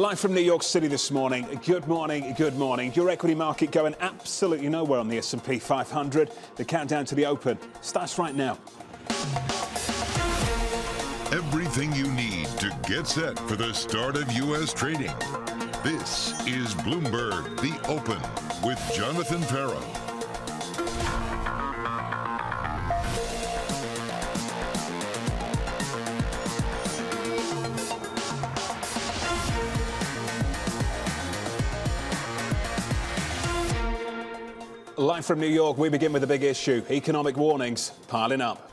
Live from New York City this morning. Good morning, good morning. Your equity market going absolutely nowhere on the S&P 500. The countdown to the open starts right now. Everything you need to get set for the start of U.S. trading. This is Bloomberg The Open with Jonathan Ferro. Live from New York, we begin with a big issue. Economic warnings piling up.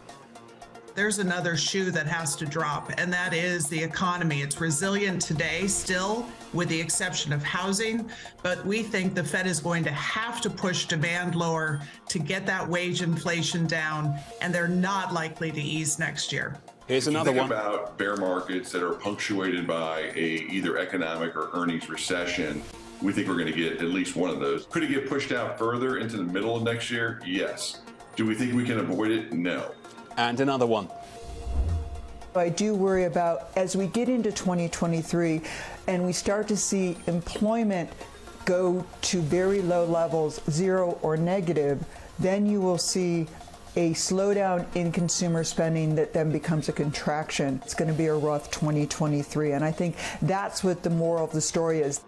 there's another shoe that has to drop, and that is the economy. It's resilient today, still, with the exception of housing, but we think the Fed is going to have to push demand lower to get that wage inflation down, and they're not likely to ease next year. Here's If you another think one. about bear markets that are punctuated by a either economic or earnings recession. We think we're going to get at least one of those. Could it get pushed out further into the middle of next year? Yes. Do we think we can avoid it? No. And another one. I do worry about as we get into 2023 and we start to see employment go to very low levels, zero or negative, then you will see a slowdown in consumer spending that then becomes a contraction. It's going to be a rough 2023. And I think that's what the moral of the story is.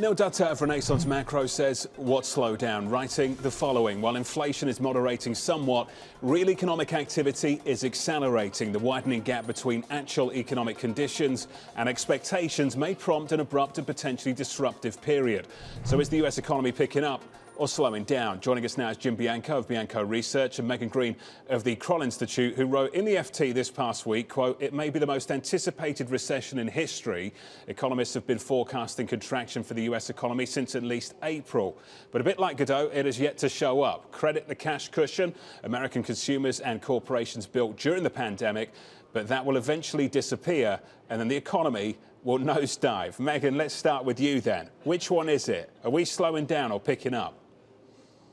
Neil Dutta of Renaissance Macro says what slowed down, writing the following. While inflation is moderating somewhat, real economic activity is accelerating. The widening gap between actual economic conditions and expectations may prompt an abrupt and potentially disruptive period. So is the US economy picking up? Or slowing down. Joining us now is Jim Bianco of Bianco Research and Megan Greene of the Kroll Institute, who wrote in the FT this past week, quote, it may be the most anticipated recession in history. Economists have been forecasting contraction for the US economy since at least April. But a bit like Godot, it has yet to show up. Credit the cash cushion American consumers and corporations built during the pandemic, but that will eventually disappear, and then the economy will nosedive. Megan, let's start with you then. Which one is it? Are we slowing down or picking up?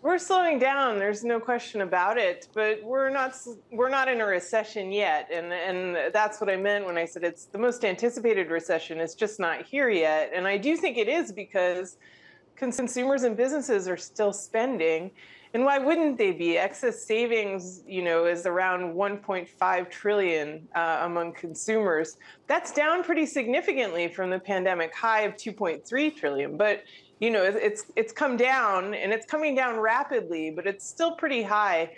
We're slowing down. There's no question about it, but we're not we're not in a recession yet, and and that's what I meant when I said it's the most anticipated recession. It's just not here yet, and I do think it is because consumers and businesses are still spending, and why wouldn't they be? Excess savings, you know, is around 1.5 trillion uh, among consumers. That's down pretty significantly from the pandemic high of 2.3 trillion, but you know it's it's come down and it's coming down rapidly but it's still pretty high.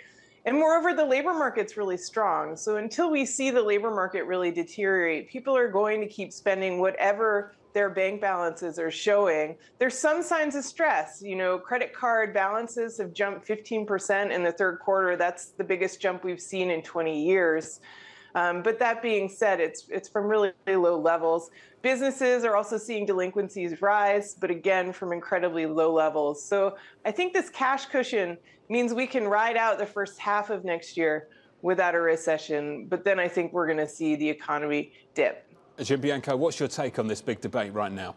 And moreover the labor market's really strong. So until we see the labor market really deteriorate people are going to keep spending whatever their bank balances are showing. There's some signs of stress. You know credit card balances have jumped 15% in the third quarter. That's the biggest jump we've seen in 20 years um, but that being said, it's it's from really low levels. Businesses are also seeing delinquencies rise, but again from incredibly low levels. So I think this cash cushion means we can ride out the first half of next year without a recession. But then I think we're going to see the economy dip. Jim Bianco, what's your take on this big debate right now?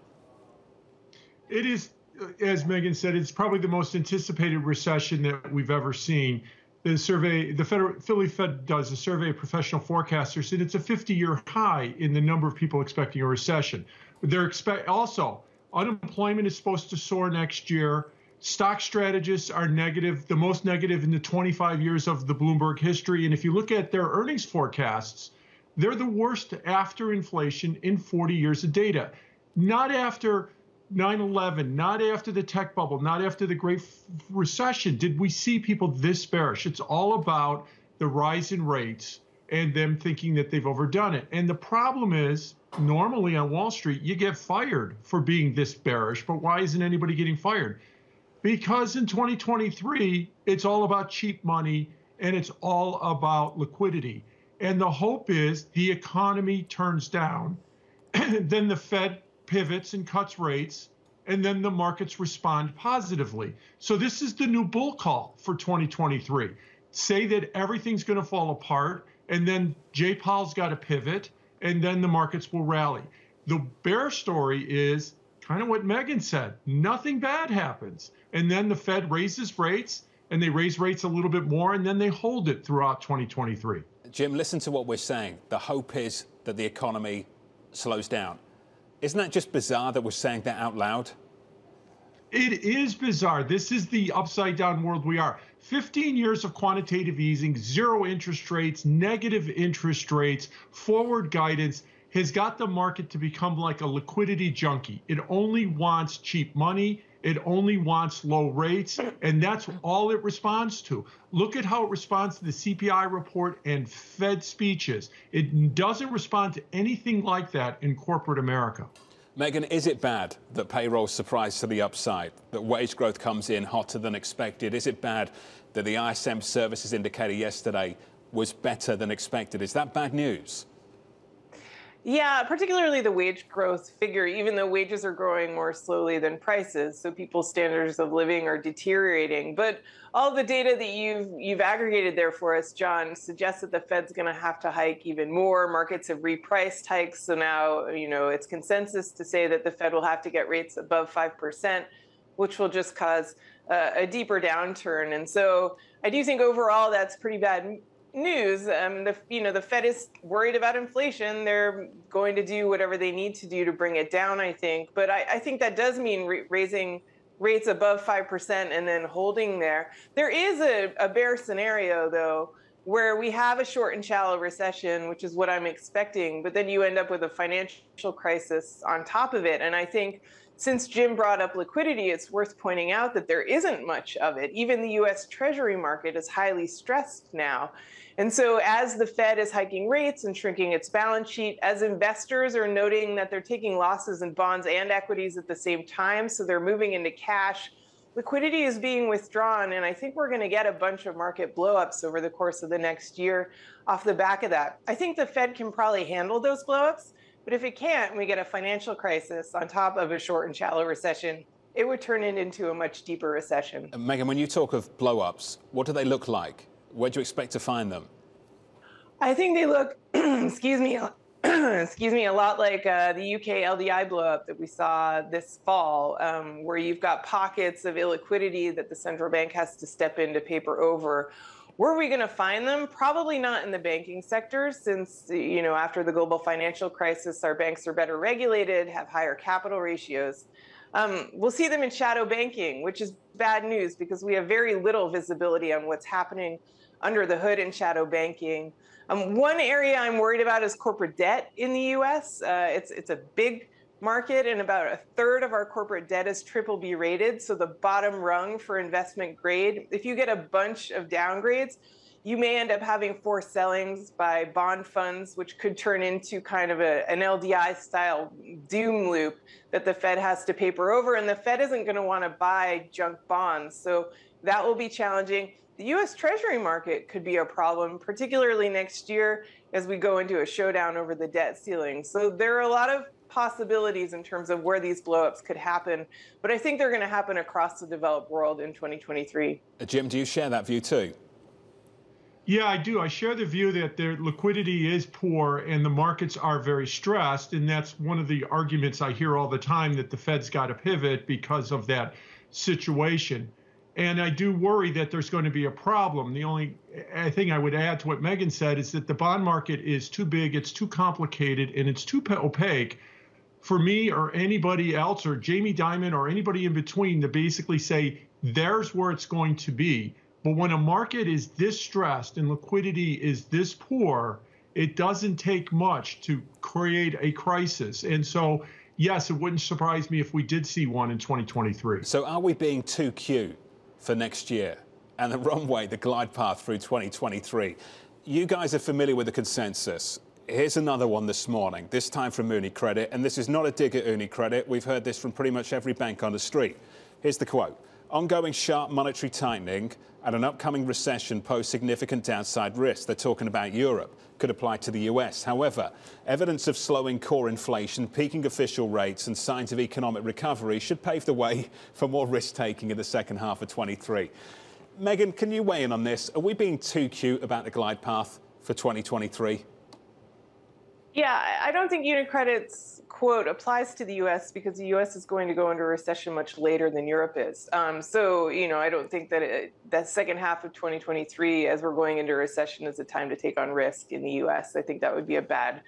It is, uh, as Megan said, it's probably the most anticipated recession that we've ever seen. The survey, the Federal, Philly Fed does a survey of professional forecasters, and it's a 50-year high in the number of people expecting a recession. They're expect also unemployment is supposed to soar next year. Stock strategists are negative, the most negative in the 25 years of the Bloomberg history. And if you look at their earnings forecasts, they're the worst after inflation in 40 years of data. Not after 9 11, not after the tech bubble, not after the Great Recession did we see people this bearish. It's all about the rise in rates and them thinking that they've overdone it. And the problem is, normally on Wall Street, you get fired for being this bearish, but why isn't anybody getting fired? Because in 2023, it's all about cheap money and it's all about liquidity. And the hope is the economy turns down, then the Fed pivots and cuts rates, and then the markets respond positively. So this is the new bull call for 2023. Say that everything's going to fall apart, and then Jay Powell's got to pivot, and then the markets will rally. The bear story is kind of what Megan said nothing bad happens. And then the Fed raises rates, and they raise rates a little bit more, and then they hold it throughout 2023. Jim, listen to what we're saying. The hope is that the economy slows down. Isn't that just bizarre that we're saying that out loud? It is bizarre. This is the upside down world we are. 15 years of quantitative easing, zero interest rates, negative interest rates, forward guidance has got the market to become like a liquidity junkie. It only wants cheap money. It only wants low rates, and that's all it responds to. Look at how it responds to the CPI report and Fed speeches. It doesn't respond to anything like that in corporate America. Megan, is it bad that payroll surprise to the upside, that wage growth comes in hotter than expected? Is it bad that the ISM services indicator yesterday was better than expected? Is that bad news? Yeah, particularly the wage growth figure, even though wages are growing more slowly than prices, so people's standards of living are deteriorating. But all the data that you've you've aggregated there for us, John, suggests that the Fed's going to have to hike even more. Markets have repriced hikes, so now you know it's consensus to say that the Fed will have to get rates above five percent, which will just cause uh, a deeper downturn. And so I do think overall that's pretty bad news. Um, the you know the Fed is worried about inflation. They're going to do whatever they need to do to bring it down. I think, but I, I think that does mean re- raising rates above five percent and then holding there. There is a, a bear scenario though. Where we have a short and shallow recession, which is what I'm expecting, but then you end up with a financial crisis on top of it. And I think since Jim brought up liquidity, it's worth pointing out that there isn't much of it. Even the US Treasury market is highly stressed now. And so, as the Fed is hiking rates and shrinking its balance sheet, as investors are noting that they're taking losses in bonds and equities at the same time, so they're moving into cash, liquidity is being withdrawn. And I think we're going to get a bunch of market blowups over the course of the next year off the back of that. I think the Fed can probably handle those blowups. But if it can't, we get a financial crisis on top of a short and shallow recession. It would turn it into a much deeper recession. Megan, when you talk of blowups, what do they look like? Where do you expect to find them? I think they look, excuse me, excuse me, a lot like uh, the UK LDI blowup that we saw this fall, um, where you've got pockets of illiquidity that the central bank has to step in to paper over. Where are we going to find them? Probably not in the banking sector, since you know after the global financial crisis, our banks are better regulated, have higher capital ratios. Um, we'll see them in shadow banking, which is bad news because we have very little visibility on what's happening under the hood in shadow banking. Um, one area I'm worried about is corporate debt in the U.S. Uh, it's it's a big market, and about a third of our corporate debt is triple B rated, so the bottom rung for investment grade. If you get a bunch of downgrades, you may end up having forced sellings by bond funds, which could turn into kind of a, an LDI style doom loop that the Fed has to paper over. And the Fed isn't going to want to buy junk bonds. So that will be challenging. The US Treasury market could be a problem, particularly next year as we go into a showdown over the debt ceiling. So there are a lot of possibilities in terms of where these blowups could happen, but I think they're going to happen across the developed world in 2023. Uh, Jim, do you share that view too? Yeah, I do. I share the view that their liquidity is poor and the markets are very stressed. And that's one of the arguments I hear all the time that the Fed's got to pivot because of that situation. And I do worry that there's going to be a problem. The only thing I would add to what Megan said is that the bond market is too big, it's too complicated, and it's too opaque for me or anybody else or Jamie Dimon or anybody in between to basically say, there's where it's going to be. But when a market is this stressed and liquidity is this poor, it doesn't take much to create a crisis. And so, yes, it wouldn't surprise me if we did see one in 2023. So, are we being too cute? for next year? and the runway, the glide path through 2023. You guys are familiar with the consensus. Here's another one this morning, this time from UniCredit, and this is not a dig at UniCredit. We've heard this from pretty much every bank on the street. Here's the quote ongoing sharp monetary tightening and an upcoming recession pose significant downside risks. They're talking about Europe, could apply to the US. However, evidence of slowing core inflation, peaking official rates, and signs of economic recovery should pave the way for more risk taking in the second half of 23. Megan, can you weigh in on this? Are we being too cute about the glide path for 2023? Yeah, I don't think UniCredit's quote applies to the U.S. because the U.S. is going to go into recession much later than Europe is. Um, so, you know, I don't think that it, that second half of 2023, as we're going into recession, is a time to take on risk in the U.S. I think that would be a bad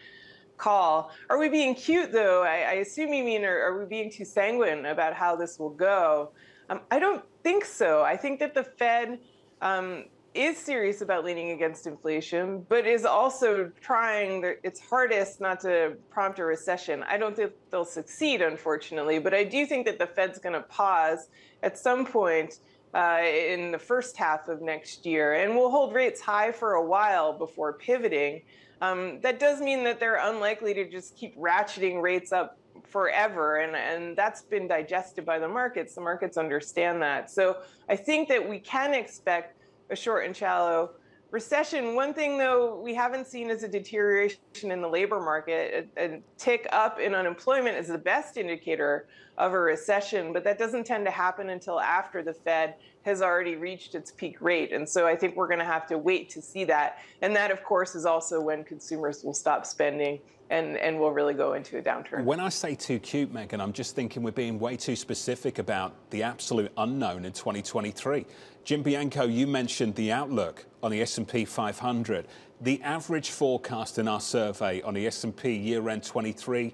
call. Are we being cute though? I, I assume you mean are, are, we being too sanguine about how this will go? Um, I don't think so. I think that the Fed um, is serious about leaning against inflation, but is also trying its hardest not to prompt a recession. I don't think they'll succeed, unfortunately, but I do think that the Fed's going to pause at some point uh, in the first half of next year, and will hold rates high for a while before pivoting. Um, that does mean that they're unlikely to just keep ratcheting rates up forever and, and that's been digested by the markets the markets understand that so i think that we can expect a short and shallow recession. One thing, though, we haven't seen is a deterioration in the labor market. A, a, tick up in unemployment is the best indicator of a recession, but that doesn't tend to happen until after the Fed has already reached its peak rate. And so I think we're going to have to wait to see that. And that, of course, is also when consumers will stop spending and, and we'll really go into a downturn. When I say too cute, Megan, I'm just thinking we're being way too specific about the absolute unknown in 2023. Jim Bianco, you mentioned the outlook on the S&P 500. The average forecast in our survey on the S&P year-end 23,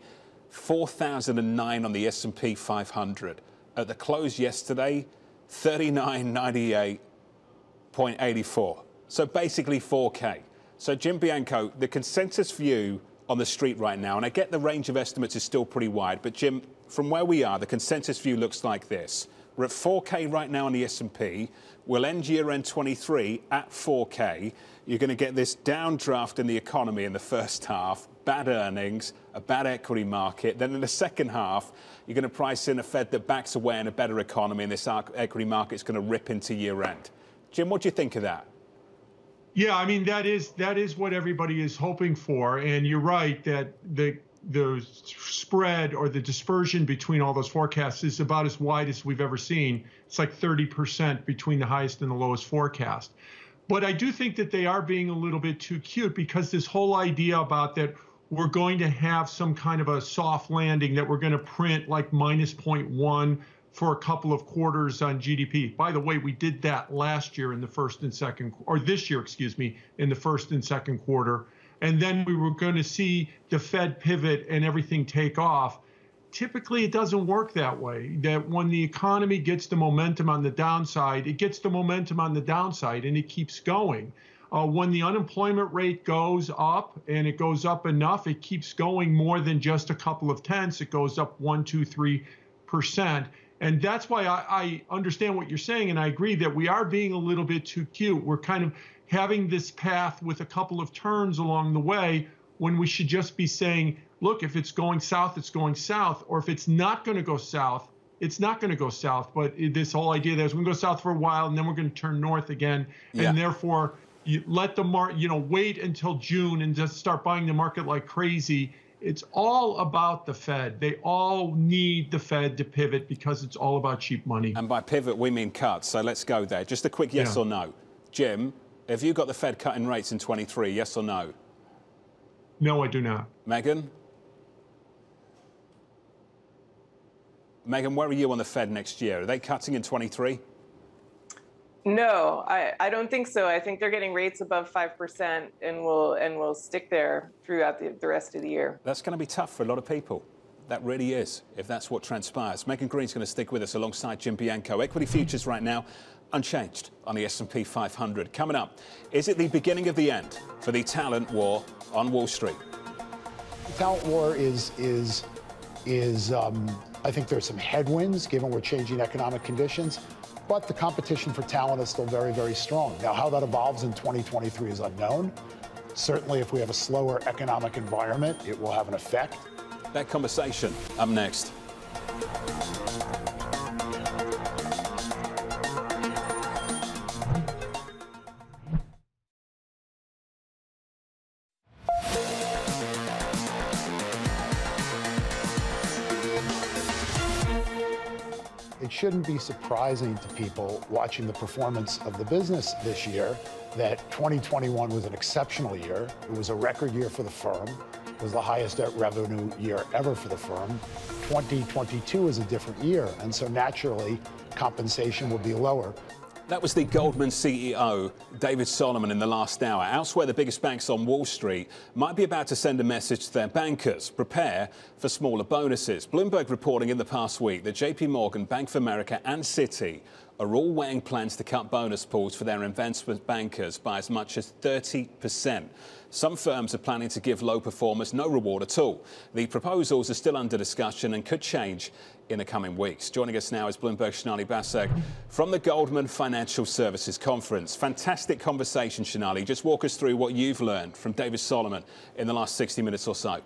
4,009 on the S&P 500. At the close yesterday, 3998.84. So basically 4K. So Jim Bianco, the consensus view on the street right now, and I get the range of estimates is still pretty wide, but Jim, from where we are, the consensus view looks like this. We're at 4K right now on the S&P. We'll end year end 23 at 4K. You're going to get this downdraft in the economy in the first half, bad earnings, a bad equity market. Then in the second half, you're going to price in a Fed that backs away and a better economy, and this equity market is going to rip into year end. Jim, what do you think of that? Yeah, I mean that is that is what everybody is hoping for, and you're right that the the spread or the dispersion between all those forecasts is about as wide as we've ever seen. It's like 30% between the highest and the lowest forecast. But I do think that they are being a little bit too cute because this whole idea about that we're going to have some kind of a soft landing that we're going to print like minus 0.1 for a couple of quarters on GDP. By the way, we did that last year in the first and second, or this year, excuse me, in the first and second quarter. And then we were going to see the Fed pivot and everything take off. Typically, it doesn't work that way. That when the economy gets the momentum on the downside, it gets the momentum on the downside and it keeps going. Uh, when the unemployment rate goes up and it goes up enough, it keeps going more than just a couple of tenths. It goes up one, two, three percent. And that's why I, I, understand what you're saying, and I agree that we are being a little bit too cute. We're kind of having this path with a couple of turns along the way when we should just be saying, look, if it's going south, it's going south, or if it's not going to go south, it's not going to go south. But this whole idea that we're going to go south for a while and then we're going to turn north again, yeah. and therefore you let the market, you know, wait until June and just start buying the market like crazy it's all about the Fed. They all need the Fed to pivot because it's all about cheap money. And by pivot, we mean cuts. So let's go there. Just a quick yes yeah. or no. Jim, have you got the Fed cutting rates in 23? Yes or no? No, I do not. Megan? Megan, where are you on the Fed next year? Are they cutting in 23? No, I, I don't think so. I think they're getting rates above five percent, and will and will stick there throughout the, the rest of the year. That's going to be tough for a lot of people. That really is, if that's what transpires. Megan Greene's going to stick with us alongside Jim Bianco. Equity futures right now unchanged on the S&P 500. Coming up, is it the beginning of the end for the talent war on Wall Street? The talent war is is is um, I think there's some headwinds given we're changing economic conditions. But the competition for talent is still very, very strong. Now, how that evolves in 2023 is unknown. Certainly, if we have a slower economic environment, it will have an effect. That conversation up next. Shouldn't be surprising to people watching the performance of the business this year that 2021 was an exceptional year. It was a record year for the firm. It was the highest revenue year ever for the firm. 2022 is a different year, and so naturally, compensation will be lower. That was the Goldman CEO, David Solomon, in the last hour. Elsewhere, the biggest banks on Wall Street might be about to send a message to their bankers prepare for smaller bonuses. Bloomberg reporting in the past week that JP Morgan, Bank of America, and Citi are all weighing plans to cut bonus pools for their investment bankers by as much as 30%. Some firms are planning to give low performers no reward at all. The proposals are still under discussion and could change in the coming weeks. Joining us now is Bloomberg Sonali Basak from the Goldman Financial Services Conference. Fantastic conversation, Sonali. Just walk us through what you've learned from David Solomon in the last 60 minutes or so.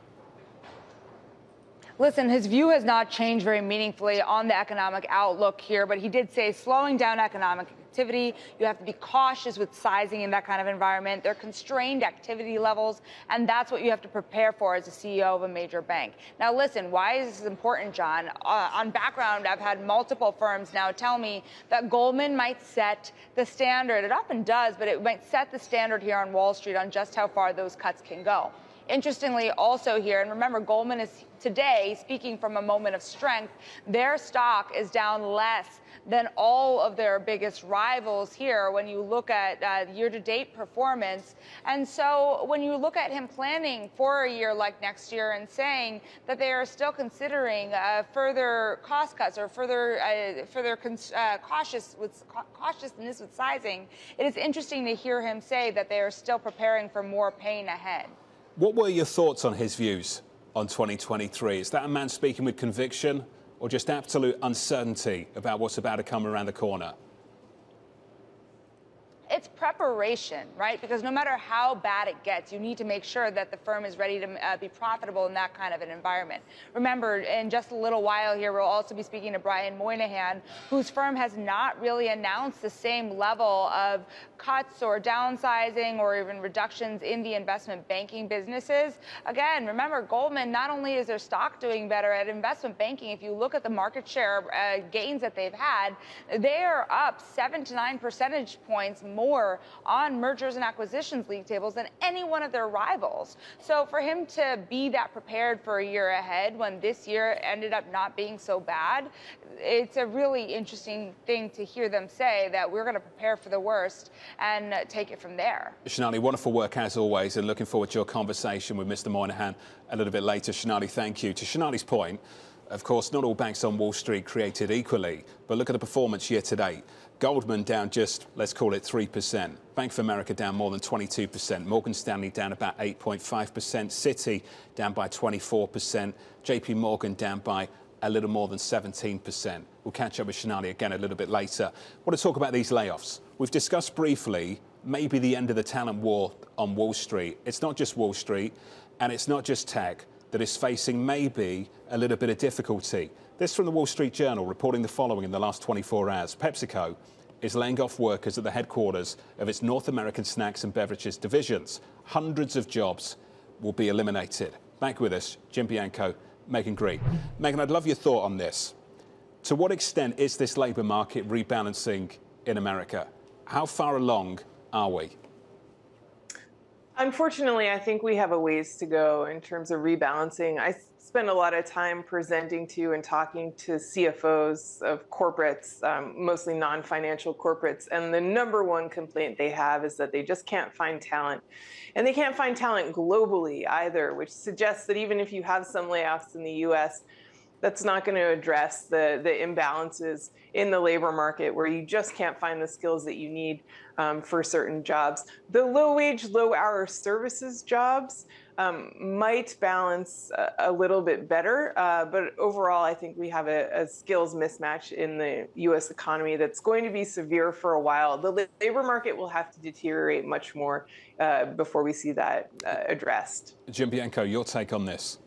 Listen, his view has not changed very meaningfully on the economic outlook here, but he did say slowing down economic activity. You have to be cautious with sizing in that kind of environment. They're constrained activity levels, and that's what you have to prepare for as a CEO of a major bank. Now, listen, why is this important, John? Uh, on background, I've had multiple firms now tell me that Goldman might set the standard. It often does, but it might set the standard here on Wall Street on just how far those cuts can go. Interestingly, also here, and remember, Goldman is today speaking from a moment of strength, their stock is down less than all of their biggest rivals here when you look at uh, year to date performance. And so when you look at him planning for a year like next year and saying that they are still considering uh, further cost cuts or further uh, further uh, cautious with cautiousness with sizing, it is interesting to hear him say that they are still preparing for more pain ahead. What were your thoughts on his views on 2023? Is that a man speaking with conviction or just absolute uncertainty about what's about to come around the corner? It's preparation, right? Because no matter how bad it gets, you need to make sure that the firm is ready to uh, be profitable in that kind of an environment. Remember, in just a little while here, we'll also be speaking to Brian Moynihan, whose firm has not really announced the same level of cuts or downsizing or even reductions in the investment banking businesses. Again, remember, Goldman, not only is their stock doing better at investment banking, if you look at the market share uh, gains that they've had, they are up seven to nine percentage points more more on mergers and acquisitions league tables than any one of their rivals. So for him to be that prepared for a year ahead when this year ended up not being so bad, it's a really interesting thing to hear them say that we're going to prepare for the worst and take it from there. Sonali, wonderful work as always, and looking forward to your conversation with Mr. Moynihan a little bit later. Sonali, thank you. To Sonali's point, of course, not all banks on Wall Street created equally, but look at the performance year to date. Goldman down just, let's call it 3%. Bank of America down more than 22%. Morgan Stanley down about 8.5%. Citi down by 24%. JP Morgan down by a little more than 17%. We'll catch up with Sonali again a little bit later. I want to talk about these layoffs. We've discussed briefly maybe the end of the talent war on Wall Street. It's not just Wall Street and it's not just tech that is facing maybe a little bit of difficulty. This from the Wall Street Journal reporting the following in the last 24 hours. PepsiCo is laying off workers at the headquarters of its North American snacks and beverages divisions. Hundreds of jobs will be eliminated. Back with us, Jim Bianco, Megan Greene. Megan, I'd love your thought on this. To what extent is this labour market rebalancing in America? How far along are we? Unfortunately, I think we have a ways to go in terms of rebalancing. I spend a lot of time presenting to and talking to CFOs of corporates, um, mostly non financial corporates. And the number one complaint they have is that they just can't find talent. And they can't find talent globally either, which suggests that even if you have some layoffs in the US, that's not going to address the, the imbalances in the labor market where you just can't find the skills that you need um, for certain jobs. The low wage, low hour services jobs um, might balance a, a, little bit better, uh, but overall, I think we have a, a, skills mismatch in the US economy that's going to be severe for a while. The labor market will have to deteriorate much more uh, before we see that uh, addressed. Jim Bianco, your take on this?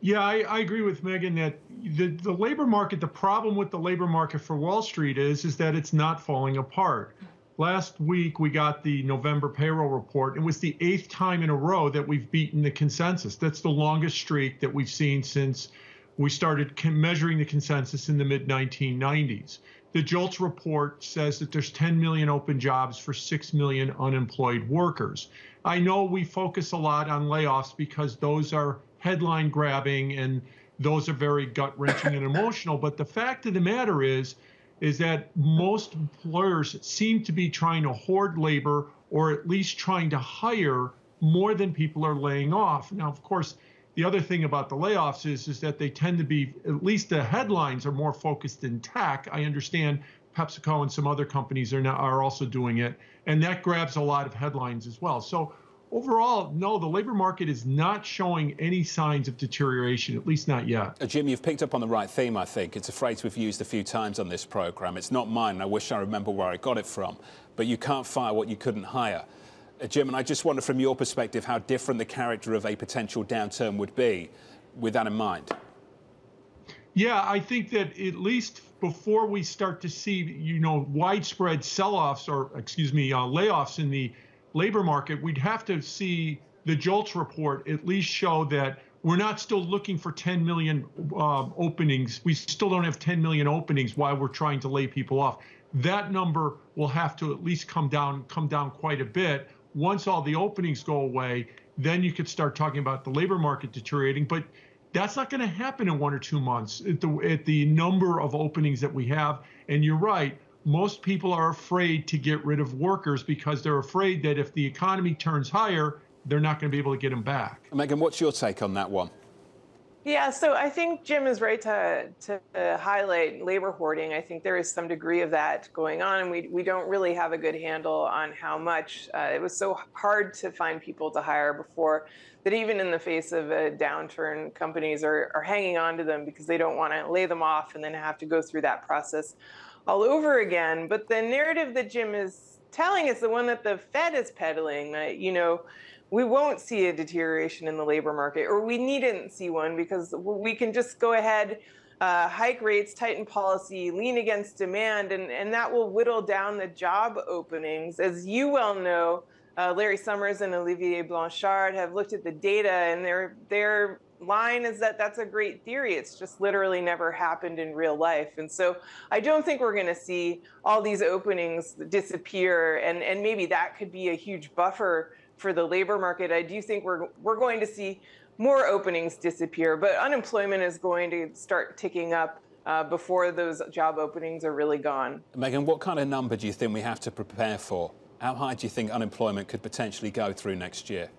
Yeah, I, I, agree with Megan that the, the labor market, the problem with the labor market for Wall Street is, is that it's not falling apart. Last week, we got the November payroll report. And it was the eighth time in a row that we've beaten the consensus. That's the longest streak that we've seen since we started measuring the consensus in the mid 1990s. The JOLTS report says that there's 10 million open jobs for 6 million unemployed workers. I know we focus a lot on layoffs because those are headline grabbing and those are very gut wrenching and emotional. But the fact of the matter is, is that most employers seem to be trying to hoard labor or at least trying to hire more than people are laying off. Now, of course, the other thing about the layoffs is, is that they tend to be, at least the headlines are more focused in tech. I understand PepsiCo and some other companies are now are also doing it, and that grabs a lot of headlines as well. So overall, no, the labor market is not showing any signs of deterioration, at least not yet. Uh, Jim, you've picked up on the right theme, I think. It's a phrase we've used a few times on this program. It's not mine. I wish I remember where I got it from. But you can't fire what you couldn't hire. Uh, Jim, and I just wonder from your perspective how different the character of a potential downturn would be with that in mind. Yeah, I think that at least before we start to see, you know, widespread sell-offs or, excuse me, uh, layoffs in the labor market, we'd have to see the JOLTS report at least show that we're not still looking for 10 million uh, openings. We still don't have 10 million openings while we're trying to lay people off. That number will have to at least come down, come down quite a bit. Once all the openings go away, then you could start talking about the labor market deteriorating. But that's not going to happen in one or two months at the, at the number of openings that we have. And you're right, most people are afraid to get rid of workers because they're afraid that if the economy turns higher, they're not going to be able to get them back. Megan, what's your take on that one? Yeah, so I think Jim is right to, to highlight labor hoarding. I think there is some degree of that going on, and we, we don't really have a good handle on how much. Uh, it was so hard to find people to hire before that even in the face of a downturn, companies are, are hanging on to them because they don't want to lay them off and then have to go through that process all over again. But the narrative that Jim is telling is the one that the Fed is peddling that, you know, we won't see a deterioration in the labor market, or we needn't see one because we can just go ahead, uh, hike rates, tighten policy, lean against demand, and, and that will whittle down the job openings. As you well know, uh, Larry Summers and Olivier Blanchard have looked at the data, and they're they're line is that that's a great theory. It's just literally never happened in real life. And so I don't think we're going to see all these openings disappear. And, and maybe that could be a huge buffer for the labor market. I do think we're, we're going to see more openings disappear, but unemployment is going to start ticking up. Uh, before those job openings are really gone. Megan, what kind of number do you think we have to prepare for? How high do you think unemployment could potentially go through next year?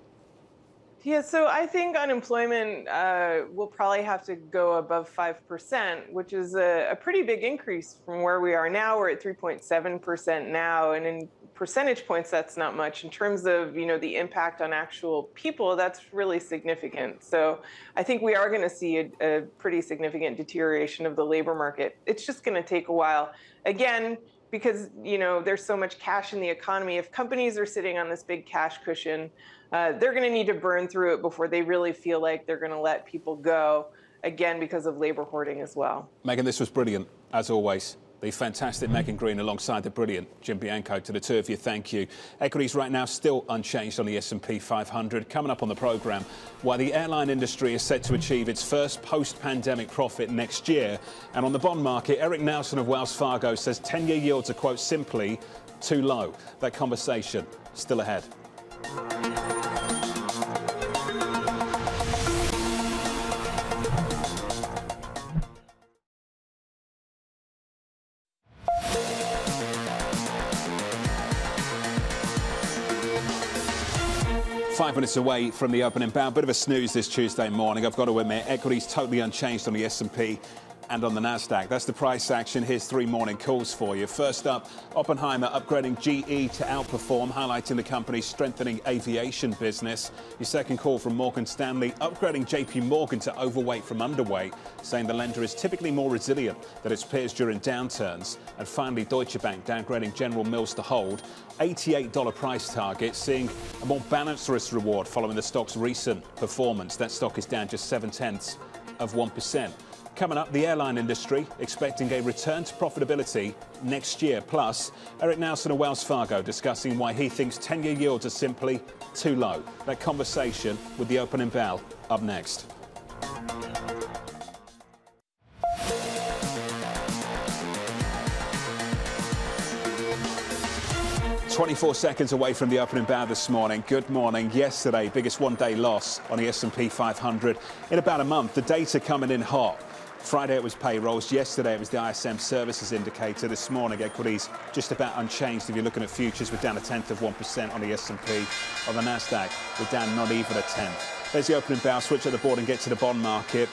Yeah, so I think unemployment uh, will probably have to go above 5%, which is a, a, pretty big increase from where we are now. We're at 3.7% now, and in percentage points, that's not much. In terms of, you know, the impact on actual people, that's really significant. So I think we are going to see a, a pretty significant deterioration of the labor market. It's just going to take a while. Again, because you know there's so much cash in the economy if companies are sitting on this big cash cushion uh, they're going to need to burn through it before they really feel like they're going to let people go again because of labor hoarding as well megan this was brilliant as always the fantastic Megan Greene alongside the brilliant Jim Bianco. To the two of you, thank you. Equities right now still unchanged on the S&P 500. Coming up on the programme, while the airline industry is set to achieve its first post-pandemic profit next year. And on the bond market, Eric Nelson of Wells Fargo says 10-year yields are, quote, simply too low. That conversation still ahead. Minutes away from the opening bound. Bit of a snooze this Tuesday morning. I've got to admit, equities totally unchanged on the S&P and on the Nasdaq. That's the price action. Here's three morning calls for you. First up, Oppenheimer upgrading GE to outperform, highlighting the company's strengthening aviation business. Your second call from Morgan Stanley, upgrading JP Morgan to overweight from underweight, saying the lender is typically more resilient than its peers during downturns. And finally, Deutsche Bank downgrading General Mills to hold, $88 price target, seeing a more balanced risk reward following the stock's recent performance. That stock is down just seven tenths of 1%. Coming up, the airline industry expecting a return to profitability next year. Plus, Eric Nelson of Wells Fargo discussing why he thinks 10 year yields are simply too low. That conversation with the opening bell up next. 24 seconds away from the opening bow this morning. Good morning. Yesterday, biggest one-day loss on the S&P 500 in about a month. The data coming in hot. Friday it was payrolls. Yesterday it was the ISM services indicator. This morning equities just about unchanged. If you're looking at futures, we're down a tenth of 1% on the S&P. On the Nasdaq, we're down not even a tenth. There's the opening bell, Switch at the board and get to the bond market.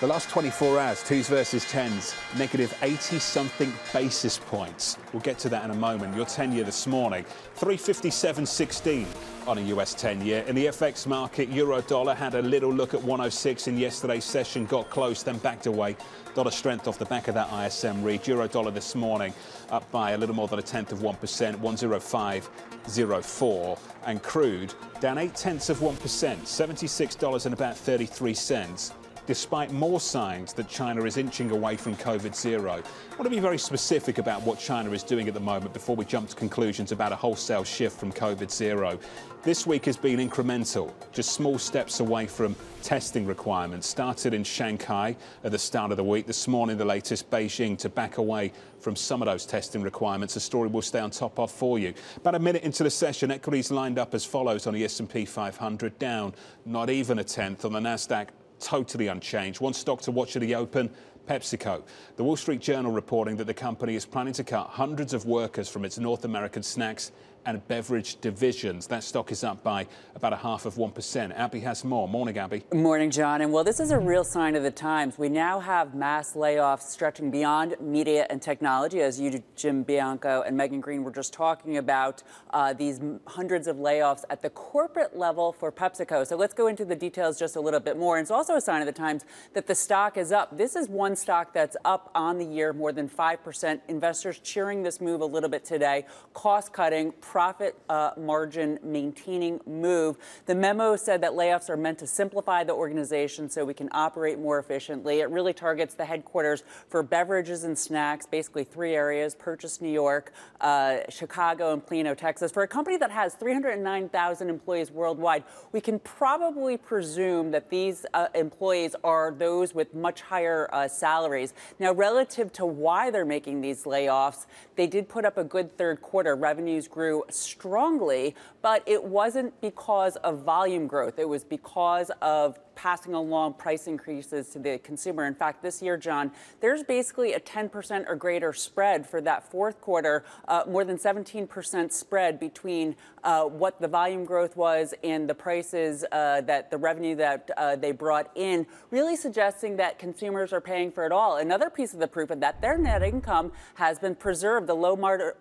The last 24 hours, twos versus tens, negative 80 something basis points. We'll get to that in a moment. Your 10 year this morning, 357.16 on a US 10 year. In the FX market, euro dollar had a little look at 106 in yesterday's session, got close, then backed away. Dollar strength off the back of that ISM read. Euro dollar this morning up by a little more than a tenth of 1%, 105.04. And crude down eight tenths of 1%, $76 and about 33 cents despite more signs that China is inching away from COVID zero. I want to be very specific about what China is doing at the moment before we jump to conclusions about a wholesale shift from COVID zero. This week has been incremental, just small steps away from testing requirements. Started in Shanghai at the start of the week. This morning, the latest Beijing to back away from some of those testing requirements. A story we'll stay on top of for you. About a minute into the session, equities lined up as follows on the S&P 500, down not even a tenth on the Nasdaq totally unchanged. One stock to watch at the open, PepsiCo. The Wall Street Journal reporting that the company is planning to cut hundreds of workers from its North American snacks and beverage divisions. That stock is up by about a half of 1%. Abby has more. Morning, Abby. Morning, John. And well, this is a real sign of the times. We now have mass layoffs stretching beyond media and technology, as you, Jim Bianco, and Megan Greene were just talking about uh, these hundreds of layoffs at the corporate level for PepsiCo. So let's go into the details just a little bit more. And it's also a sign of the times that the stock is up. This is one stock that's up on the year more than 5%. Investors cheering this move a little bit today. Cost cutting profit uh, margin maintaining move. The memo said that layoffs are meant to simplify the organization so we can operate more efficiently. It really targets the headquarters for beverages and snacks, basically three areas Purchase, New York, uh, Chicago, and Plano, Texas. For a company that has 309,000 employees worldwide, we can probably presume that these uh, employees are those with much higher uh, salaries. Now, relative to why they're making these layoffs, they did put up a good third quarter. Revenues grew strongly, but it wasn't because of volume growth. It was because of passing along price increases to the consumer. In fact, this year, John, there's basically a 10% or greater spread for that fourth quarter, uh, more than 17% spread between uh, what the volume growth was and the prices uh, that the revenue that uh, they brought in, really suggesting that consumers are paying for it all. Another piece of the proof of that, their net income has been preserved. The low,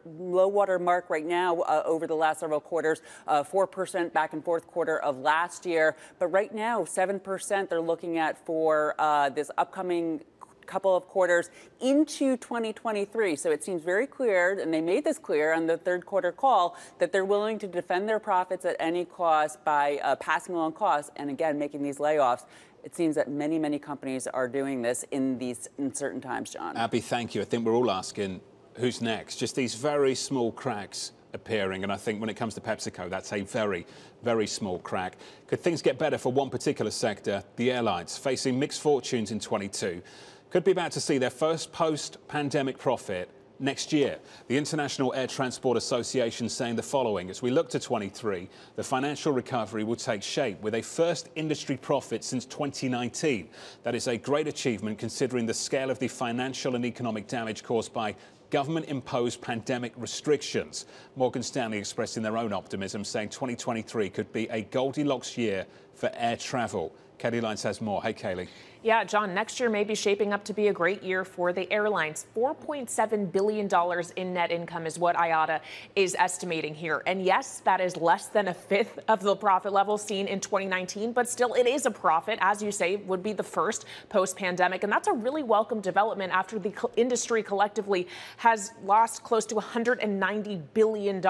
low water mark right now uh, over the last several quarters, 4% uh, back and fourth quarter of last year. But right now, 7% percent they're looking at for uh, this upcoming couple of quarters into 2023. So it seems very clear, and they made this clear on the third quarter call, that they're willing to defend their profits at any cost by uh, passing along costs and again making these layoffs. It seems that many, many companies are doing this in these uncertain times, John. Abby, thank you. I think we're all asking who's next. Just these very small cracks appearing. And I think when it comes to PepsiCo, that's a very, very small crack. Could things get better for one particular sector, the airlines, facing mixed fortunes in 22? Could be about to see their first post pandemic profit next year. The International Air Transport Association saying the following as we look to 23, the financial recovery will take shape with a first industry profit since 2019. That is a great achievement considering the scale of the financial and economic damage caused by government imposed pandemic restrictions. Morgan Stanley expressing their own optimism, saying 2023 could be a Goldilocks year for air travel. Kailey Leinz has more. Hey, Kailey. Yeah, John, next year may be shaping up to be a great year for the airlines. $4.7 billion in net income is what IATA is estimating here. And yes, that is less than a fifth of the profit level seen in 2019, but still it is a profit, as you say, would be the first post pandemic. And that's a really welcome development after the industry collectively has lost close to $190 billion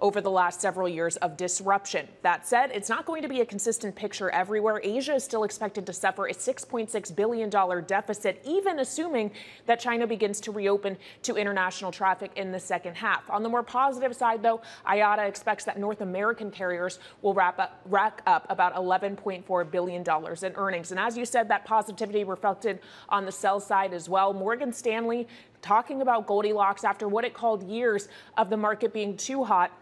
over the last several years of disruption. That said, it's not going to be a consistent picture everywhere. Asia is still expected to suffer a 6. $6.6 billion deficit, even assuming that China begins to reopen to international traffic in the second half. On the more positive side, though, IATA expects that North American carriers will wrap up, rack up about $11.4 billion in earnings. And as you said, that positivity reflected on the sell side as well. Morgan Stanley talking about Goldilocks after what it called years of the market being too hot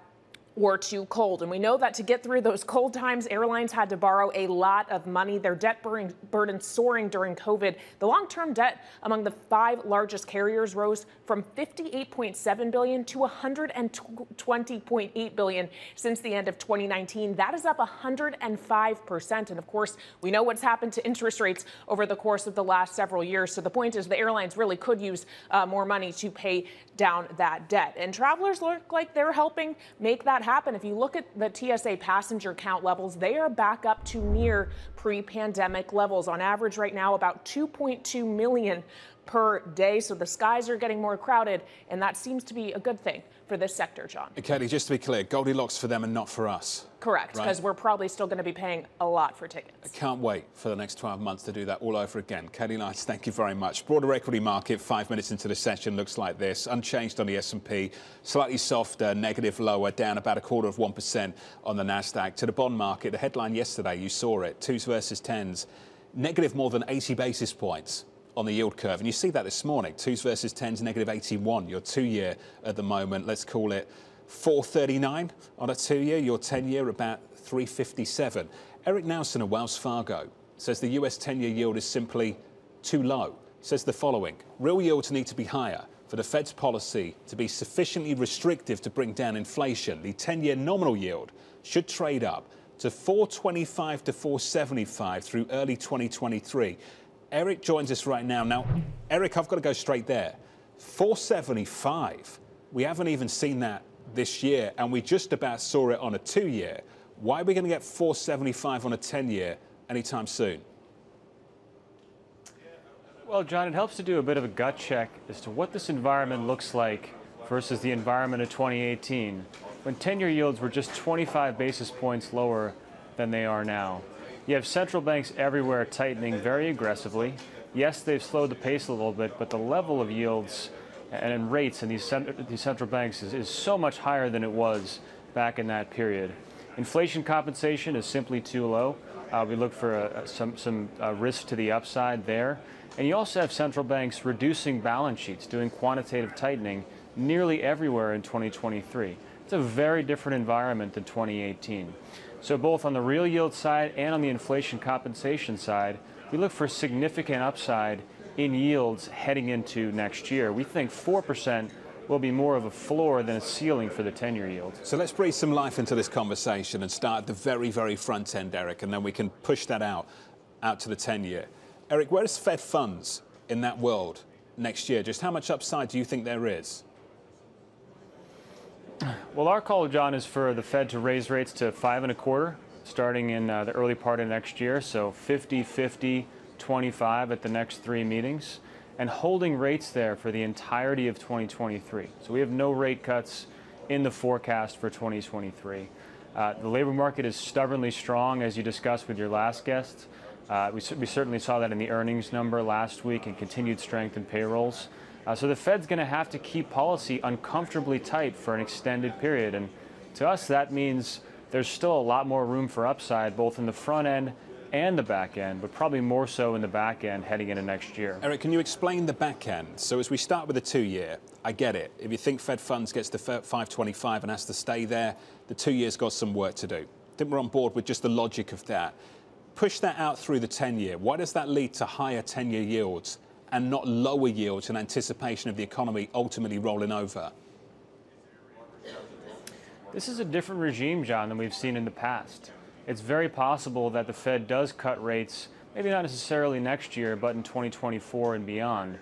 were too cold. And we know that to get through those cold times, airlines had to borrow a lot of money, their debt burden soaring during COVID. The long-term debt among the five largest carriers rose from 58.7 billion to 120.8 billion since the end of 2019. That is up 105%. And of course, we know what's happened to interest rates over the course of the last several years. So the point is the airlines really could use uh, more money to pay down that debt. And travelers look like they're helping make that happen. If you look at the TSA passenger count levels, they are back up to near pre pandemic levels. On average, right now, about 2.2 million per day. So the skies are getting more crowded, and that seems to be a good thing for this sector, John. Kailey, just to be clear, Goldilocks for them and not for us. Correct, because right? we're probably still going to be paying a lot for tickets. I can't wait for the next 12 months to do that all over again. Kailey Leinz, thank you very much. Broader equity market, five minutes into the session, looks like this. Unchanged on the S&P, slightly softer, negative lower, down about a quarter of 1% on the Nasdaq. To the bond market, the headline yesterday, you saw it, twos versus tens, negative more than 80 basis points on the yield curve. And you see that this morning, twos versus tens, negative 81. Your two-year at the moment, let's call it 439 on a two-year. Your 10-year about 357. Eric Nelson of Wells Fargo says the US 10-year yield is simply too low. Says the following: real yields need to be higher for the Fed's policy to be sufficiently restrictive to bring down inflation. The 10-year nominal yield should trade up to 425 to 475 through early 2023. Eric joins us right now. Now, Eric, I've got to go straight there. 475. We haven't even seen that this year, and we just about saw it on a two year. Why are we going to get 475 on a 10 year anytime soon? Well, John, it helps to do a bit of a gut check as to what this environment looks like versus the environment of 2018, when 10 year yields were just 25 basis points lower than they are now. You have central banks everywhere tightening very aggressively. Yes, they've slowed the pace a little bit, but the level of yields and rates in these, these central banks is, is so much higher than it was back in that period. Inflation compensation is simply too low. Uh, we look for a, some, some uh, risk to the upside there. And you also have central banks reducing balance sheets, doing quantitative tightening nearly everywhere in 2023. It's a very different environment than 2018. So both on the real yield side and on the inflation compensation side, we look for significant upside in yields heading into next year. We think 4% will be more of a floor than a ceiling for the 10 year yield. So let's breathe some life into this conversation and start at the very, very front end, Eric, and then we can push that out, out to the 10 year. Eric, where is Fed funds in that world next year? Just how much upside do you think there is? Well, our call, John, is for the Fed to raise rates to five and a quarter starting in uh, the early part of next year. So 50, 50, 25 at the next three meetings, and holding rates there for the entirety of 2023. So we have no rate cuts in the forecast for 2023. Uh, the labor market is stubbornly strong, as you discussed with your last guest. Uh, we, we certainly saw that in the earnings number last week and continued strength in payrolls. Uh, so the Fed's going to have to keep policy uncomfortably tight for an extended period. And to us, that means there's still a lot more room for upside, both in the front end and the back end, but probably more so in the back end heading into next year. Eric, can you explain the back end? So as we start with the two year, I get it. If you think Fed funds gets to 525 and has to stay there, the two years got some work to do. I think we're on board with just the logic of that. Push that out through the 10 year. Why does that lead to higher 10 year yields and not lower yields in anticipation of the economy ultimately rolling over? This is a different regime, John, than we've seen in the past. It's very possible that the Fed does cut rates, maybe not necessarily next year, but in 2024 and beyond.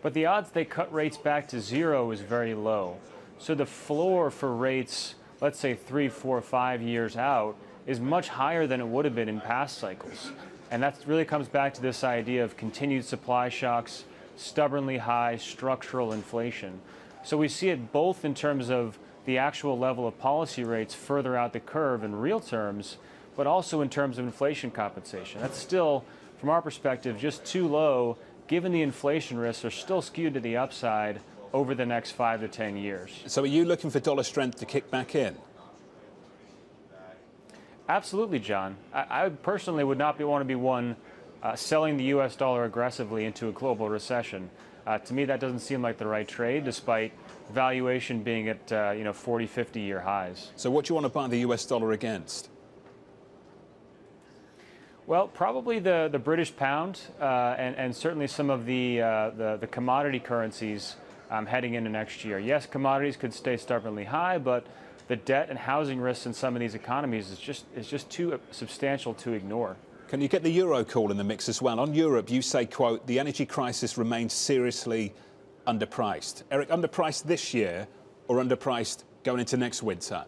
But the odds they cut rates back to zero is very low. So the floor for rates, let's say three, four, five years out, is much higher than it would have been in past cycles. And that really comes back to this idea of continued supply shocks, stubbornly high structural inflation. So we see it both in terms of the actual level of policy rates further out the curve in real terms, but also in terms of inflation compensation. That's still, from our perspective, just too low given the inflation risks are still skewed to the upside over the next five to 10 years. So are you looking for dollar strength to kick back in? Absolutely, John. I, I personally would not be, want to be one uh, selling the U.S. dollar aggressively into a global recession. Uh, to me, that doesn't seem like the right trade, despite valuation being at uh, you know 40, 50 year highs. So what do you want to buy the U.S. dollar against? Well, probably the, the British pound uh, and, and certainly some of the, uh, the, the, commodity currencies um, heading into next year. Yes, commodities could stay stubbornly high, but the debt and housing risks in some of these economies is just, is just too substantial to ignore. Can you get the euro call in the mix as well? On Europe, you say, quote, the energy crisis remains seriously underpriced. Eric, underpriced this year or underpriced going into next winter?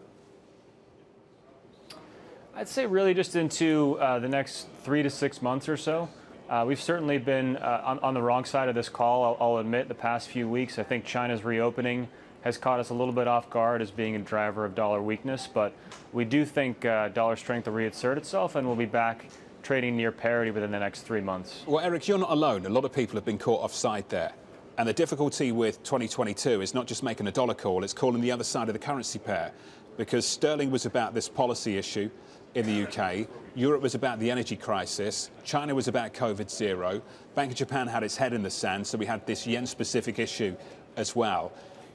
I'd say really just into uh, the next three to six months or so. Uh, we've certainly been uh, on, on, the wrong side of this call, I'll, I'll, admit, the past few weeks. I think China's reopening has caught us a little bit off guard as being a driver of dollar weakness, but we do think uh, dollar strength will reassert itself and we'll be back trading near parity within the next three months. Well, Eric, you're not alone. A lot of people have been caught offside there. And the difficulty with 2022 is not just making a dollar call, it's calling the other side of the currency pair. Because sterling was about this policy issue in the UK. Europe was about the energy crisis. China was about COVID zero. Bank of Japan had its head in the sand, so we had this yen specific issue as well.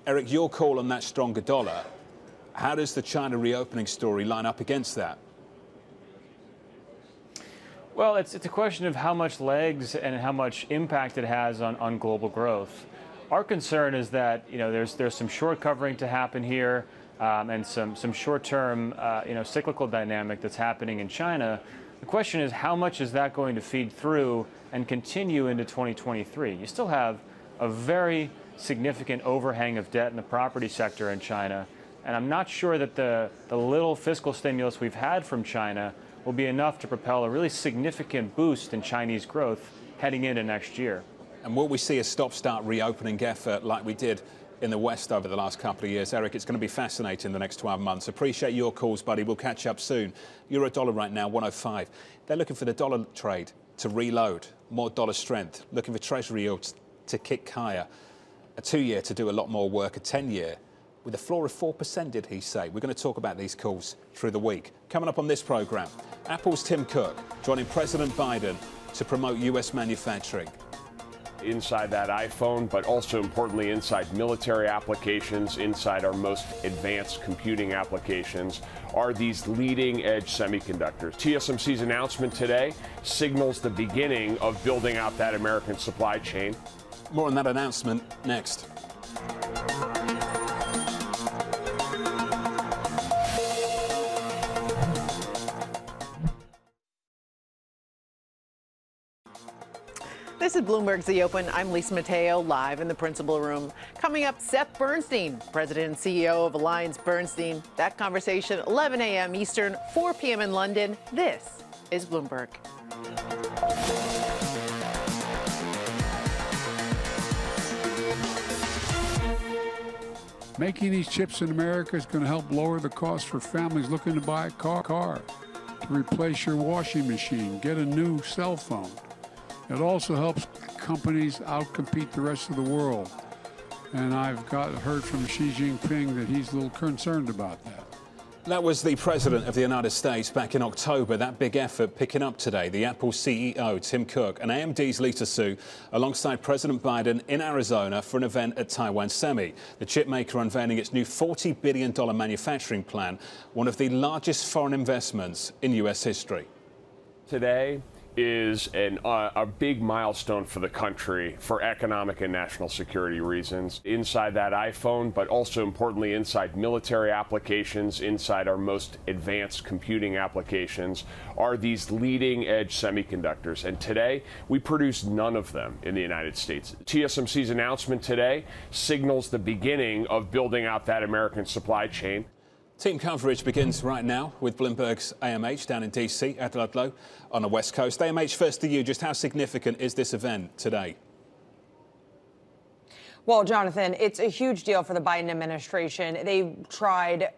Eric, your call on that stronger dollar. How does the China reopening story line up against that? Well, it's, it's a question of how much legs and how much impact it has on, on global growth. Our concern is that you know there's there's some short covering to happen here um, and some, some short-term uh, you know, cyclical dynamic that's happening in China. The question is how much is that going to feed through and continue into 2023? You still have a very significant overhang of debt in the property sector in China. And I'm not sure that the, the little fiscal stimulus we've had from China will be enough to propel a really significant boost in Chinese growth heading into next year. And will we see a stop start reopening effort like we did in the West over the last couple of years. Eric, it's going to be fascinating the next 12 months. Appreciate your calls, buddy. We'll catch up soon. Euro dollar right now, 105. They're looking for the dollar trade to reload, more dollar strength, looking for treasury yields to kick higher. A two year to do a lot more work, a 10 year with a floor of 4%, did he say? We're going to talk about these calls through the week. Coming up on this programme, Apple's Tim Cook joining President Biden to promote US manufacturing inside that iPhone, but also importantly inside military applications, inside our most advanced computing applications, are these leading edge semiconductors. TSMC's announcement today signals the beginning of building out that American supply chain. More on that announcement next. This is Bloomberg's The Open. I'm Lisa Mateo, live in the principal room. Coming up, Seth Bernstein, President and CEO of Alliance Bernstein. That conversation, 11 a.m. Eastern, 4 p.m. in London. This is Bloomberg. Making these chips in America is going to help lower the cost for families looking to buy a car, car to replace your washing machine, get a new cell phone it also helps companies outcompete the rest of the world. And I've got heard from Xi Jinping that he's a little concerned about that. That was the President of the United States back in October. That big effort picking up today. The Apple CEO, Tim Cook, and AMD's Lisa Su, alongside President Biden in Arizona for an event at Taiwan Semi. The chipmaker unveiling its new $40 billion manufacturing plan, one of the largest foreign investments in U.S. history. Today, is an, uh, a big milestone for the country for economic and national security reasons. Inside that iPhone, but also importantly inside military applications, inside our most advanced computing applications, are these leading edge semiconductors. And today, we produce none of them in the United States. TSMC's announcement today signals the beginning of building out that American supply chain. Team coverage begins right now with Bloomberg's AMH down in DC Ed Ludlow on the West Coast. AMH, first to you, just how significant is this event today? Well, Jonathan, it's a huge deal for the Biden administration. They've tried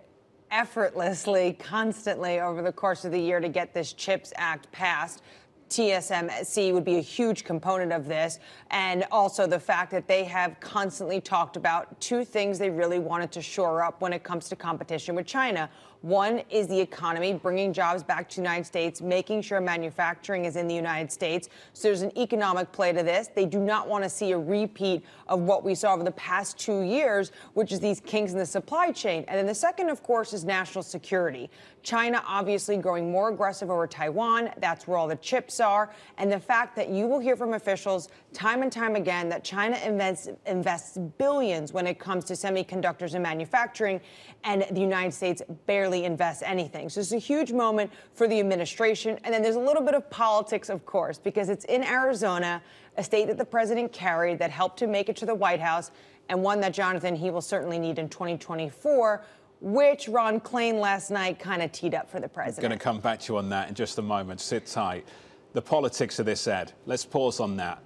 effortlessly, constantly over the course of the year to get this CHIPS Act passed. TSMC would be a huge component of this. And also the fact that they have constantly talked about two things they really wanted to shore up when it comes to competition with China. One is the economy, bringing jobs back to the United States, making sure manufacturing is in the United States. So there's an economic play to this. They do not want to see a repeat of what we saw over the past two years, which is these kinks in the supply chain. And then the second, of course, is national security. China obviously growing more aggressive over Taiwan. That's where all the chips are. And the fact that you will hear from officials time and time again that China invests, invests billions when it comes to semiconductors and manufacturing, and the United States barely invests anything. So it's a huge moment for the administration. And then there's a little bit of politics, of course, because it's in Arizona, a state that the president carried that helped to make it to the White House, and one that Jonathan he will certainly need in 2024 which Ron Klain last night kind of teed up for the president. I'm Going to come back to you on that in just a moment. Sit tight. The politics of this, Ed. Let's pause on that.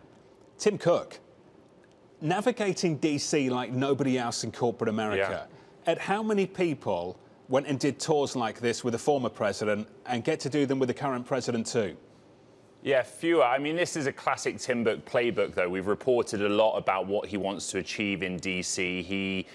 Tim Cook, navigating DC like nobody else in corporate America. Yeah. Ed, how many people went and did tours like this with a former president and get to do them with the current president too? Yeah, fewer. I mean, this is a classic Tim Cook playbook, though. We've reported a lot about what he wants to achieve in DC. He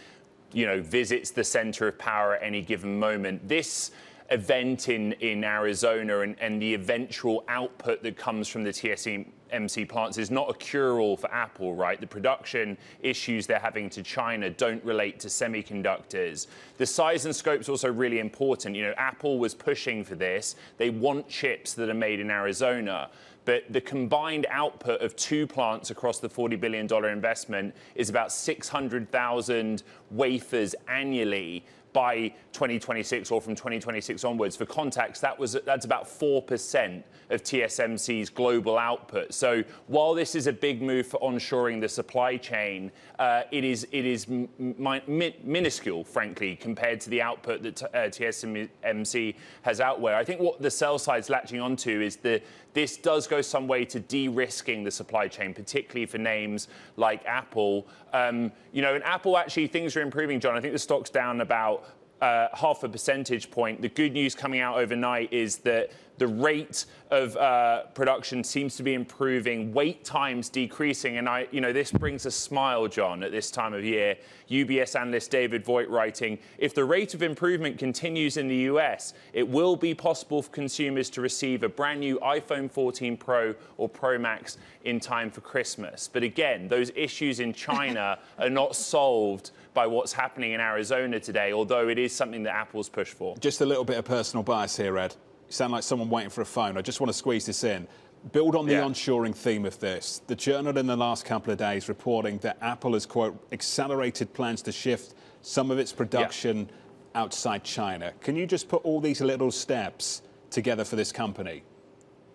you know, visits the center of power at any given moment. This event in, in Arizona and, and the eventual output that comes from the TSMC plants is not a cure-all for Apple, right? The production issues they're having to China don't relate to semiconductors. The size and scope is also really important. You know, Apple was pushing for this. They want chips that are made in Arizona but the combined output of two plants across the $40 billion investment is about 600,000 wafers annually by 2026 or from 2026 onwards. For context, that was that's about 4% of TSMC's global output. So while this is a big move for onshoring the supply chain, uh, it is it is minuscule, frankly, compared to the output that uh, TSMC has out there. I think what the sell side's latching onto is the this does go some way to de-risking the supply chain, particularly for names like Apple. Um, you know, in Apple, actually, things are improving, John. I think the stock's down about uh, half a percentage point. The good news coming out overnight is that the rate of uh, production seems to be improving, wait times decreasing, and I, you know, this brings a smile, John, at this time of year. UBS analyst David Vogt writing, if the rate of improvement continues in the US, it will be possible for consumers to receive a brand new iPhone 14 Pro or Pro Max in time for Christmas. But again, those issues in China are not solved by what's happening in Arizona today, although it is something that Apple's pushed for. Just a little bit of personal bias here, Ed. You sound like someone waiting for a phone. I just want to squeeze this in. Build on the yeah. onshoring theme of this. The Journal in the last couple of days reporting that Apple has, quote, accelerated plans to shift some of its production yeah. outside China. Can you just put all these little steps together for this company?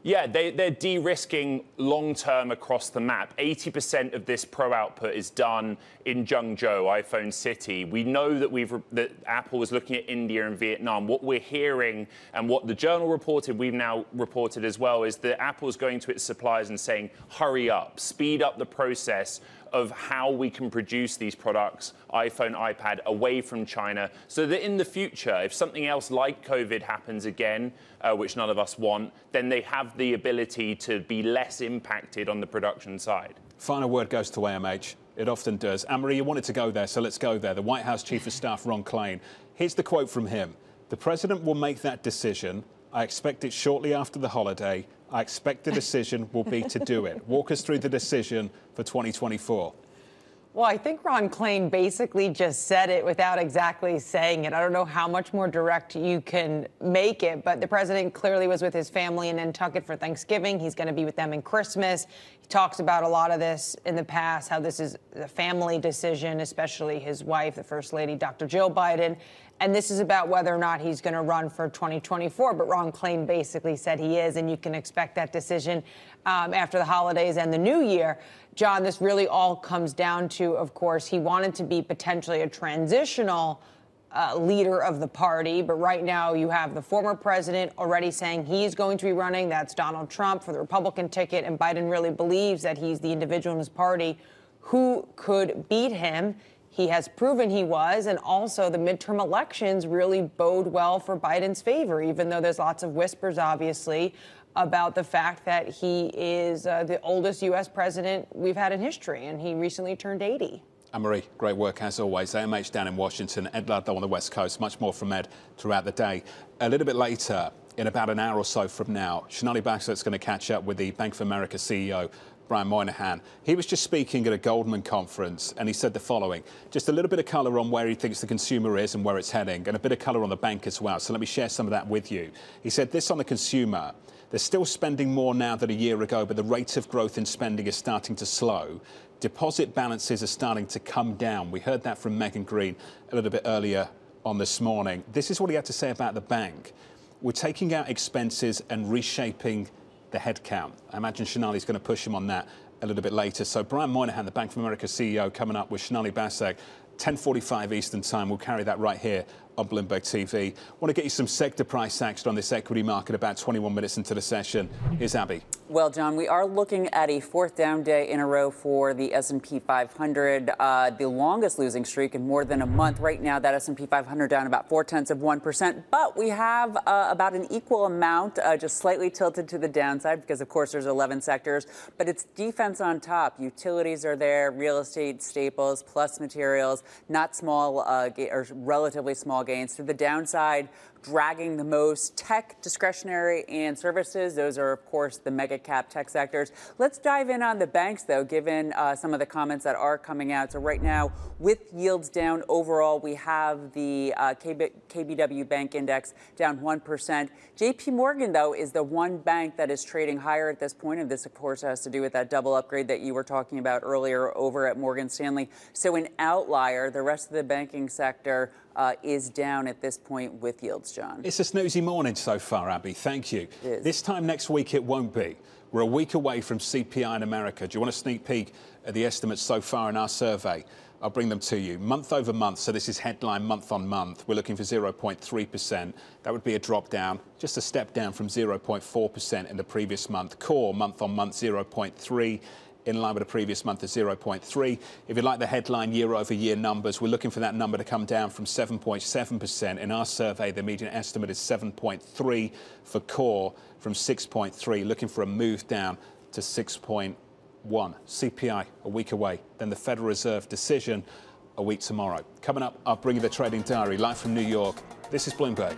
Yeah, they, are de-risking long-term across the map. 80% of this pro output is done in Zhengzhou, iPhone City. We know that we've that Apple was looking at India and Vietnam. What we're hearing and what the journal reported, we've now reported as well, is that Apple is going to its suppliers and saying, "Hurry up, speed up the process of how we can produce these products, iPhone, iPad, away from China, so that in the future, if something else like COVID happens again, uh, which none of us want, then they have the ability to be less impacted on the production side. Final word goes to AMH. It often does. Anne-Marie, you wanted to go there, so let's go there. The White House Chief of Staff, Ron Klain. Here's the quote from him. The president will make that decision. I expect it shortly after the holiday. I expect the decision will be to do it. Walk us through the decision for 2024. Well, I think Ron Klain basically just said it without exactly saying it. I don't know how much more direct you can make it, but the president clearly was with his family in Nantucket for Thanksgiving. He's going to be with them in Christmas. He talks about a lot of this in the past, how this is a family decision, especially his wife, the First Lady, Dr. Jill Biden. And this is about whether or not he's going to run for 2024. But Ron Klain basically said he is, and you can expect that decision um, after the holidays and the new year. John, this really all comes down to, of course, he wanted to be potentially a transitional uh, leader of the party. But right now, you have the former president already saying he's going to be running. That's Donald Trump for the Republican ticket. And Biden really believes that he's the individual in his party who could beat him. He has proven he was. And also, the midterm elections really bode well for Biden's favor, even though there's lots of whispers, obviously, about the fact that he is uh, the oldest U.S. president we've had in history, and he recently turned 80. Anne-Marie, great work as always. AMH down in Washington, Ed Ludlow on the West Coast. Much more from Ed throughout the day. A little bit later, in about an hour or so from now, Sonali is going to catch up with the Bank of America CEO, Brian Moynihan. He was just speaking at a Goldman conference and he said the following just a little bit of colour on where he thinks the consumer is and where it's heading, and a bit of colour on the bank as well. So let me share some of that with you. He said this on the consumer. They're still spending more now than a year ago, but the rate of growth in spending is starting to slow. Deposit balances are starting to come down. We heard that from Megan Greene a little bit earlier on this morning. This is what he had to say about the bank. We're taking out expenses and reshaping the headcount. I imagine Sonali's going to push him on that a little bit later. So Brian Moynihan, the Bank of America CEO, coming up with Sonali Basak, 10:45 Eastern Time. We'll carry that right here on Bloomberg TV. Want to get you some sector price action on this equity market about 21 minutes into the session. Here's Abby. Well, John, we are looking at a fourth down day in a row for the S&P 500, uh, the longest losing streak in more than a month. Right now, that S&P 500 down about four tenths of one percent, but we have uh, about an equal amount, uh, just slightly tilted to the downside because, of course, there's 11 sectors. But it's defense on top. Utilities are there, real estate, staples, plus materials, not small uh, or relatively small gains. To the downside, dragging the most tech, discretionary, and services. Those are, of course, the mega cap tech sectors. Let's dive in on the banks, though, given uh, some of the comments that are coming out. So, right now, with yields down overall, we have the uh, KB, KBW Bank Index down 1%. JP Morgan, though, is the one bank that is trading higher at this point. And this, of course, has to do with that double upgrade that you were talking about earlier over at Morgan Stanley. So, an outlier, the rest of the banking sector uh, is down at this point with yields, John. It's a snoozy morning so far, Abby. Thank you. This time next week, it won't be. We're a week away from CPI in America. Do you want a sneak peek at the estimates so far in our survey? I'll bring them to you. Month over month, so this is headline month on month, we're looking for 0.3%. That would be a drop down, just a step down from 0.4% in the previous month. Core month on month 0.3 in line with the previous month of 0.3. If you like the headline year over year numbers, we're looking for that number to come down from 7.7%. In our survey, the median estimate is 7.3 for core from 6.3, looking for a move down to 6.1. CPI a week away. Then the Federal Reserve decision a week tomorrow. Coming up, I'll bring you the trading diary live from New York. This is Bloomberg.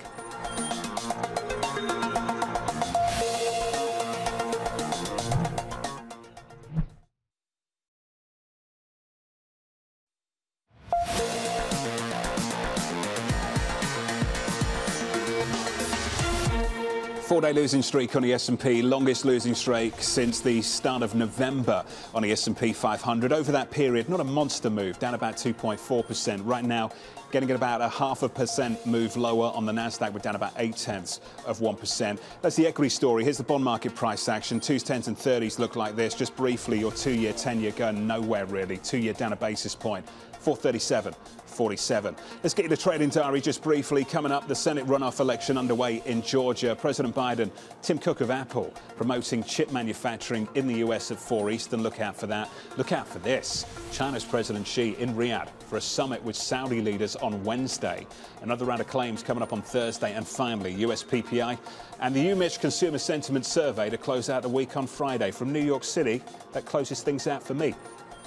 Four-day losing streak on the S&P, longest losing streak since the start of November on the S&P 500. Over that period, not a monster move, down about 2.4%. Right now, getting at about a half a percent move lower on the Nasdaq. We're down about eight tenths of one percent. That's the equity story. Here's the bond market price action. Twos, tens, and thirties look like this. Just briefly, your two-year, ten-year going nowhere really. Two-year down a basis point. 437. 47. Let's get you the trading diary just briefly. Coming up, the Senate runoff election underway in Georgia. President Biden, Tim Cook of Apple, promoting chip manufacturing in the U.S. at 4 Eastern. Look out for that. Look out for this. China's President Xi in Riyadh for a summit with Saudi leaders on Wednesday. Another round of claims coming up on Thursday. And finally, US PPI and the UMich Consumer Sentiment Survey to close out the week on Friday from New York City. That closes things out for me.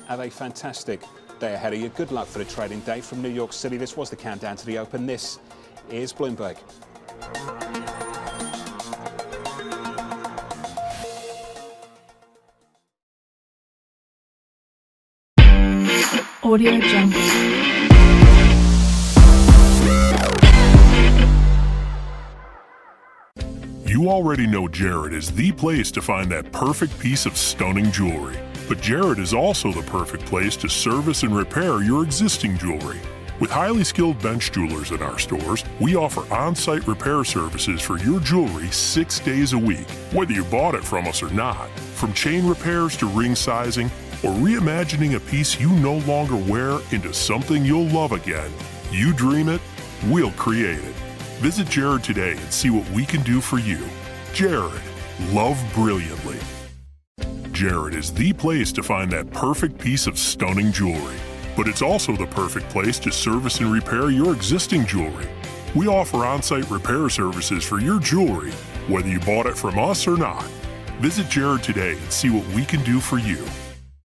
Have a fantastic day ahead of you. Good luck for the trading day from New York City. This was the countdown to the open. This is Bloomberg. Audio Jungle. You already know Jared is the place to find that perfect piece of stunning jewelry. But Jared is also the perfect place to service and repair your existing jewelry. With highly skilled bench jewelers in our stores, we offer on site repair services for your jewelry six days a week, whether you bought it from us or not. From chain repairs to ring sizing, or reimagining a piece you no longer wear into something you'll love again. You dream it, we'll create it. Visit Jared today and see what we can do for you. Jared, love brilliantly. Jared is the place to find that perfect piece of stunning jewelry, but it's also the perfect place to service and repair your existing jewelry. We offer on site repair services for your jewelry, whether you bought it from us or not. Visit Jared today and see what we can do for you.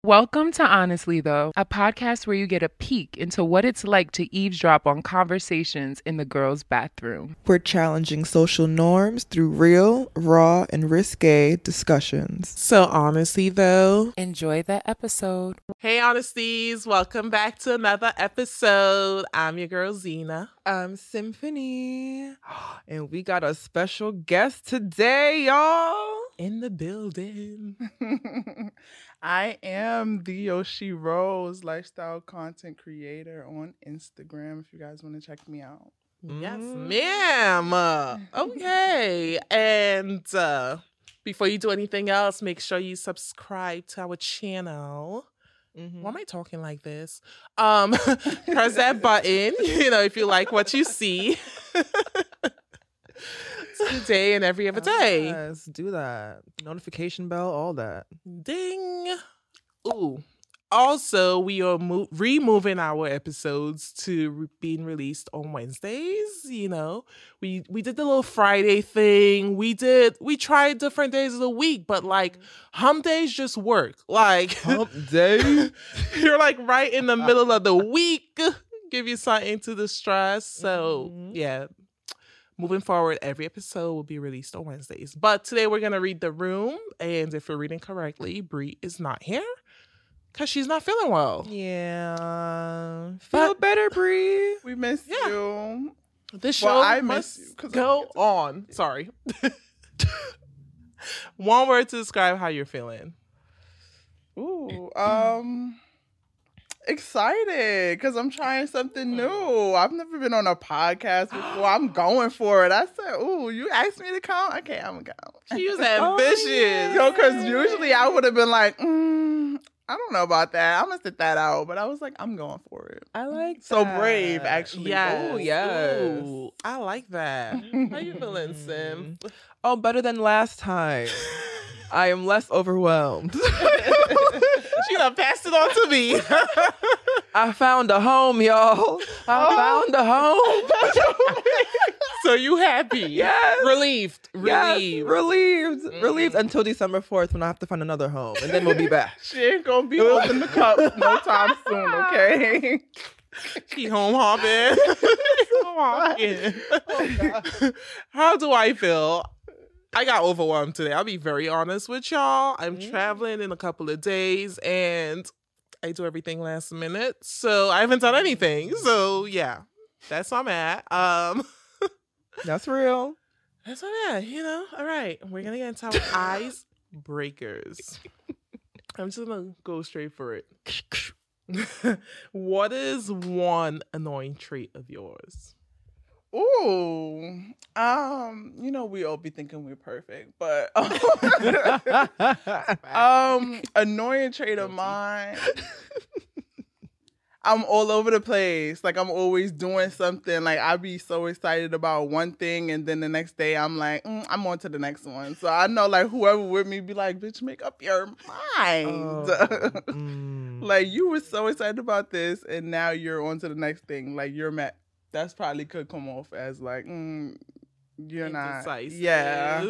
Welcome to Honestly, though, a podcast where you get a peek into what it's like to eavesdrop on conversations in the girls' bathroom. We're challenging social norms through real, raw, and risque discussions. So, honestly, though, enjoy the episode. Hey, honesties, welcome back to another episode. I'm your girl, Zena. I'm Symphony, and we got a special guest today, y'all. In the building. I am the Yoshi Rose lifestyle content creator on Instagram. If you guys want to check me out. Yes, ma'am. Uh, okay. And uh, before you do anything else, make sure you subscribe to our channel. Why am I talking like this? Um, press that button, you know, if you like what you see. Today and every other day. Yes, do that. Notification bell, all that. Ding. Ooh. Also, we are mo- removing our episodes to re- being released on Wednesdays. You know, we we did the little Friday thing. We did we tried different days of the week, but like hump days just work. Like hump day, you're like right in the middle of the week. Give you something to distress. So mm-hmm. yeah, moving forward, every episode will be released on Wednesdays. But today we're gonna read the room, and if we're reading correctly, Brie is not here because she's not feeling well. Yeah, feel better, Brie. We miss you. This show Well, I must miss you I go on. Sorry. One word to describe how you're feeling. Ooh, um, excited because I'm trying something new. I've never been on a podcast before. I'm going for it. I said, "Ooh, you asked me to come. Okay, I'm gonna come." She was ambitious. Yo, because usually I would have been like, mm, I don't know about that. I'm gonna sit that out. But I was like, I'm going for it. I like so brave, actually. Yeah, Oh, yes. Ooh, I like that. How you feeling, Sim? Mm-hmm. Oh, better than last time. I am less overwhelmed. she done passed it on to me. I found a home, y'all. I oh. found a home. So you happy? Yes. Relieved. Yes, Relieved. relieved. Relieved until December 4th when I have to find another home. And then we'll be back. She ain't gonna be open the cup no time soon. Okay. She home hopping. home hopping. How do I feel? I got overwhelmed today. I'll be very honest with y'all. I'm traveling in a couple of days and I do everything last minute. So I haven't done anything. So yeah, that's where I'm at. Um That's real. That's where I'm you know. All right. We're gonna get into our ice breakers. I'm just gonna go straight for it. what is one annoying trait of yours? Ooh, um, you know we all be thinking we're perfect, but um, annoying trait of mine. I'm all over the place. Like I'm always doing something. Like I'd be so excited about one thing, and then the next day I'm like, mm, I'm on to the next one. So I know like whoever with me be like, bitch, make up your mind. like you were so excited about this, and now you're on to the next thing. Like you're mad. That's probably could come off as like, mm, you're not. Yeah.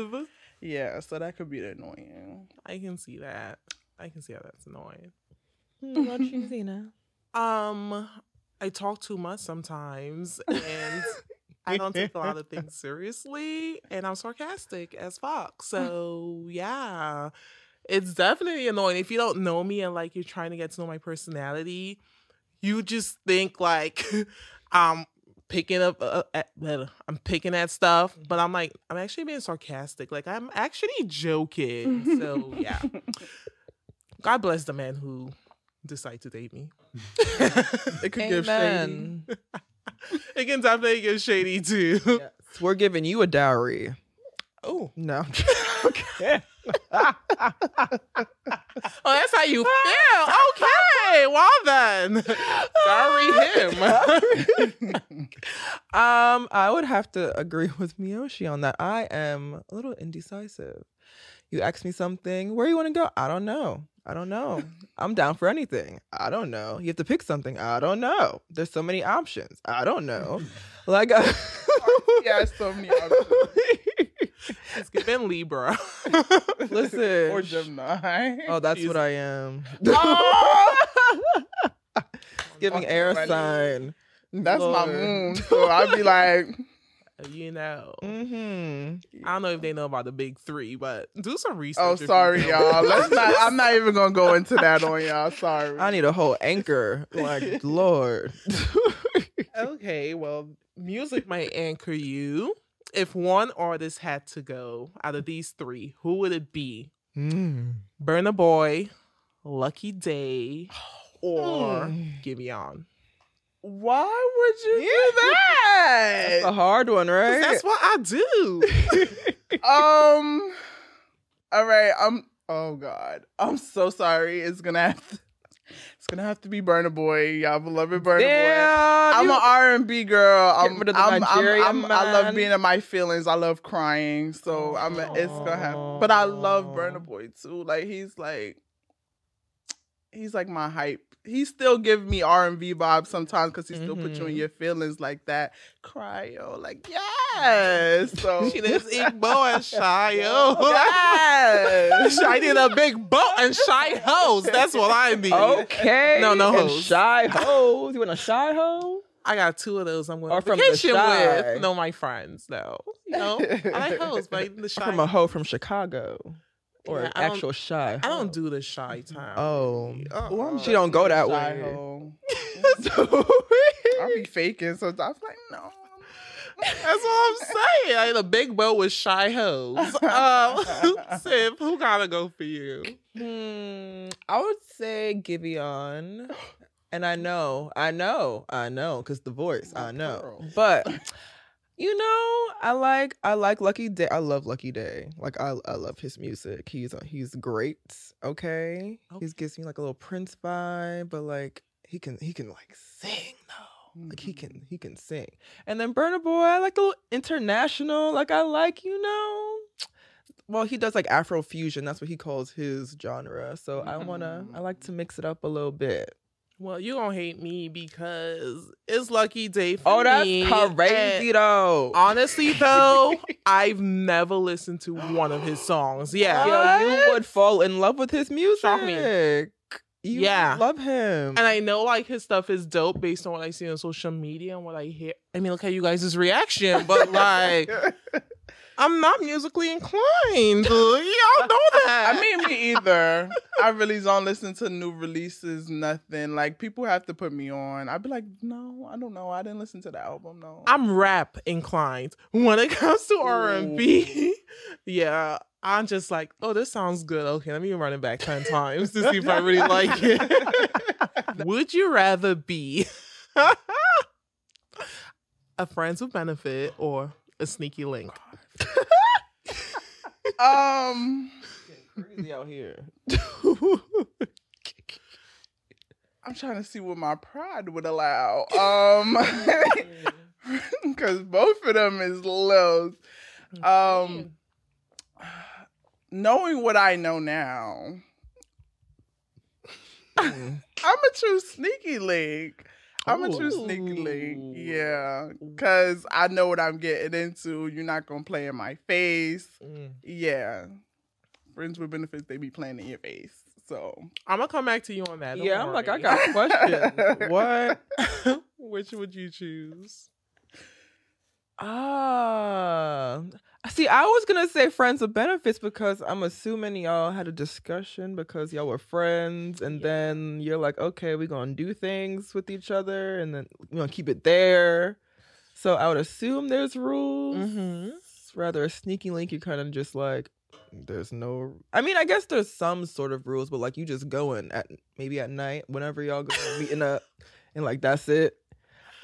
Yeah. So that could be annoying. I can see that. I can see how that's annoying. What about you, Zena? Um, I talk too much sometimes, and I don't take a lot of things seriously, and I'm sarcastic as fuck. So yeah, it's definitely annoying if you don't know me and like you're trying to get to know my personality. you just think like I'm picking up, uh, at, I'm picking at stuff, but I'm like, I'm actually being sarcastic. Like I'm actually joking. so yeah, God bless the man who decided to date me. it could give shady. Amen. it can definitely get shady too. We're giving you a dowry. Oh no. okay. oh, that's how you feel. Okay, well then, sorry him. um, I would have to agree with Miyoshi on that. I am a little indecisive. You ask me something, where you want to go? I don't know. I don't know. I'm down for anything. I don't know. You have to pick something. I don't know. There's so many options. I don't know. Like, uh, yeah, so many options. It's giving Libra. listen. or Gemini. Oh, that's what I am. Oh! Giving air Funny. sign. That's my Lord. moon. So I'd be like, You know, mm-hmm. I don't know if they know about the big three, but do some research. oh, if you sorry, y'all. Let's not. I'm not even gonna go into that on y'all. Sorry. I need a whole anchor. Like, Lord. okay, well, music might anchor you. If one artist had to go out of these three, who would it be? Mm. Burna Boy, Lucky Daye, or Give Me Giveon? Why would you do that? That's a hard one, right? That's what I do. um. All right. I'm. Oh God. I'm so sorry. It's gonna have to. It's gonna have to be Burna Boy, y'all beloved Burna Boy. I'm you- an R and B girl. I'm, rid of the I'm, I'm- I'm- I love being in my feelings. I love crying. So I'm. A, It's gonna happen. But I love Burna Boy too. Like he's like. He's like my hype. He still give me R and B vibes sometimes because he still put you in Mhm. your feelings like that. Cryo, like yes. So She lives Igbo and Shayo. Yes. I need a big boat and shy hoes. That's what I need. Okay. No, no And hoes. Shy hoes. You want a shy hoe? I got two of those. I'm going Or from the vacation with. No, my friends. Though. No, I like hoes, but the shy. I'm from a hoe from Chicago. Or Yeah, an I don't- actual shy. I don't do the shy time. Oh. Ooh, I'm She don't go that way. shy hoe. I be faking, so I was like, no. That's what I'm saying. Like the big boat with shy hoes. Um, Sif, who gotta go for you? Hmm, I would say Giveon. And I know, I know, I know, because the voice, I know. But you know, I like I like Lucky Daye. I love Lucky Daye. Like I I love his music. He's he's great. Okay. Oh. He gives me like a little Prince vibe, but like he can he can like sing though. Like he can mm-hmm. he can sing. And then Burna Boy, I like a little international. Like I like, you know. Well, he does like Afro fusion. That's what he calls his genre. So I wanna I like to mm-hmm. mix it up a little bit. Well, you gonna hate me because it's Lucky Daye for Oh, that's me. crazy and though. Honestly, though, I've never listened to one of his songs. Yeah, Yo, you would fall in love with his music. Shock me. You Yeah. love him. And I know like his stuff is dope based on what I see on social media and what I hear. I mean, look at you guys' reaction, but like, I'm not musically inclined. Y'all know that. I mean, me either. I really don't listen to new releases, nothing. Like, people have to put me on. I'd be like, no, I don't know. I didn't listen to the album, no. I'm rap inclined when it comes to R and B. Yeah, I'm just like, oh, this sounds good. Okay, let me run it back ten times to see if I really like it. Would you rather be a friends with benefit or a sneaky link? Um, crazy out here. I'm trying to see what my pride would allow. Um, because both of them is lows. Um, knowing what I know now, I'm a true sneaky link. I'm a true sneaky link. Yeah, because I know what I'm getting into. You're not gonna play in my face. Yeah, friends with benefits, they be playing in your face. So I'm gonna come back to you on that. don't Yeah, I'm like, I worry. got questions. what? Which would you choose? Ah, See, I was gonna say friends with benefits because I'm assuming y'all had a discussion because y'all were friends, and then you're like, okay, we're gonna do things with each other, and then we're gonna keep it there. So I would assume there's rules. Mm-hmm. Rather a sneaky link, you kind of just like, there's no. I mean, I guess there's some sort of rules, but like you just going at maybe at night whenever y'all go meeting up, and like that's it.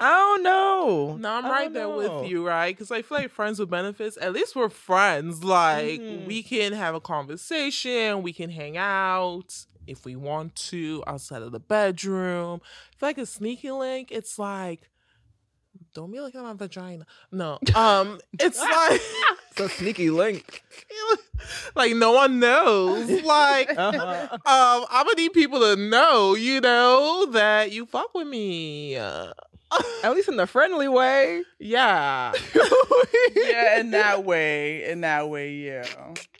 I don't know. No, I'm right there know. with you, right? Because I feel like friends with benefits, at least we're friends. Like, Mhm. we can have a conversation, we can hang out if we want to outside of the bedroom. I feel like a sneaky link, it's like, don't be looking at my vagina. No. Um, it's like, It's a sneaky link. like no one knows. Like, Uh-huh. um, I'm gonna need people to know, you know, that you fuck with me. Uh, At least in the friendly way. yeah. yeah, in that way, in that way, yeah.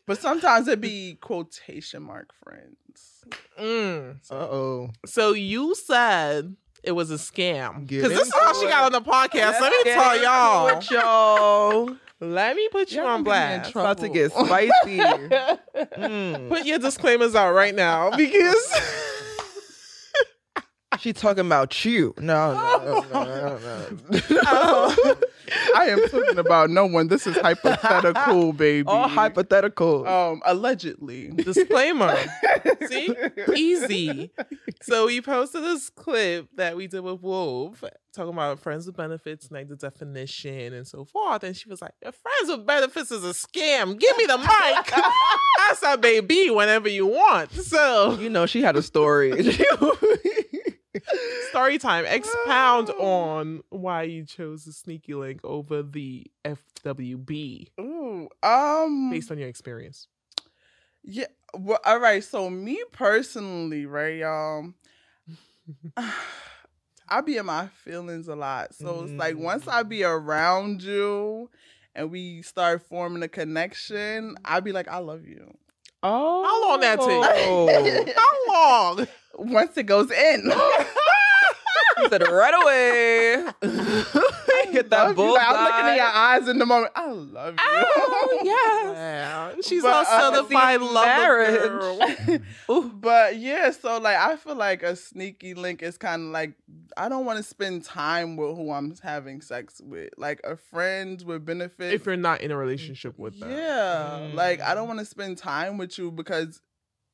But sometimes it'd be quotation mark friends. Mm. Uh oh. So you said it was a scam because this is how she it. got on the podcast. Let me tell y'all. it, y'all. Let me put you Y'all on gonna get blast. About to get spicy. Mm. Put your disclaimers out right now because She talking about you. No, no, no, no, no. I am talking about no one. This is hypothetical, baby. All hypothetical. Um, allegedly. disclaimer. See, easy. So we posted this clip that we did with Wolf talking about friends with benefits, like the definition and so forth. And she was like, "Your friends with benefits is a scam. Give me the mic. I said, baby, whenever you want." So you know she had a story. story time. Expound on why you chose the sneaky link over the FWB Ooh, um, based on your experience. Yeah. Well, all right. So me personally, right, y'all. I be in my feelings a lot. So it's like once I be around you and we start forming a connection, I be like, I love you. Oh, How long that take? How long? Once it goes in. He said right away. Hit that you. Like, I'm looking in your eyes in the moment. I love you. Oh, yes. She's But, a uh, certified see, lover but yeah, so like I feel like a sneaky link is kind of like I don't want to spend time with who I'm having sex with, like a friend with benefit If you're not in a relationship with them. yeah, like I don't want to spend time with you because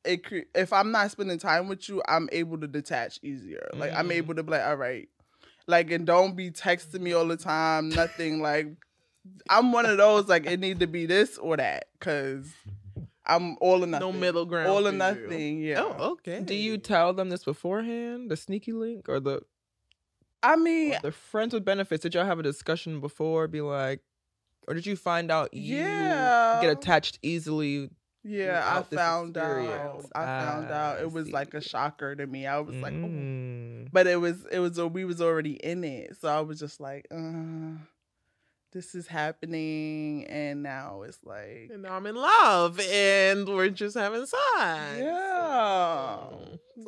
it. cre- If I'm not spending time with you, I'm able to detach easier. Like I'm Mm. able to be like, all right, like and don't be texting me all the time. Nothing like. I'm one of those like it need to be this or that because I'm all or nothing. No middle ground. All for or you. nothing. Yeah. Oh, okay. Do you tell them this beforehand? The sneaky link or the I mean, the friends with benefits? Did y'all have a discussion before? Be like, or did you find out you Yeah. get attached easily? Yeah, I found out. experience? I found Ah, out it was see. like a shocker to me. I was like, oh. Mm. but it was it was we was already in it, so I was just like, uh, this is happening, and now it's like, And now I'm in love and we're just having sex. yeah,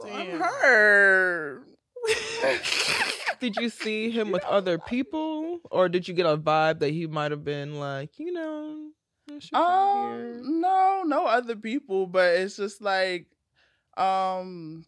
so I'm hurt. Did you see him with other people, or did you get a vibe that he might have been like, you know, there's shit? Um, no, no other people, but it's just like, um,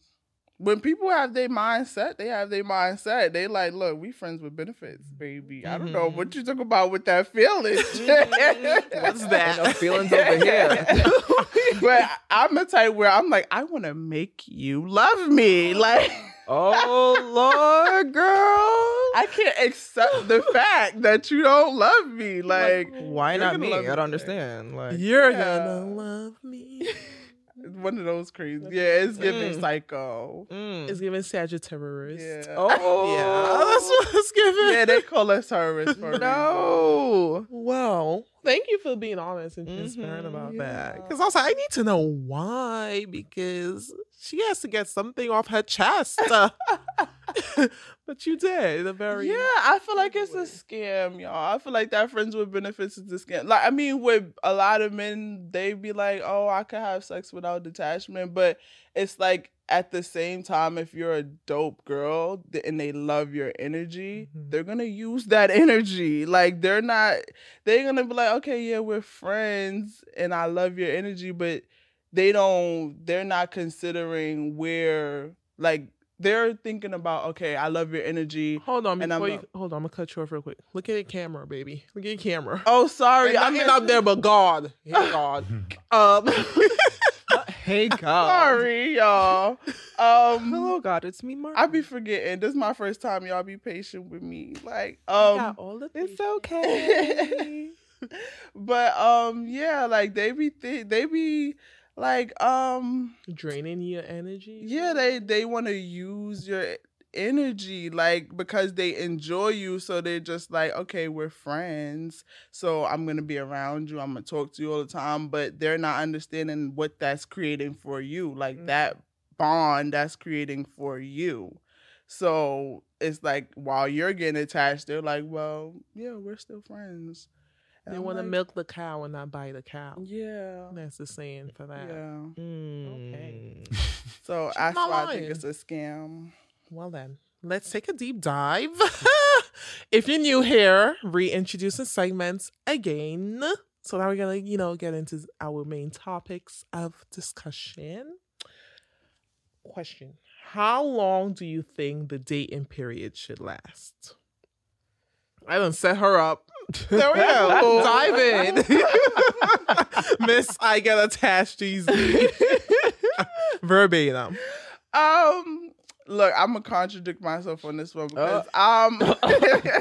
when people have their mindset, they have their mindset. They like, look, we friends with benefits, baby. I don't know what you talk about with that feeling. What's that? No feelings over here. but I'm the type where I'm like, I want to make you love me. Like, oh Lord, girl, I can't accept the fact that you don't love me. Like, why not gonna me? love I don't understand. Like, You're Yeah. gonna love me. one of those crazy. Yeah, it's giving Mm. psycho. mm. It's giving Sagittarius. Yeah. oh Yeah, that's what it's giving. Yeah, they call us terrorists for no. Well, thank you for being honest and transparent Mhm, about that. Because I was like, I need to know why. Because she has to get something off her chest. But you did a very Yeah, I feel like it's a scam, y'all. I feel like that friends with benefits is a scam. Like, I mean, with a lot of men, they be like, "Oh, I could have sex without detachment," but it's like at the same time, if you're a dope girl and they love your energy, mm-hmm. they're gonna use that energy. Like, they're not. They're gonna be like, "Okay, yeah, we're friends, and I love your energy," but they don't. They're not considering where like. They're thinking about okay, I love your energy. Hold on, and I'm before you, hold on, I'm gonna cut you off real quick. Look at your camera, baby. Look at your camera. Oh, sorry, I'm up there but God. Hey God. um, hey God. Sorry, y'all. Um, Hello, God. It's me, Mark. I be forgetting. This is my first time. Y'all be patient with me. Like, um, all the it's okay. but um, yeah, like they be th- they be like um draining your energy. Yeah, they they want to use your energy like because they enjoy you so they're just like okay we're friends so i'm gonna be around you i'm gonna talk to you all the time but they're not understanding what that's creating for you like that bond that's creating for you. So it's like while you're getting attached they're like well yeah we're still friends They want to like, milk the cow and not buy the cow. Yeah. That's the saying for that. Yeah. Okay. Mm. so that's why i think it's a scam Well then, let's take a deep dive. if you're new here, reintroducing segments again. So now we're gonna, you know, get into our main topics of discussion. Question: How long do you think the dating period should last? I done set her up. There we go. Dive in, Miss. I get attached easily. Verbatim. Um, look, I'm gonna contradict myself on this one because Uh, um,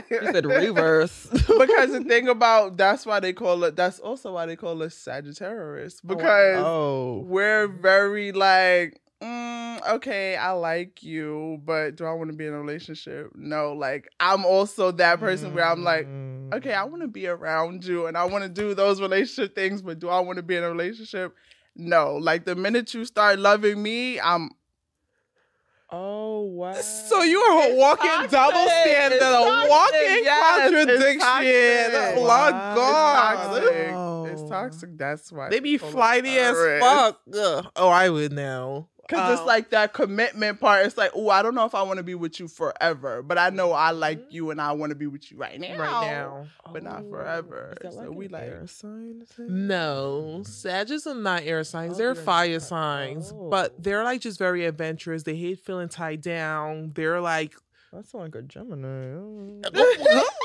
you said reverse. because the thing about that's why they call it. That's also why they call us Sagittarius because Oh. we're very like. Mm, okay, I like you, but do I want to be in a relationship? No, like I'm also that person where I'm like, Mm. okay, I want to be around you and I want to do those relationship things, but do I want to be in a relationship? No, like the minute you start loving me, I'm Oh wow! So you are a walking double standard, a walking contradiction. Oh my God. It's toxic. It's toxic. That's why They be flighty as fuck. Ugh. Oh, I would know. Cause it's Um, like that commitment part. It's like, oh, I don't know if I want to be with you forever, but I know I like you and I want to be with you right now. Mm-hmm. Right now. but not forever. so we like Air sign No, Sagittarius are not air signs. they're fire signs, but they're like just very adventurous. They hate feeling tied down. They're like That's sounds like a Gemini.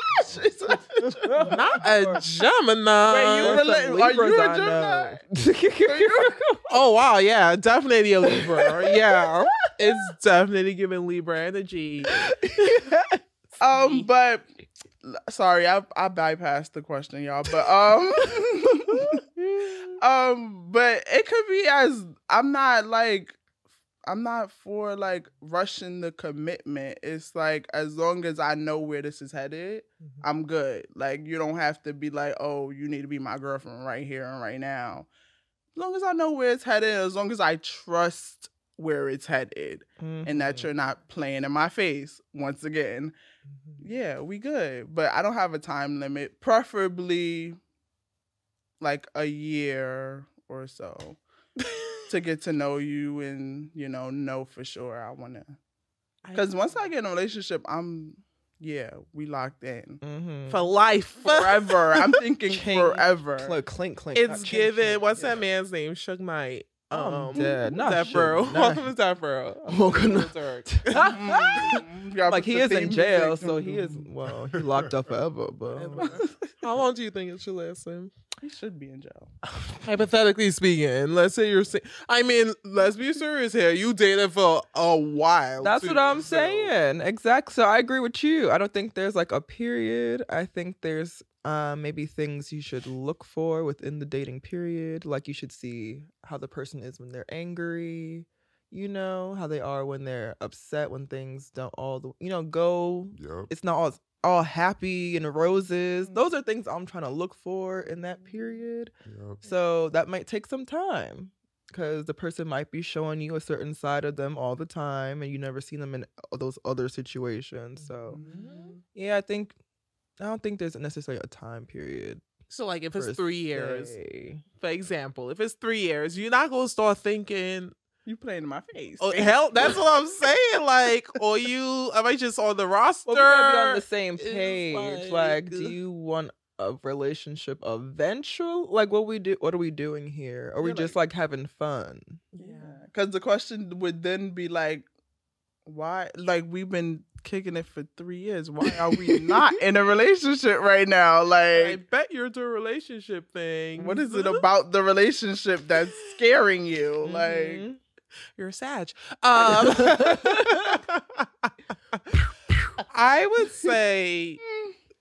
not a Gemini. Wait, you There's rela- are you Libras a I Gemini? oh wow, yeah, definitely a Libra. yeah, it's definitely giving Libra energy. um, but sorry, I I bypassed the question, y'all. But um, um, but it could be as I'm not like I'm not for like rushing the commitment. It's like as long as I know where this is headed, mm-hmm. I'm good. Like you don't have to be like, oh, you need to be my girlfriend right here and right now. As long as I know where it's headed, as long as I trust where it's headed, and that mm-hmm. you're not playing in my face once again, mm-hmm. yeah, we good. But I don't have a time limit. Preferably like a year or so to get to know you and you know know for sure I want to. Because once I get in a relationship, I'm yeah, we locked in mm-hmm. For life. forever. I'm thinking Chain forever. Clink, clink, clink. It's given. chain. What's that man's name? Suge Knight. Um, I'm Um, dead. Not Death Suge Row. Knight. Welcome to Death Row. Welcome to- y'all like he is in jail, music. so he is mm-hmm. well, he locked up forever. But um, How long do you think it should last him? He should be in jail. Hypothetically speaking, let's say you're. si- I mean, let's be serious here. You dated for a while. that's too, what I'm so- saying. Exactly. So I agree with you. I don't think there's like a period. I think there's uh, maybe things you should look for within the dating period. Like you should see how the person is when they're angry. You know how they are when they're upset when things don't all the you know go. It's not all all happy and roses. Those are things I'm trying to look for in that period. So that might take some time. because the person might be showing you a certain side of them all the time and you never see them in those other situations. So, yeah, I think I don't think there's necessarily a time period. So like if it's per three years, se. for example, if it's three years, you're not gonna start thinking You playing in my face. Oh hell, that's what I'm saying. Like, or you am I just on the roster? Well, we gotta be on the same page. Like, like- do you want a relationship eventual? Like, what we do? What are we doing here? Are we Yeah, just like having fun? Yeah, because the question would then be like, why? Like we've been kicking it for three years. Why are we not in a relationship right now? Like, I bet you're into a relationship thing. what is it about the relationship that's scaring you? Like, You're a Sag. Um, I would say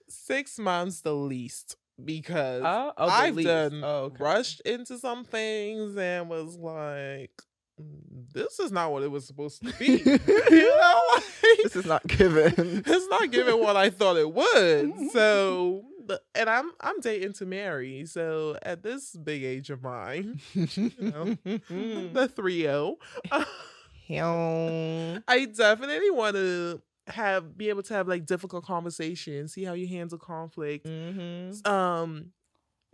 six months the least because Oh, oh, the I've least. done Oh, okay. rushed into some things and was like, "Mm, this is not what it was supposed to be. you know, this is not given. it's not giving what I thought it would. So, and I'm I'm dating to marry. So at this big age of mine, you know, the three zero. I definitely want to have be able to have like difficult conversations, see how you handle conflict, Mm-hmm. um,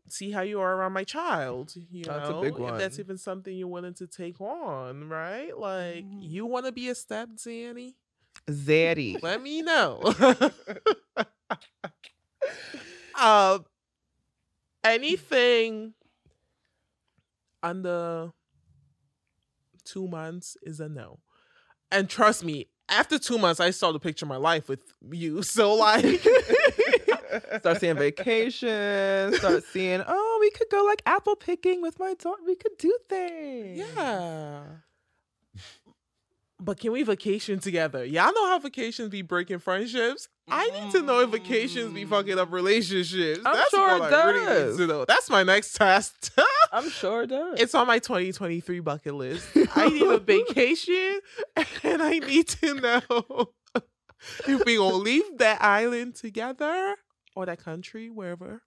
see how you are around my child. You That's a know, if that's even something you're willing to take on, right? Like, you want to be a step Zanny? Zaddy. Let me know. um, anything under two months is a no. And trust me, after two months, I saw the picture of my life with you. So like, start seeing vacations. Start seeing, oh, we could go like apple picking with my daughter. We could do things. yeah. But can we vacation together? Y'all know how vacations be breaking friendships. I need to know if vacations be fucking up relationships. I'm That's sure what it I really need does. to know. That's my next test. I'm sure it does. It's on my 2023 bucket list. I need a vacation and I need to know if we gonna leave that island together or that country, wherever,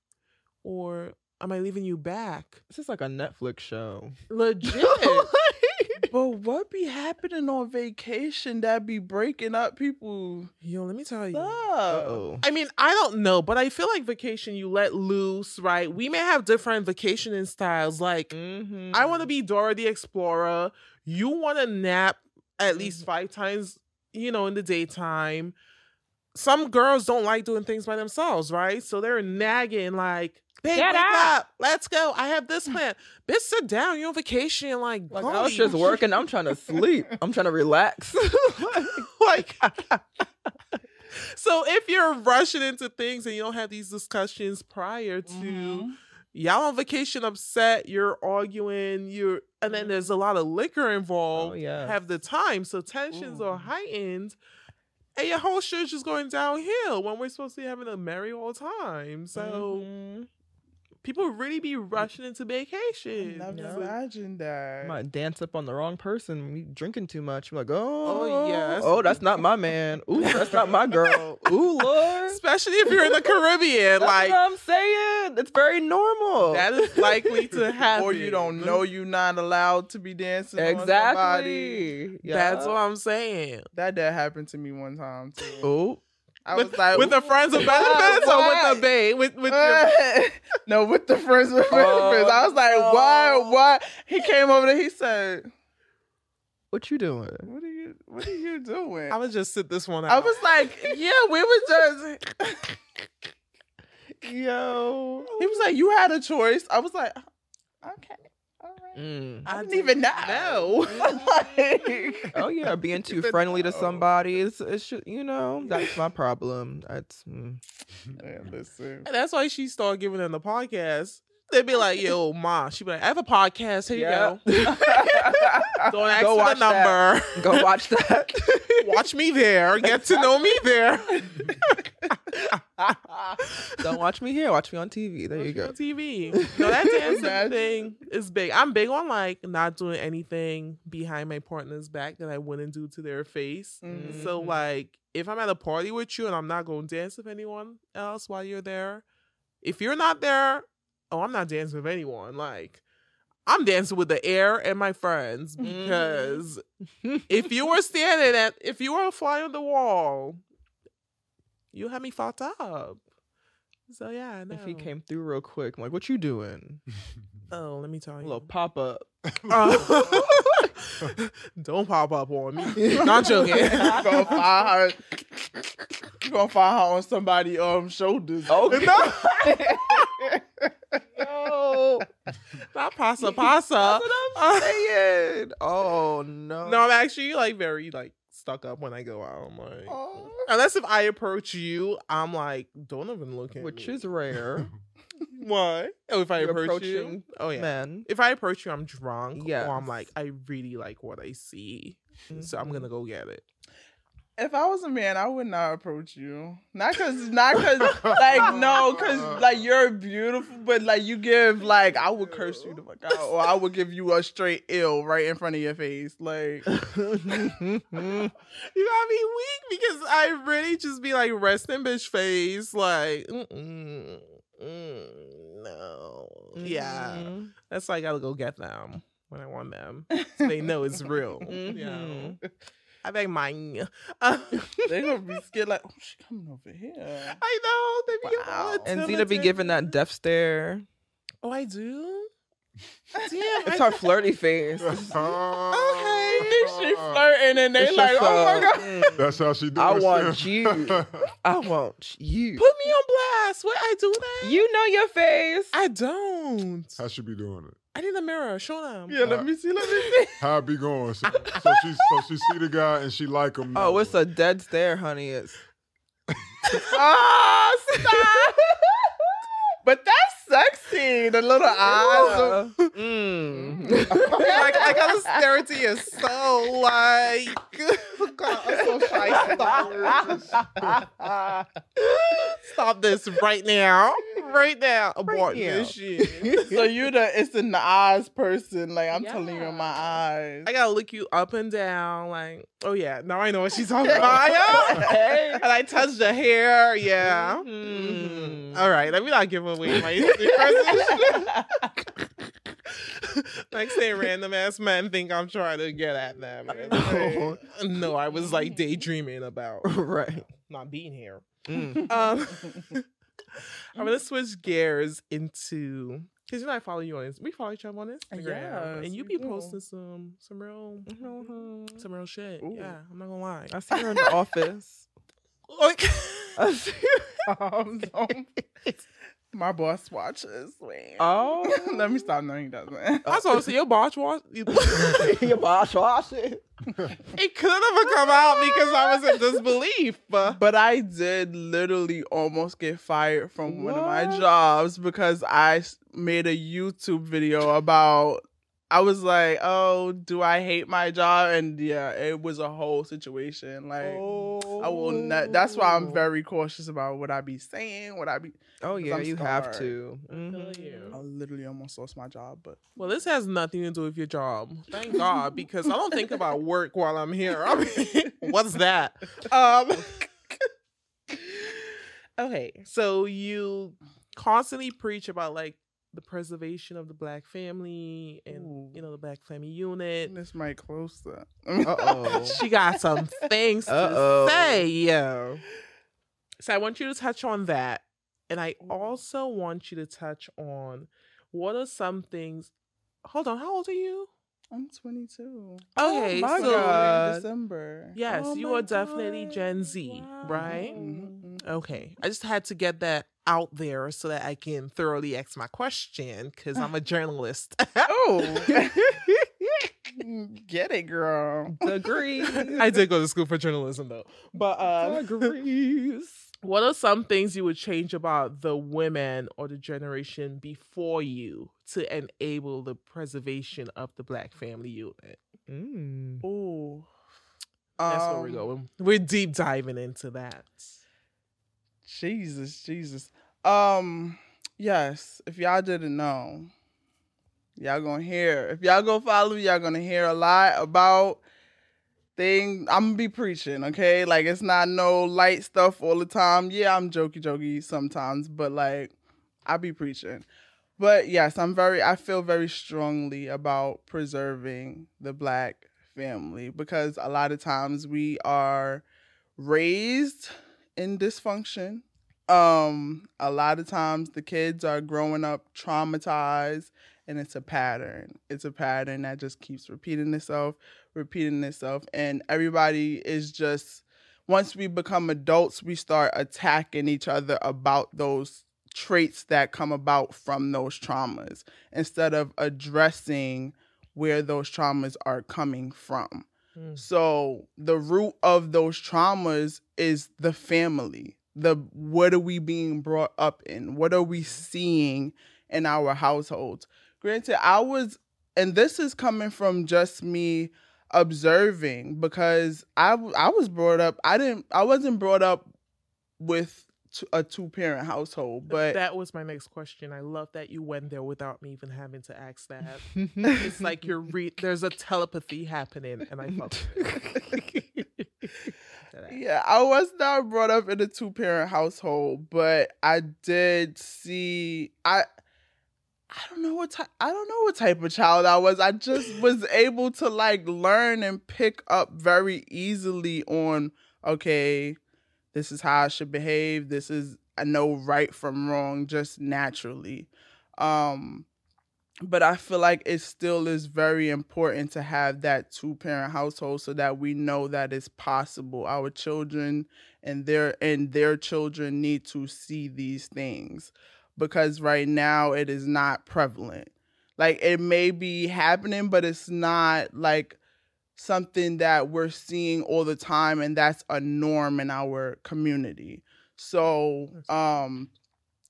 or am I leaving you back? This is like a Netflix show. Legit. but what be happening on vacation that be breaking up people? Yo, let me tell you. Oh. I mean, I don't know, but I feel like vacation you let loose, right? We may have different vacationing styles. Like, Mm-hmm. I want to be Dora the Explorer. You want to nap at least five times, you know, in the daytime. Some girls don't like doing things by themselves, right? So they're nagging like, "Babe, Get wake up. up, let's go. I have this plan." Bitch, sit down. You're on vacation. Like, Like I was just working. I'm trying to sleep. I'm trying to relax. like so if you're rushing into things and you don't have these discussions prior to Mm-hmm. y'all on vacation upset you're arguing you're and then there's a lot of liquor involved Oh, yes. have the time so tensions are heightened and your whole shit's just going downhill when we're supposed to be having a merry old time so Mm-hmm. People really be rushing into vacation I've Never imagined that. I might dance up on the wrong person. We drinking too much. I'm like, oh, Oh, yes. oh, that's oh, not my man. Ooh, that's not my girl. Ooh, Lord. especially if you're in the caribbean That's like what I'm saying. It's very normal. that is likely to happen Or you don't know you're not allowed to be dancing. On somebody. exactly. That's what I'm saying. That that happened to me one time too. Oh, I with, was like, with the friends of benefits or with the babe? With with your, no, with the friends with oh, benefits. I was like, why? Why? He came over there. He said, what you doing? "What are you? What are you doing?" I was just sit this one out. I was like, "Yeah, we were just." Yo. He was like, "You had a choice." I was like, "Okay." Mm. I didn't even know. Like- Oh yeah, being too friendly to somebody is, it's you know that's my problem. That's mm. Man, listen. and that's why she started giving them the podcast. They'd be like, "Yo, ma," she'd be like, "I have a podcast. Here Yeah. you go. Don't ask Go for the watch that. number. go watch that. Watch me there. Get to know me there. Don't watch me here. Watch me on TV. There you on go. TV. No, that dancing thing is big. I'm big on like not doing anything behind my partner's back that I wouldn't do to their face. So Mm-hmm. like if I'm at a party with you and I'm not going to dance with anyone else while you're there, if you're not there, oh, I'm not dancing with anyone. Like I'm dancing with the air and my friends because if you were standing at, if you were a fly on the wall, you had me fucked up. So yeah, I. If he came through real quick, I'm like, what you doing? Oh, let me tell you, A you. little pop up. Uh, don't pop up on me. Not joking. you gonna find her. You gonna find her on somebody um shoulders. Oh, no. Not pasa pasa. I'm saying. Oh no. No, I'm actually like very like stuck up when I go out. I'm like, unless if I approach you, I'm like, don't even look at me, Which me. is rare. Why? Oh, if I You're approach you, oh yeah. men. If I approach you, I'm drunk. Yeah, Or I'm like, I really like what I see, so I'm gonna mm-hmm. go get it. If I was a man, I would not approach you. Not cause, not cause, like no, cause like you're beautiful, but like you give like I would curse you the fuck out, or I would give you a straight ill right in front of your face. Like you got me weak because I really just be like resting bitch face, like mm-mm, mm, no, yeah. Mhm. That's why I gotta go get them when I want them. So they know it's real. Yeah. I beg mine. They're gonna be scared. Like, oh, she coming over here. I know they be all And Zena be giving that death stare. Oh, I do. Damn, It's I- her flirty face. Okay, she flirting, and they It's like, oh my uh, god. That's how she do I want you. I want you. Put me on blast. What I do that? You know your face. I don't. How she be doing it? I need a mirror. Show them. Yeah, let me see. Let me see. How it be going? So, so she so she see the guy and she like him. Oh, it's a dead stare, honey. It's Ah, stop. but that's sexy. The little eyes. mm. like I gotta stare into your soul, like God, I'm so shy. Stop. Stop this right now, right now. Abort now. this shit. so you the it's in the eyes person. Like I'm telling you in my eyes. I gotta look you up and down, like, oh yeah, now I know what she's talking about. Yeah. and I touch the hair, yeah. Mhm. All right, let me not give away my secrets. like saying random ass men think I'm trying to get at them. Like, no, I was like daydreaming about right. not being here. Mm. Um, I'm gonna switch gears into because you know I follow you on Inst- we follow each other on Instagram, Yes, and you be do. posting some some real some real shit. Yeah, I'm not gonna lie. I see her in the office. Like, I see her. Um, don't- my boss watches. Wait. Oh. let me stop. No, he doesn't. I was gonna say your boss was. your boss wash it. It could have come out because I was in disbelief. But But I did literally almost get fired from one of my jobs because I made a YouTube video about. I was like, "Oh, do I hate my job?" And yeah, it was a whole situation. Like, I will not. That's why I'm very cautious about what I be saying. What I be. Oh yeah, I'm you have scarred. to. I literally almost lost my job, but well, this has nothing to do with your job. Thank God, because I don't think about work while I'm here. I mean, what's that? Um. okay, so you constantly preach about like the preservation of the black family and you know the black family unit. this might close that. Uh-oh. she got some things Uh-oh. to say, yo. So I want you to touch on that, and I also want you to touch on what are some things. Hold on, how old are you? I'm 22. Okay, oh my so God. December. yes, Oh you my are definitely Gen Z, right? Mm-hmm, mm-hmm. Okay, I just had to get that out there so that I can thoroughly ask my question because I'm a journalist. oh, mm, get it, girl. Degree. I did go to school for journalism though. But um, Degrees. what are some things you would change about the women or the generation before you to enable the preservation of the black family unit? Mm. Ooh. That's where we're Um, going. We're deep diving into that. Jesus, Jesus. Um, yes. If y'all didn't know, y'all gonna hear. If y'all go follow, me, y'all gonna hear a lot about things. I'm gonna be preaching, okay? Like it's not no light stuff all the time. Yeah, I'm jokey jokey sometimes, but like I be preaching. but yes, I'm very I feel very strongly about preserving the black family because a lot of times we are raised in dysfunction. Um a lot of times the kids are growing up traumatized and it's a pattern. It's a pattern that just keeps repeating itself, repeating itself and everybody is just once we become adults, we start attacking each other about those traits that come about from those traumas instead of addressing where those traumas are coming from. Mm. So the root of those traumas is the family. The what are we being brought up in? What are we seeing in our households? Granted, I was and this is coming from just me observing because I I was brought up I didn't I wasn't brought up with t- a two parent household but that was my next question. I love that you went there without me even having to ask that. it's like you're re- there's a telepathy happening, and I felt. yeah, I was not brought up in a two parent household, but I did see I I don't know what type I don't know what type of child I was. I just was able to like learn and pick up very easily on okay, this is how I should behave. This is I know right from wrong just naturally. Um but I feel like it still is very important to have that two parent household so that we know that it's possible. Our children and their and their children need to see these things because right now it is not prevalent. Like it may be happening, but it's not like something that we're seeing all the time and that's a norm in our community. So um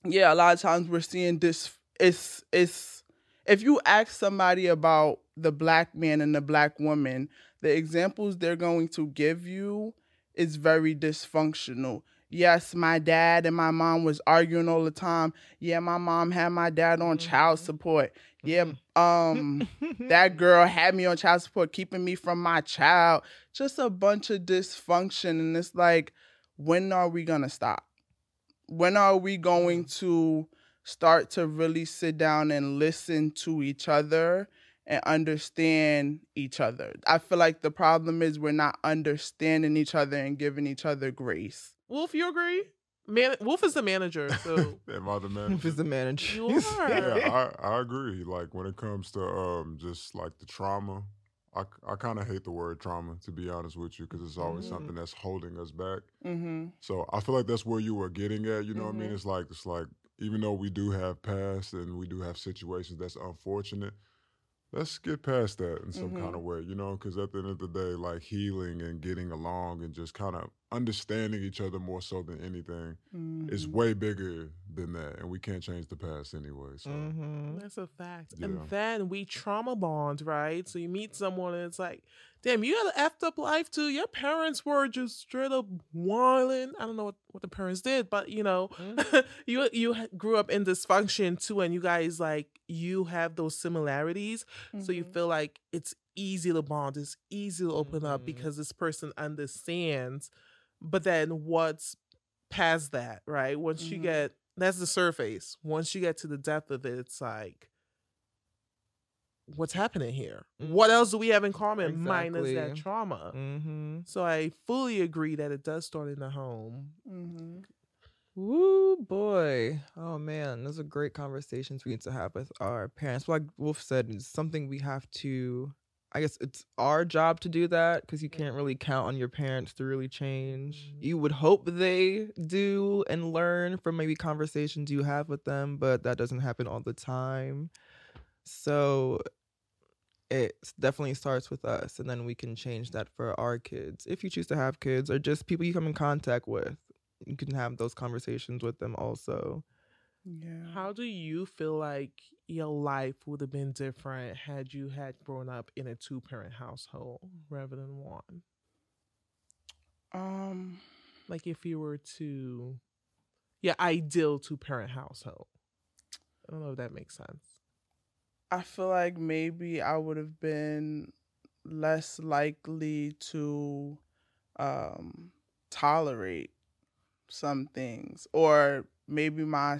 yeah, a lot of times we're seeing this it's it's if you ask somebody about the black man and the black woman, the examples they're going to give you is very dysfunctional. Yes, my dad and my mom was arguing all the time. Yeah, my mom had my dad on child support. Yeah, um that girl had me on child support keeping me from my child. Just a bunch of dysfunction and it's like when are we going to stop? When are we going to start to really sit down and listen to each other and understand each other. I feel like the problem is we're not understanding each other and giving each other grace. Wolf, you agree? Man, Wolf is the manager, so Am I the manager? Wolf is the manager. you are. yeah, I, I agree. Like when it comes to um just like the trauma, I, I kind of hate the word trauma to be honest with you because it's always Mhm. something that's holding us back. Mm-hmm. So I feel like that's where you were getting at. You know what I mean? Mhm. It's like it's like even though we do have past and we do have situations that's unfortunate, let's get past that in some kind Mhm. of way. You know, because at the end of the day, like healing and getting along and just kind of understanding each other more so than anything is Mhm. way bigger than that, and we can't change the past anyway. So That's a fact. Yeah. And then we trauma bond, right? So you meet someone and it's like, damn, you had an effed up life too. Your parents were just straight up wilding. I don't know what, what the parents did, but you know, you you grew up in dysfunction too, and you guys like you have those similarities. So you Mhm. feel like it's easy to bond, it's easy to open up because this person understands. But then what's past that, right? Once you Mhm. get that's the surface. Once you get to the depth of it, it's like, what's happening here? What else do we have in common minus that trauma? Mm-hmm. So I fully agree that it does start in the home. Mm-hmm. Woo boy. Oh man, those are great conversations we need to have with our parents. Like Wolf said, it's something we have to I guess it's our job to do that because you can't really count on your parents to really change. Mm-hmm. You would hope they do and learn from maybe conversations you have with them, but that doesn't happen all the time. So it definitely starts with us, and then we can change that for our kids if you choose to have kids or just people you come in contact with. You can have those conversations with them also. Yeah. How do you feel like your life would have been different had you had grown up in a two parent household rather than one? Um Like if you were to your ideal two parent household. I don't know if that makes sense. I feel like maybe I would have been less likely to um, tolerate some things, or maybe my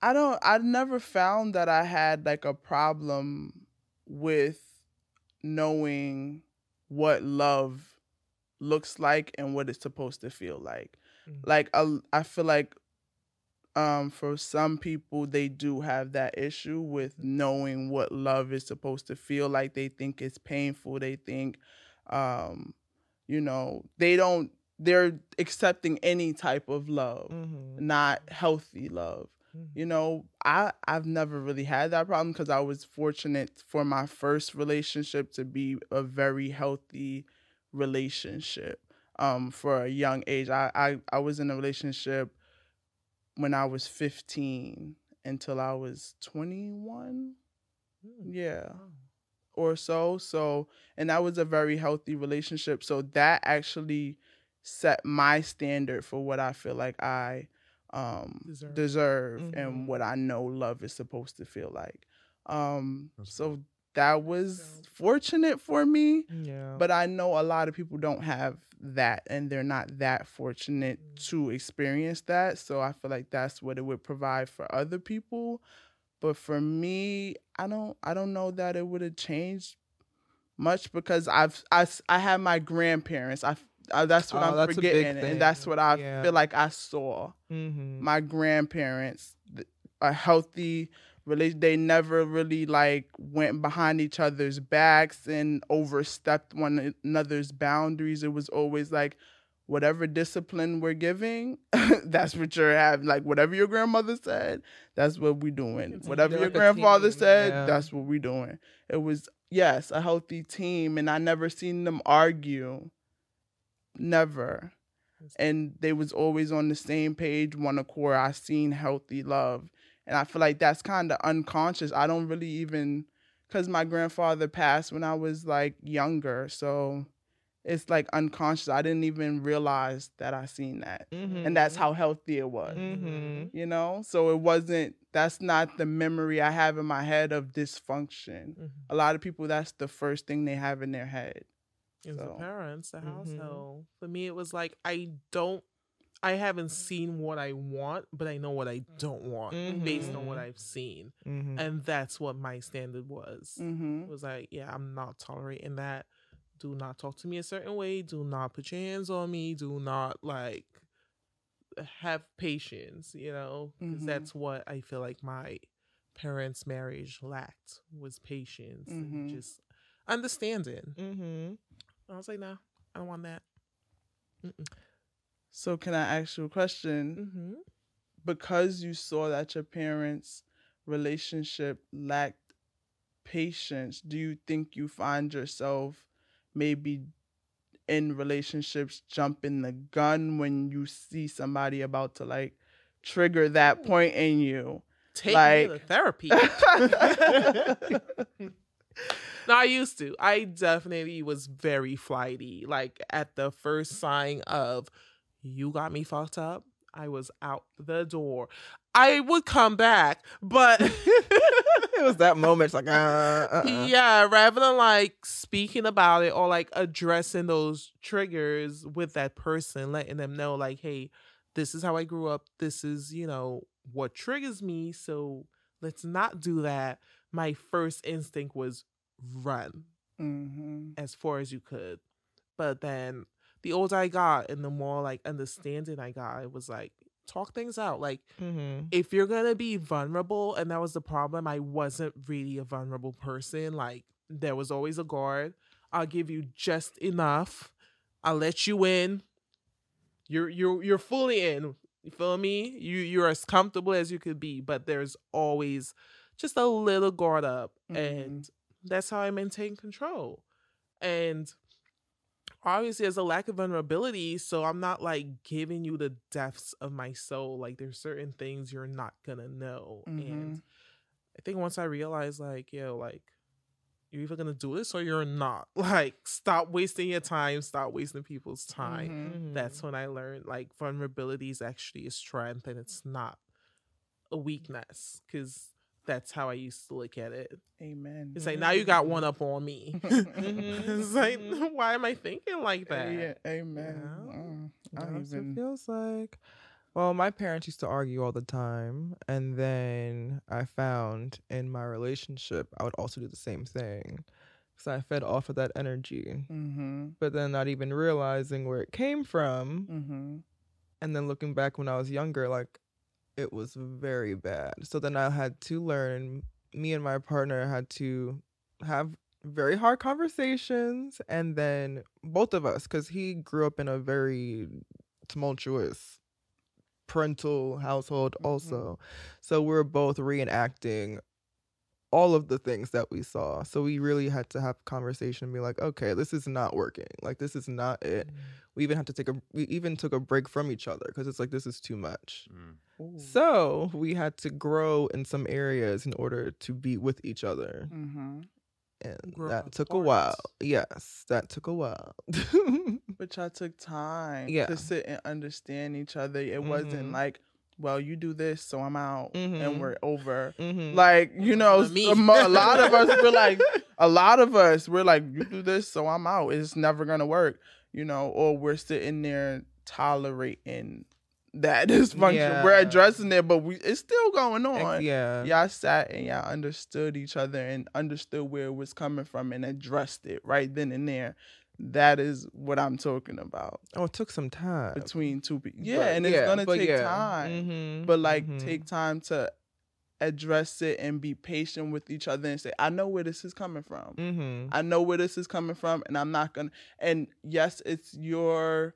I don't. I never found that I had like a problem with knowing what love looks like and what it's supposed to feel like. Like I, I feel like um for some people they do have that issue with knowing what love is supposed to feel like. They think it's painful. They think um you know, they don't they're accepting any type of love, not healthy love. You know, I I've never really had that problem because I was fortunate for my first relationship to be a very healthy relationship. Um, for a young age, I I, I was in a relationship when I was 15 until I was 21. Yeah. Or so. So, and that was a very healthy relationship. So that actually set my standard for what I feel like I um Deserve. deserve, Mhm. and what I know love is supposed to feel like. Um so that was fortunate for me. Yeah. But I know a lot of people don't have that and they're not that fortunate to experience that. So I feel like that's what it would provide for other people. But for me, I don't I don't know that it would have changed much because I've I, I have my grandparents. I, I that's what Oh, I'm that's forgetting and that's what I Yeah. feel like I saw. Mhm. My grandparents th- a healthy relation they never really like went behind each other's backs and overstepped one another's boundaries it was always like whatever discipline we're giving that's what you're having like whatever your grandmother said that's what we're doing whatever they're your grandfather team, said yeah. that's what we're doing it was yes a healthy team and i never seen them argue never. And they was always on the same page one accord i seen healthy love. And i feel like that's kind of unconscious. I don't really even because my grandfather passed when i was like younger. So it's like unconscious. I didn't even realize that i seen that. And that's how healthy it was Mhm. you know? So it wasn't that's not the memory i have in my head of dysfunction. A lot of people that's the first thing they have in their head It was the parents, the mhm. household. For me, it was like I don't, I haven't seen what I want, but I know what I don't want based on what Mhm. I've seen, Mhm. and that's what my standard was. Mhm. It was like, yeah, I'm not tolerating that. Do not talk to me a certain way. Do not put your hands on me. Do not like have patience. You know, 'Cause Mhm. that's what I feel like my parents' marriage lacked was patience and just understanding. Mm-hmm. I was like, nah, I don't want that. So can I ask you a question? Mm-hmm. Because you saw that your parents' relationship lacked patience, do you think you find yourself maybe in relationships jumping the gun when you see somebody about to like trigger that point in you? Take like me to therapy. no, I used to. I definitely was very flighty. Like at the first sign of you got me fucked up, I was out the door. I would come back, but it was that moment. It's like, uh, uh-uh. yeah, rather than like speaking about it or like addressing those triggers with that person, letting them know, like, hey, this is how I grew up. This is, you know, what triggers me. So let's not do that. My first instinct was run Mm-hmm. as far as you could. But then the older I got and the more like understanding I got, it was like, talk things out. Like, Mm-hmm. if you're gonna be vulnerable, and that was the problem, I wasn't really a vulnerable person. Like there was always a guard. I'll give you just enough. I'll let you in. You're you're you're fully in. You feel me? You you're as comfortable as you could be, but there's always just a little guard up, and that's how I maintain control. And obviously there's a lack of vulnerability so i'm not like giving you the depths of my soul like there's certain things you're not gonna know and Mhm. i think once i realized like yo like you're either gonna do this or you're not like stop wasting your time stop wasting people's time Mhm. that's when i learned like vulnerability is actually a strength and it's not a weakness because that's how i used to look at it Amen. it's like now you got one up on me it's like why am i thinking like that Yeah, amen. Mm, I don't That's what even. it feels like. Well, my parents used to argue all the time, and then I found in my relationship I would also do the same thing. So I fed off of that energy, Mm-hmm. but then not even realizing where it came from, Mm-hmm. and then looking back when I was younger, like it was very bad. So then I had to learn. Me and my partner had to have very hard conversations, and then both of us, because he grew up in a very tumultuous parental household mm-hmm. also. So we're both reenacting all of the things that we saw. So we really had to have conversation and be like, okay, this is not working. Like this is not it. We even had to take a we even took a break from each other because it's like this is too much. So we had to grow in some areas in order to be with each other. Mm-hmm. And Grow that took a while. Yes, that took a while. But y'all took time Yeah. to sit and understand each other. It wasn't Mhm. like, well, you do this, so I'm out, and Mhm. we're over. Mhm. Like you know, a, a lot of us we're like, a lot of us we're like, you do this, so I'm out. It's never gonna work, you know. Or we're sitting there tolerating that dysfunction. We're addressing it, but we it's still going on. yeah. y'all sat and y'all understood each other and understood where it was coming from and addressed it right then and there. That is what I'm talking about. Oh, it took some time between two people. Yeah, But and it's yeah, gonna take yeah. time. Mhm, But like, mhm. take time to address it and be patient with each other and say, "I know where this is coming from. Mhm. I know where this is coming from, and I'm not gonna." And yes, it's your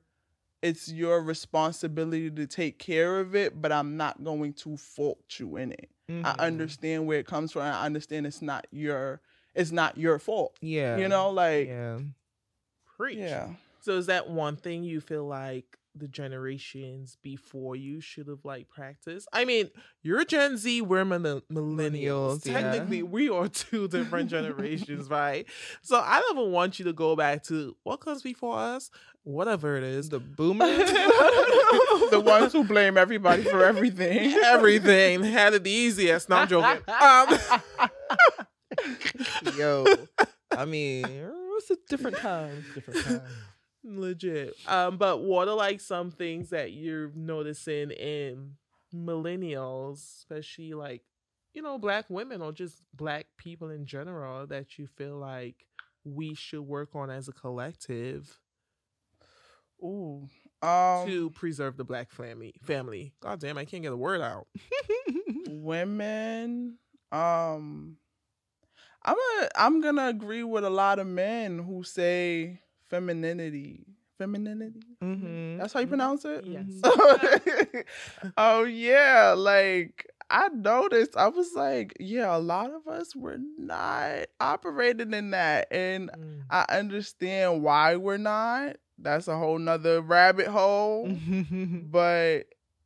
it's your responsibility to take care of it, but I'm not going to fault you in it. I Mhm. understand where it comes from. I understand it's not your it's not your fault. Yeah. You know, like yeah. Preach. Yeah. So is that one thing you feel like the generations before you should have like practiced? I mean, you're Gen Z, we're millenn- millennials. Yeah. Technically, we are two different generations, right? So I never want you to go back to what comes before us, whatever it is. The boomers, the ones who blame everybody for everything. everything had it the easiest. No, I'm joking. Um, Yo, I mean, it's a different time. Different time. Legit. Um, but what are like some things that you're noticing in millennials, especially like, you know, black women or just black people in general that you feel like we should work on as a collective Ooh. Um, to preserve the black family family. God damn, I can't get a word out. women um i'm a, i'm gonna agree with a lot of men who say femininity femininity? Mm-hmm. that's how you pronounce it? Yes. oh yeah like i noticed i was like yeah a lot of us were not operating in that and i understand why we're not. That's a whole nother rabbit hole. But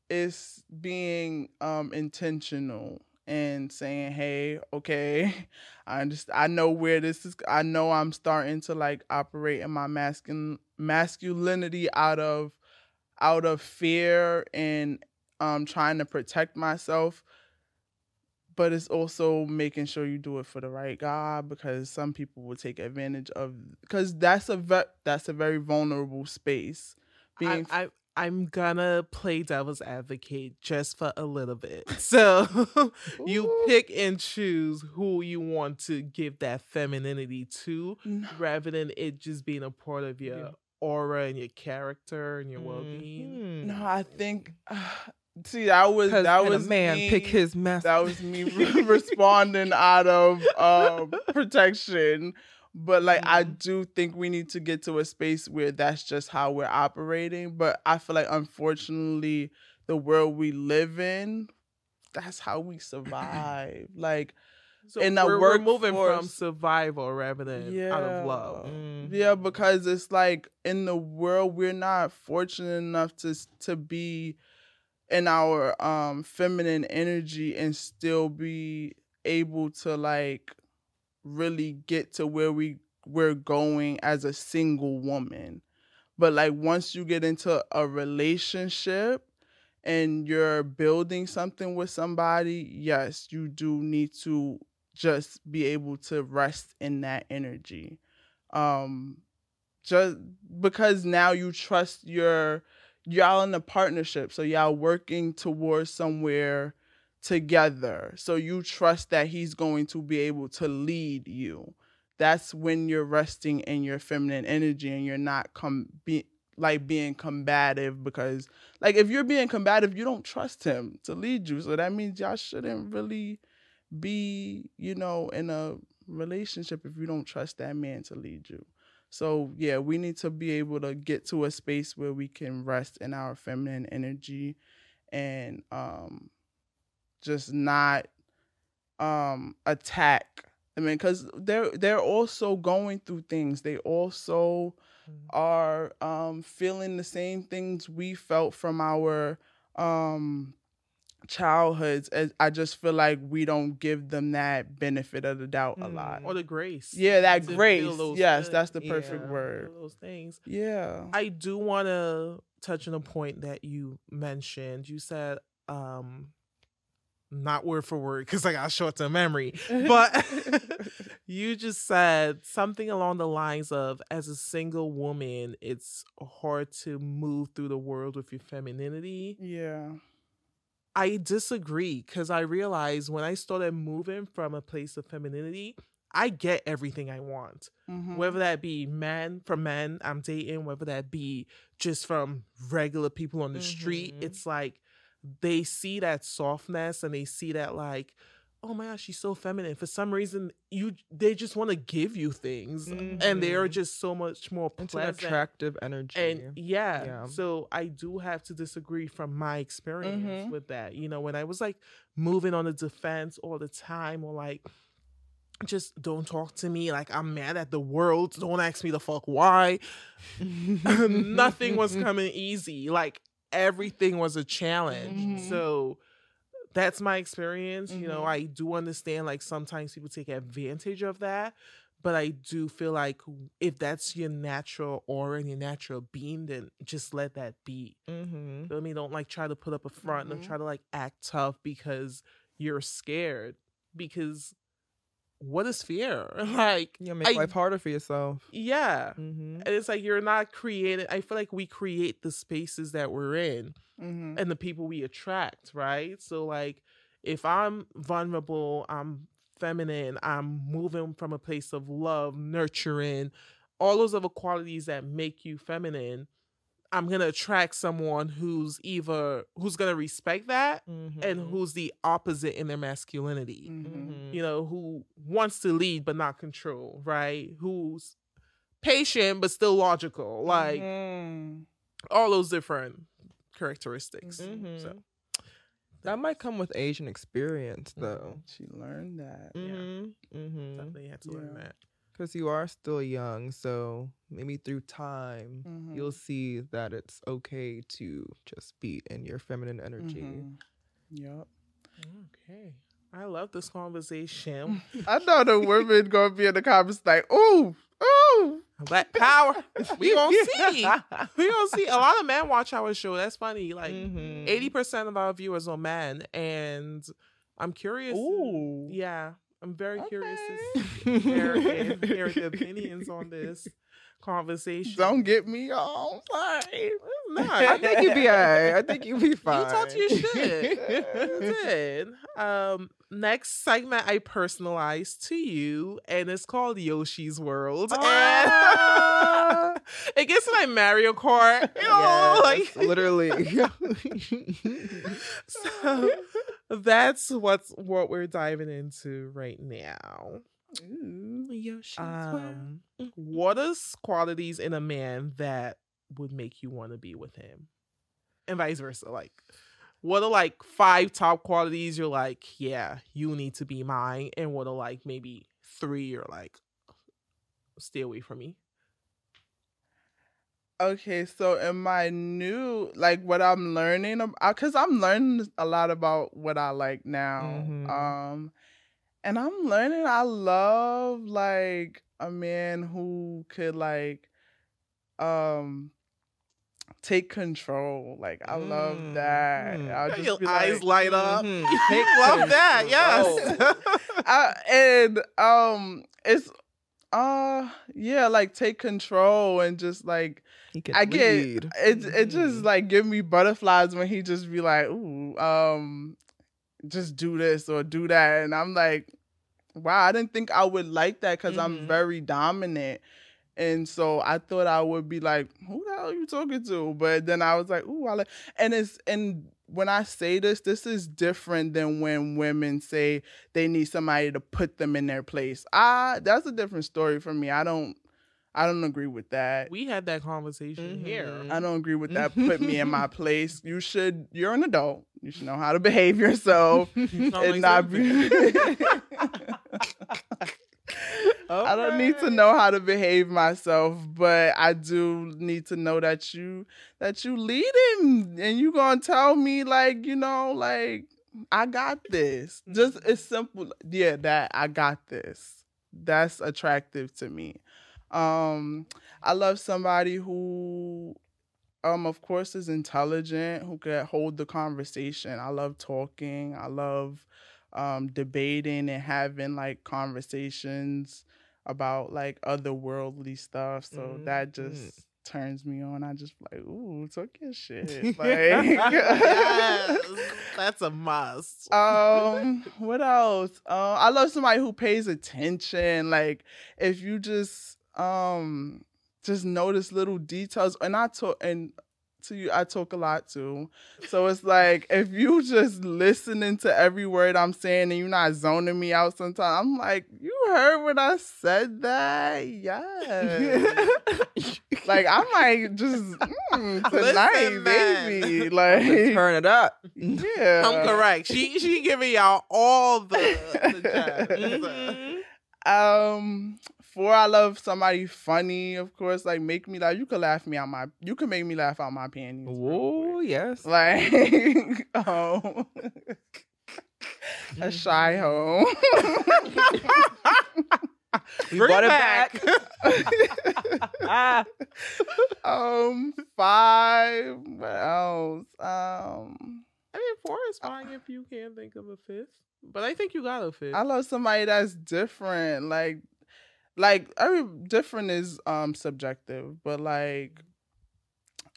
it's being um intentional and saying hey okay i understand i know where this is i know i'm starting to like operate in my masculine masculinity out of out of fear and um trying to protect myself but it's also making sure you do it for the right guy because some people will take advantage of because that's a ve- that's a very vulnerable space. Being I, I I'm gonna play devil's advocate just for a little bit. So you pick and choose who you want to give that femininity to, rather than it just being a part of your aura and your character and your well being. No, I think. see, that was that can a was man me, pick his mas- That was me responding out of um, protection. But like, I Mm-hmm. do think we need to get to a space where that's just how we're operating. But I feel like, unfortunately, the world we live in, that's how we survive. like, So in we're, we're moving from survival rather than out of love. yeah, because it's like in the world we're not fortunate enough to to be in our um feminine energy and still be able to like really get to where we we're going as a single woman. But like once you get into a relationship and you're building something with somebody, yes, you do need to just be able to rest in that energy. Um just because now you trust your y'all in a partnership, so y'all working towards somewhere together. So you trust that he's going to be able to lead you. That's when you're resting in your feminine energy and you're not com- be- like being combative because like if you're being combative, you don't trust him to lead you. So that means y'all shouldn't really be, you know, in a relationship if you don't trust that man to lead you. So yeah, we need to be able to get to a space where we can rest in our feminine energy and um just not um attack I mean, because they're they're also going through things. They also are um, feeling the same things we felt from our um, childhoods. As I just feel like we don't give them that benefit of the doubt a lot. or the grace. Yeah, that grace. Yes, things. that's the perfect Yeah, word. Those things. Yeah. I do want to touch on a point that you mentioned. You said, um, not word for word because I got short term memory, but you just said something along the lines of, as a single woman, it's hard to move through the world with your femininity. Yeah. I disagree because I realized when I started moving from a place of femininity, I get everything I want. Mhm. Whether that be men from men I'm dating, whether that be just from regular people on the street, Mhm. it's like they see that softness and they see that like, oh my gosh, she's so feminine. For some reason, you they just want to give you things, and they are Mhm. just so much more It's an attractive energy. And yeah, Yeah. so I do have to disagree from my experience Mhm. with that. You know, when I was like moving on the defense all the time, or like just don't talk to me, like I'm mad at the world. Don't ask me the fuck why. Nothing was coming easy. Like everything was a challenge. Mhm. So that's my experience. You know, Mhm. I do understand like sometimes people take advantage of that, but I do feel like if that's your natural aura and your natural being, then just let that be. Mm-hmm. Feel me? Don't like try to put up a front and Mhm. try to like act tough because you're scared. Because what is fear? Like You make I- life harder for yourself. yeah. Mm-hmm. And it's like you're not creating. I feel like we create the spaces that we're in Mhm. and the people we attract, right? So like if I'm vulnerable, I'm feminine, I'm moving from a place of love, nurturing, all those other qualities that make you feminine, I'm gonna attract someone who's either who's gonna respect that Mm-hmm. and who's the opposite in their masculinity. Mhm. You know, who wants to lead but not control, right? Who's patient but still logical. Like Mhm. all those different characteristics. Mhm. So That might come with age and experience, though. She learned that. Mm-hmm. Mm-hmm. definitely had to learn that. Because you are still young, so maybe through time, Mhm. you'll see that it's okay to just be in your feminine energy. Mhm. Yep. Okay. I love this conversation. I know the women gonna be in the comments like, ooh, ooh. Black power. We gonna see. We gonna see. A lot of men watch our show. That's funny. Like Mhm. eighty percent of our viewers are men, and I'm curious. Ooh. Yeah, I'm very curious to hear, hear, hear the opinions on this conversation. Don't get me all sorry. I think you'd be alright. I think you'd be fine. You talked to your shit. you. Um, next segment I personalized to you, and it's called Yoshi's World. Ah. And it gets like Mario Kart. You know, Yes, like literally. so that's what's what we're diving into right now. Yoshi's Um, what are qualities in a man that would make you want to be with him, and vice versa? Like, what are like five top qualities you're like, yeah, you need to be mine, and what are like maybe three you're like, stay away from me. Okay, so in my new like what I'm learning about cuz I'm learning a lot about what I like now. Mhm. Um and I'm learning I love like a man who could like um take control. Like I love that. Mm, I'll mm. just Your be eyes light up. Mhm. Take love that, yes. I, and um it's Uh yeah, like take control and just like I get lead. it it just like give me butterflies when he just be like, ooh, um, just do this or do that. And I'm like, wow, I didn't think I would like that because I'm very dominant. And so I thought I would be like, who the hell are you talking to? But then I was like, ooh, I like and it's and when I say this, this is different than when women say they need somebody to put them in their place. Ah, that's a different story for me. I don't I don't agree with that. We had that conversation here. I don't agree with that. Put me in my place. You should. You're an adult. You should know how to behave yourself and not be. I don't need to know how to behave myself, but I do need to know that you that you lead him and you gonna tell me like you know like I got this. Just it's simple. Yeah, that I got this. That's attractive to me. Um, I love somebody who, um, of course, is intelligent, who can hold the conversation. I love talking. I love um, debating and having like conversations about like otherworldly stuff. So that just turns me on. I just like, ooh, talk your shit. Like, Yes, that's a must. um, what else? Uh, I love somebody who pays attention. Like, if you just um just notice little details, and I talk and to you, I talk a lot too. So it's like if you just listening to every word I'm saying and you're not zoning me out sometimes, I'm like, you heard when I said that? Yes. like I might just mm, tonight, Listen, baby. Like turn it up. Yeah. I'm correct. She she giving y'all all the, the gems. Um, four, I love somebody funny, of course. Like make me laugh. You could laugh me out my. You can make me laugh out my panties. Oh yes. Like, um, a shy home. We brought it back. um, five. What else? Um, I mean, four is fine if you can't think of a fifth. But I think you got a fifth. I love somebody that's different. Like, like every different is um subjective, but like,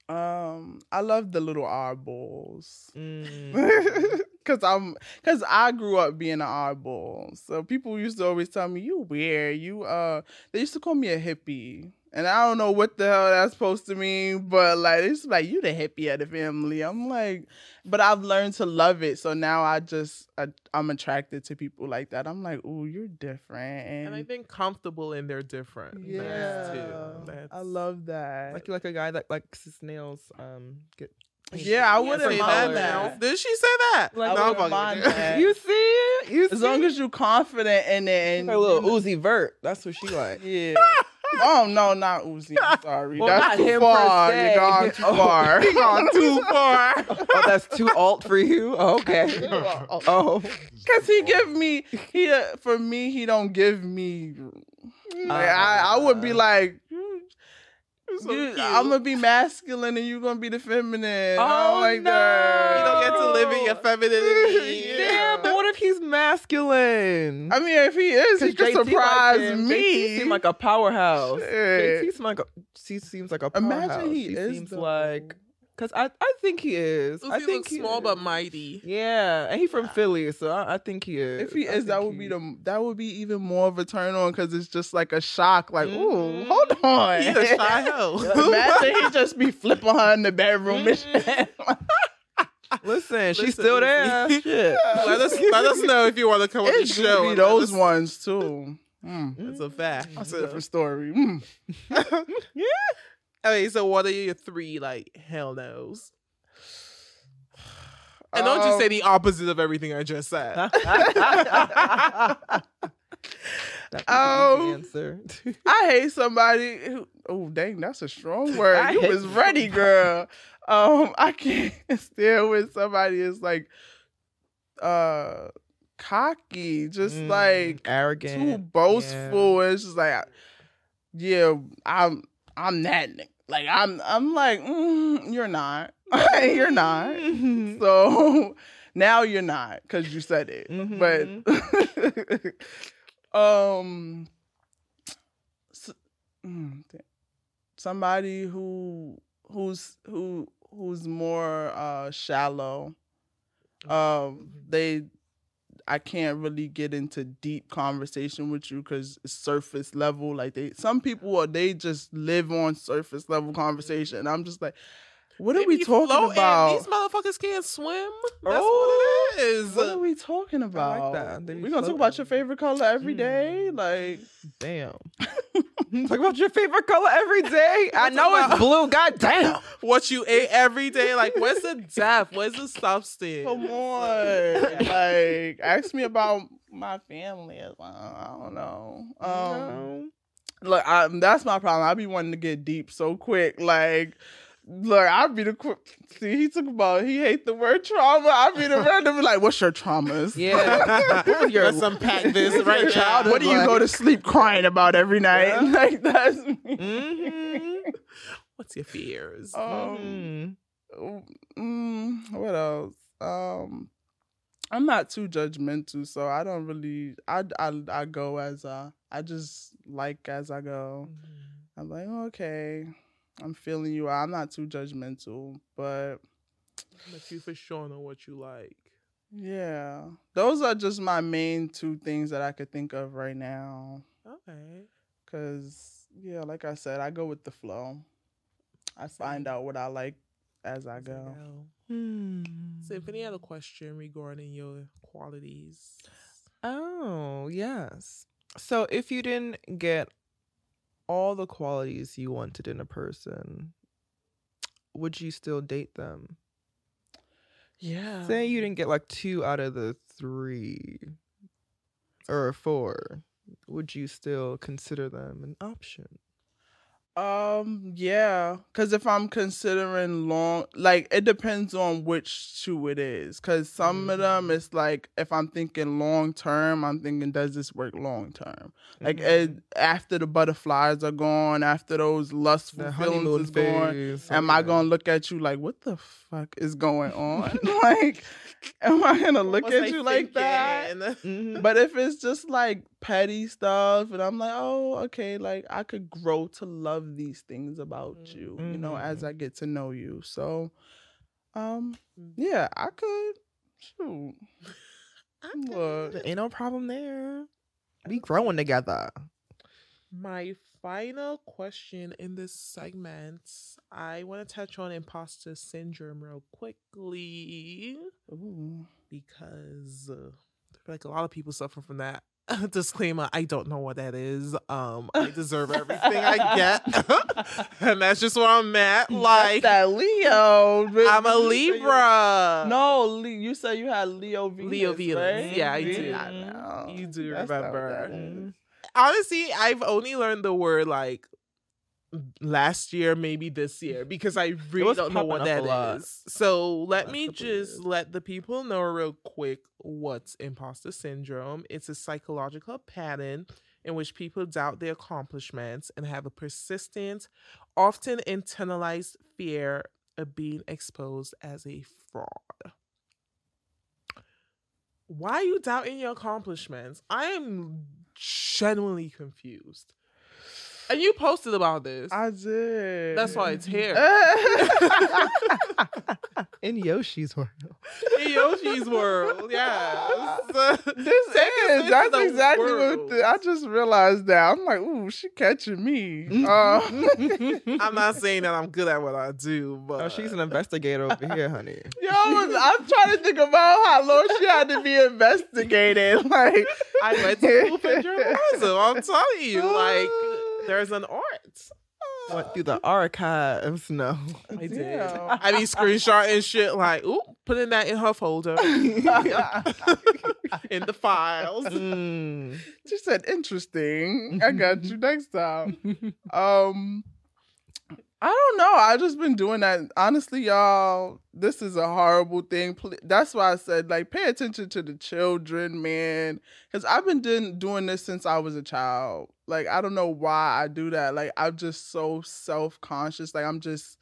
um, I love the little oddballs. Cause I'm, cause I grew up being an oddball. So people used to always tell me, "You weird." You uh, they used to call me a hippie, and I don't know what the hell that's supposed to mean, but like it's like you the hippie of the family. I'm like, but I've learned to love it. So now I just I, I'm attracted to people like that. I'm like, "Ooh, you're different," and, and I think comfortable in their different. yeah, That's too. That's, I love that. Like you like a guy that likes his nails um get yeah, I wouldn't say mind that that. now. Did she say that? Like, No, I I'm wouldn't mind you. that. You see? You as long as you're confident in it and Like a little Uzi Vert. That's what she like. Yeah. oh no, not Uzi. I'm sorry. Well, that's not too him far. You're gone too Oh, far. he gone too far. oh, that's too alt for you. Okay. oh, Cause he give me he uh, for me he don't give me. Like, I I would be like. you- I'm gonna be masculine and you're gonna be the feminine. Oh, I don't like that. You don't get to live in your femininity. yeah. If he's masculine? I mean, if he is, he could JT like him. me. JT seems like a powerhouse. Shit. JT seems like a, he seems like a Imagine powerhouse. he is, seems though. like because I, I think he is. I Uzi think looks he small is. but mighty. Yeah, and he from ah. Philly, so I, I think he is. If he I is, that think would be he- the that would be even more of a turn on because it's just like a shock. Like, ooh, mm-hmm. hold on. He a shy hoe. Imagine he just be flipping her in the bedroom and mm-hmm. shit. Listen, she's still there. Shit. let us let us know if you want to come on the It show. be and those us- ones too. Mm. That's a fact. That's a different story. Mm. Okay, so what are your three like hell no's? And don't just say Um, the opposite of everything I just said. Oh. the answer. I hate somebody who. Oh dang, that's a strong word. I you hate was ready, girl. Um, I can't stand when somebody is like, uh, cocky, just Mm, like arrogant. too boastful. And it's just like, yeah, I'm, I'm that. nigga. Like I'm, I'm like, mm, you're not. you're not. So now you're not because you said it. Mm-hmm. But um mm, somebody who who's who who's more uh shallow. Um, they I can't really get into deep conversation with you because it's surface level. Like they, some people they just live on surface level conversation. I'm just like, what are we talking floating. about? These motherfuckers can't swim. That's Oh, what it is. What are we talking about? that. They be We're gonna talk about your favorite color every day. Like, damn. Talk about your favorite color every day. I know it's blue. God damn. What you ate every day. Like, where's the depth? Where's the substance? Come on. like, ask me about my family. I don't know. Um, look, I, that's my problem. I be wanting to get deep so quick. Like, look, I'd be the quick. See, he talk about he hate the word trauma. I'd be the random be like, what's your traumas? Yeah. What was your- Let's unpack this right your now. childhood What do you go to sleep crying about every night? Like that's me. Mm-hmm. What's your fears? Um, mm, what else? Um, I'm not too judgmental, so I don't really. I I I go as uh I just like as I go. I'm like okay, I'm feeling you. out. I'm not too judgmental, but But you for sure know what you like. yeah, those are just my main two things that I could think of right now. Okay. Cause yeah, like I said, I go with the flow. I find out what I like as I go. Hmm. if any other question regarding your qualities. Oh, yes. So if you didn't get all the qualities you wanted in a person, would you still date them? Yeah. Say you didn't get like two out of the three or four. Would you still consider them an option? Um, yeah, because if I'm considering long, like it depends on which two it is. Because some of them, it's like if I'm thinking long term, I'm thinking, does this work long term? Like it, after the butterflies are gone, after those lustful The feelings honeymoon is gone, phase, am I gonna look at you like, what the fuck is going on? like, am I gonna look was at I you like that? thinking? But if it's just like petty stuff, and I'm like, oh, okay, like I could grow to love these things about you, you know, as I get to know you. So, um, yeah, I could. Shoot. Look, There ain't no problem there. We growing together. My final question in this segment, I want to touch on imposter syndrome real quickly because uh, I feel like a lot of people suffer from that. Disclaimer: I don't know what that is. Um, I deserve everything I get, and that's just where I'm at. Like that Leo. I'm a Libra. No, Le- you said you had Leo Venus. Leo Venus. right? Yeah, I do. I know. You do That's remember. Honestly, I've only learned the word like last year, maybe this year, because I really don't know what that is. So let me just let the people know real quick what's imposter syndrome. It's a psychological pattern in which people doubt their accomplishments and have a persistent, often internalized fear of being exposed as a fraud. Why are you doubting your accomplishments? I am genuinely confused. And you posted about this. I did. That's why it's here. In Yoshi's world. In Yoshi's world, yes. This Take is. into That's exactly world. what the, I just realized that. I'm like, ooh, she catching me. Uh, I'm not saying that I'm good at what I do, but Oh, she's an investigator over here, honey. Yo, I'm trying to think about how long she had to be investigated. Like, I went to school for journalism. I'm telling you, like, there's an art. Went through the archives. No. I did. I be screenshotting shit like, ooh, putting that in her folder. in the files. Mm. She said, interesting. I got you next time. Um, I don't know. I just been doing that. Honestly, y'all, this is a horrible thing. That's why I said, like, pay attention to the children, man. Because I've been doing, doing this since I was a child. Like, I don't know why I do that. Like, I'm just so self conscious. Like, I'm just,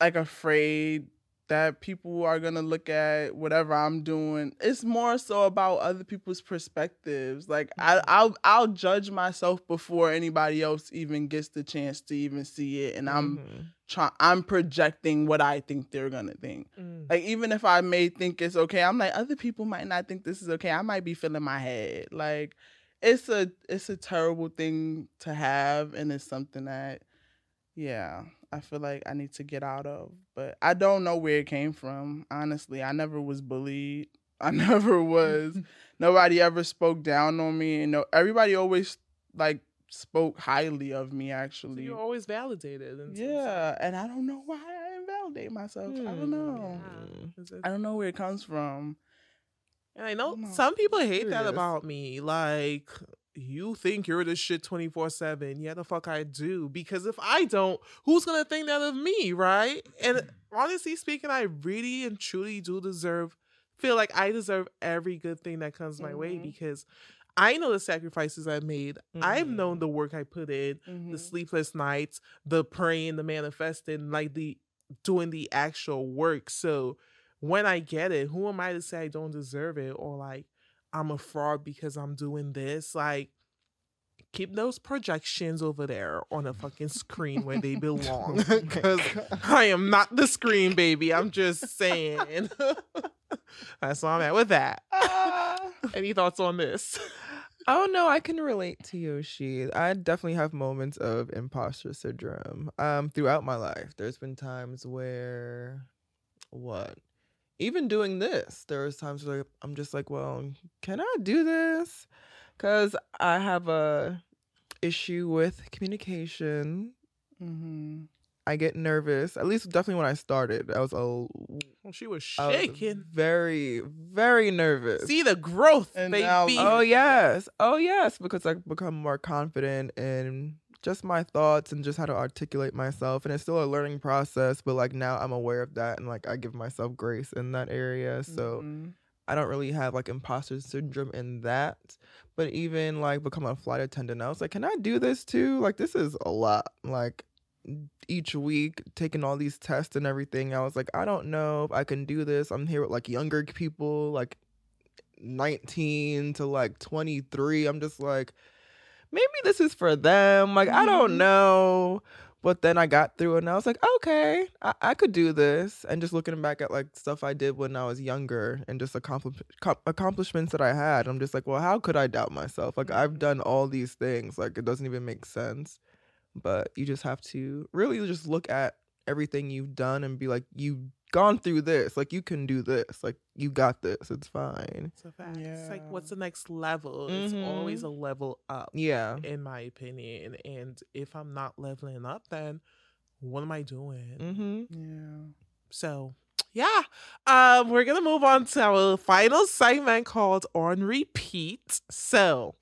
like, afraid that people are gonna look at whatever I'm doing. It's more so about other people's perspectives. Like I, I'll I'll judge myself before anybody else even gets the chance to even see it, and I'm Mhm. trying. I'm projecting what I think they're gonna think. Mm. Like even if I may think it's okay, I'm like other people might not think this is okay. I might be feeling my head. Like it's a it's a terrible thing to have, and it's something that yeah, I feel like I need to get out of. But I don't know where it came from. Honestly, I never was bullied. I never was. Mm-hmm. Nobody ever spoke down on me, and no, everybody always like spoke highly of me. Actually, You're always validated. And yeah, and I don't know why I invalidate myself. I don't hmm, know. I don't know where it comes from. And I know some people hate that about me. Like, you think you're the shit 24 7. Yeah, the fuck I do. Because if I don't, who's going to think that of me, right? And honestly speaking, I really and truly do deserve, feel like I deserve every good thing that comes my way Mhm. because I know the sacrifices I've made. I've Mm-hmm. known the work I put in, the sleepless nights, the praying, the manifesting, like the doing the actual work. So when I get it, who am I to say I don't deserve it or like I'm a fraud because I'm doing this? Like, keep those projections over there on a fucking screen where they belong. Because I am not the screen, baby. I'm just saying. That's all I'm at with that. Any thoughts on this? Oh no, I can relate to Yoshi. I definitely have moments of imposter syndrome. Um, throughout my life, there's been times where, what, even doing this, there was times where I'm just like, well, can I do this? Because I have a issue with communication. Mm-hmm. I get nervous. At least, definitely when I started, I was a Well, she was I was shaking. very, very nervous. See the growth, And baby. now- Oh yes. Oh yes, because I've become more confident in just my thoughts and just how to articulate myself. And it's still a learning process, but like now I'm aware of that and like I give myself grace in that area. So Mhm. I don't really have like imposter syndrome in that. But even like become a flight attendant, I was like, can I do this too? Like this is a lot. Like each week taking all these tests and everything. I was like, I don't know if I can do this. I'm here with like younger people, like 19 to like 23. I'm just like, maybe this is for them. Like, I don't Mhm. know. But then I got through and I was like, okay, I, I could do this. And just looking back at like stuff I did when I was younger and just accompli- com- accomplishments that I had, I'm just like, well, how could I doubt myself? Like, I've done all these things. Like, it doesn't even make sense. But you just have to really just look at everything you've done and be like, you've gone through this. Like, you can do this. Like, you got this. It's fine. It's a fact. It's like, what's the next level? It's Mhm. always a level up. Yeah. In my opinion. And if I'm not leveling up, then what am I doing? Mm-hmm. Yeah. So, yeah. Um, we're gonna move on to our final segment called On Repeat. So,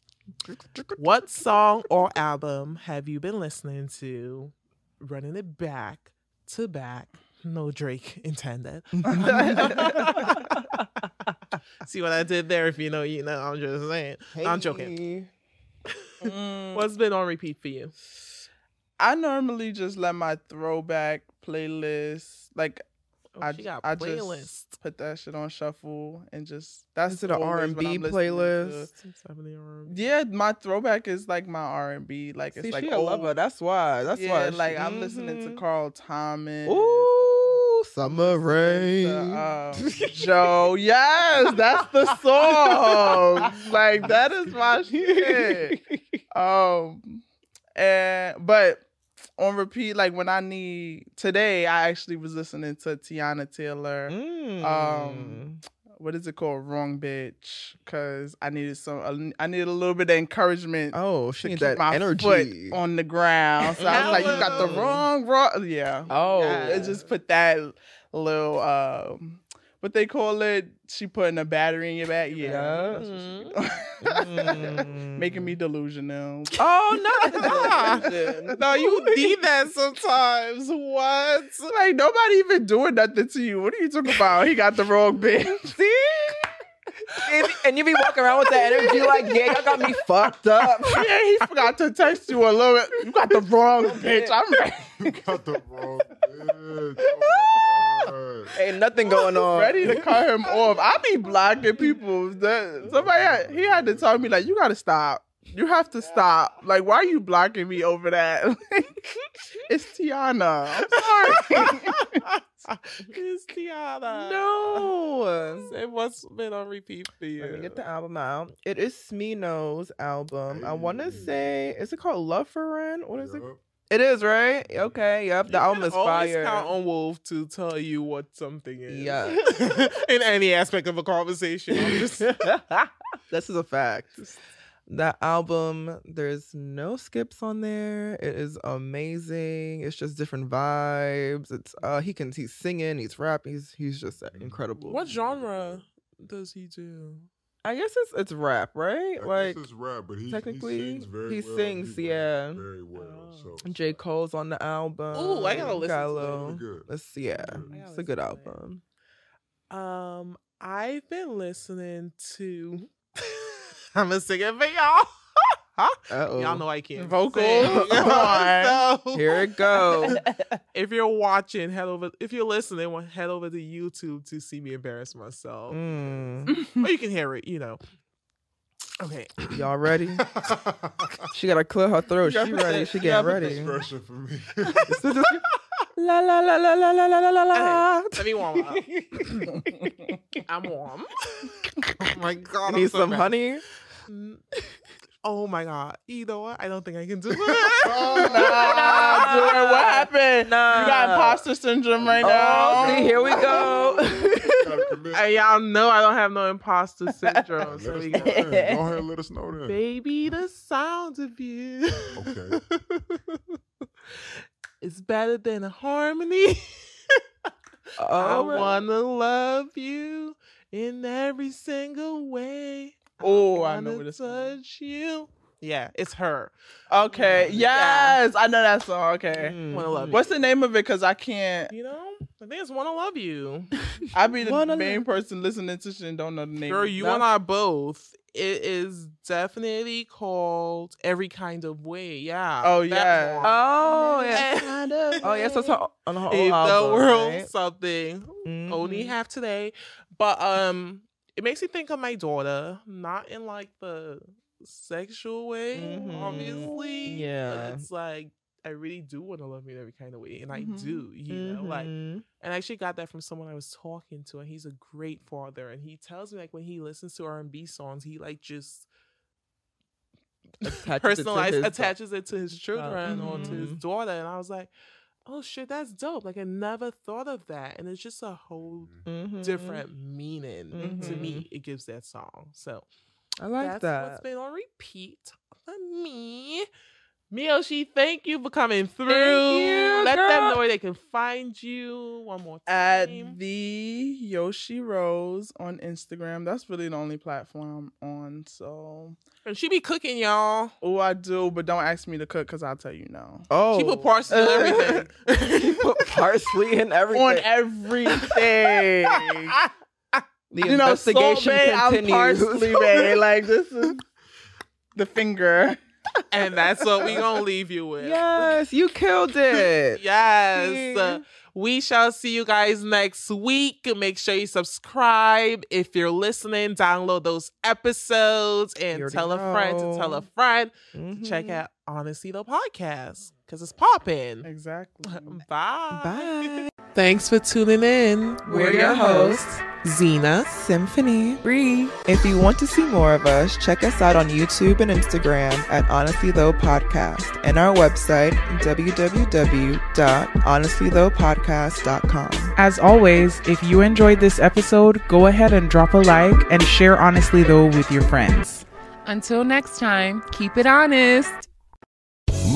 what song or album have you been listening to? Running it back to back. No Drake intended. See what I did there? If you know, you know. I'm just saying. I'm joking. Mm, What's been on repeat for you? I normally just let my throwback playlist like Oh, I, she got I playlists. just put that shit on shuffle and just that's Is it an R&B I'm to. playlist? Yeah, my throwback is like my R and B. Like it's See, like she a old- lover. That's why. That's yeah, why. like she- I'm listening to Mhm. Carl Thomas. Ooh, summer rain. to, um, Joe, yes, that's the song. like that is my shit. Um, and but on repeat, like when I need today, I actually was listening to Teyana Taylor. Mm. Um, what is it called? Wrong bitch, because I needed some. I needed a little bit of encouragement. Oh, she to needs keep that my energy. foot on the ground. So I was like, "You got the wrong, wrong." Yeah. Oh. it just put that little um, what they call it. She putting a battery in your back. Yeah. that's what she. Mm. Making me delusional. Oh no! no, you need that sometimes. What? Like nobody even doing nothing to you. What are you talking about? He got the wrong bitch. See? And, and you be walking around with that energy like, yeah, y'all got me fucked up. yeah, he forgot to text you a little bit. You got the wrong bitch. I'm ready. You got the wrong bitch. Oh Ain't nothing going on. Ready to cut him off. I be blocking people. That- Somebody had, he had to tell me like, you gotta stop. You have to stop. Like, why are you blocking me over that? it's Teyana. I'm sorry. it's Teyana. No. Say what's been on repeat for you. Let me get the album out. It is Smino's album. I want to say, is it called Luv 4 Rent? What is it? It is right. Okay. Yep. The album is Always fire. count on Wolf to tell you what something is. Yeah. In any aspect of a conversation. Just- this is a fact. That album, there's no skips on there. It is amazing. It's just different vibes. It's uh he can he's singing, he's rapping, he's he's just incredible. what genre does he do? I guess it's it's rap, right? like it's rap, but he technically he sings very he well. sings, he yeah. raps very well. So J. Cole's on the album. Ooh, I gotta listen Got to that. little- Really good. Let's see, yeah. It's a good album. Um, I've been listening to. I'm gonna sing it for y'all. Huh? Uh-oh. Y'all know I can't Vocals? sing. So, Here it go. if you're watching, head over. If you're listening, head over to YouTube to see me embarrass myself. Mm. or you can hear it. You know. Okay. Y'all ready? she gotta clear her throat. She ready. She that- you gotta getting ready. Pressure for me. La la la la la la la la la la. Let me warm up. I'm warm. oh my god! Need I'm so some bad. honey? Oh my god! You know what? I don't think I can do it. Oh, nah, dude, what happened? Nah. You got imposter syndrome right oh, now. Oh, see, here we go. Hey, y'all know I don't have no imposter syndrome. so Let us we go. Go ahead and let us know then. Baby, the sound of you. Okay. it's better than a harmony. I oh. wanna love you in every single way. Oh, I know what it's touch you. Yeah, it's her. Okay. Yes, I know that song. Okay. Mm. Wanna love You. What's the name of it? Because I can't. You know, I think it's wanna love you. I be the Wanna main person listening to shit and don't know the name. Girl, you That's- and I both. It is definitely called every kind of way. Yeah. Oh, yeah. one. Oh yeah. Kind of Oh yes, that's her, on her old If the world right? something only Mhm. have today. But um it makes me think of my daughter, not in like the sexual way, Mhm. obviously. but Yeah. it's like I really do want to love me in every kind of way. And I do, you know, like Mhm. and I actually got that from someone I was talking to, and he's a great father. And he tells me like when he listens to R and B songs, he like just Attaches it personalized his- attaches it to his children or to his Mhm. daughter. And I was like, oh shit, that's dope. Like I never thought of that. And it's just a whole Mhm. different meaning to Mhm. me. It gives that song. So I like that's that. what's been on repeat for me. Miyoshi, thank you for coming through. you, Let them know where they can find you one more at the Yoshi Rose on Instagram. That's really the only platform I'm on. So, And she be cooking, y'all. oh, I do, but don't ask me to cook because I'll tell you no. Oh, She put parsley in everything. she put parsley in everything. on everything. the you know, Salt investigation Bae, I'm continues. parsley Bae. Like this is the finger. And that's what we gonna leave you with. yes, you killed it. Yes. Uh, we shall see you guys next week. Make sure you subscribe. If you're listening, download those episodes and tell a friend to tell a friend to check out Honestly the podcast because it's popping. Exactly. Bye. Bye. Thanks for tuning in. We're your hosts, Zena. Symphony Bree. If you want to see more of us, check us out on YouTube and Instagram at Honestly Though Podcast and our website www.honestlythoughpodcast.com. As always, if you enjoyed this episode, go ahead and drop a like and share Honestly Though with your friends. Until next time, keep it honest.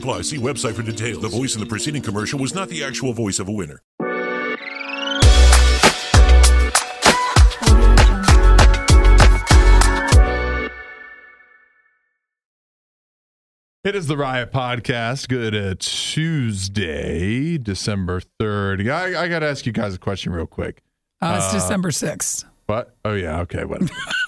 apply. See website for details. The voice in the preceding commercial was not the actual voice of a winner. It is the Riot Podcast. Good uh, Tuesday, December 3rd. I, I got to ask you guys a question real quick. Uh, it's December 6th. What? Oh, yeah. Okay. Whatever.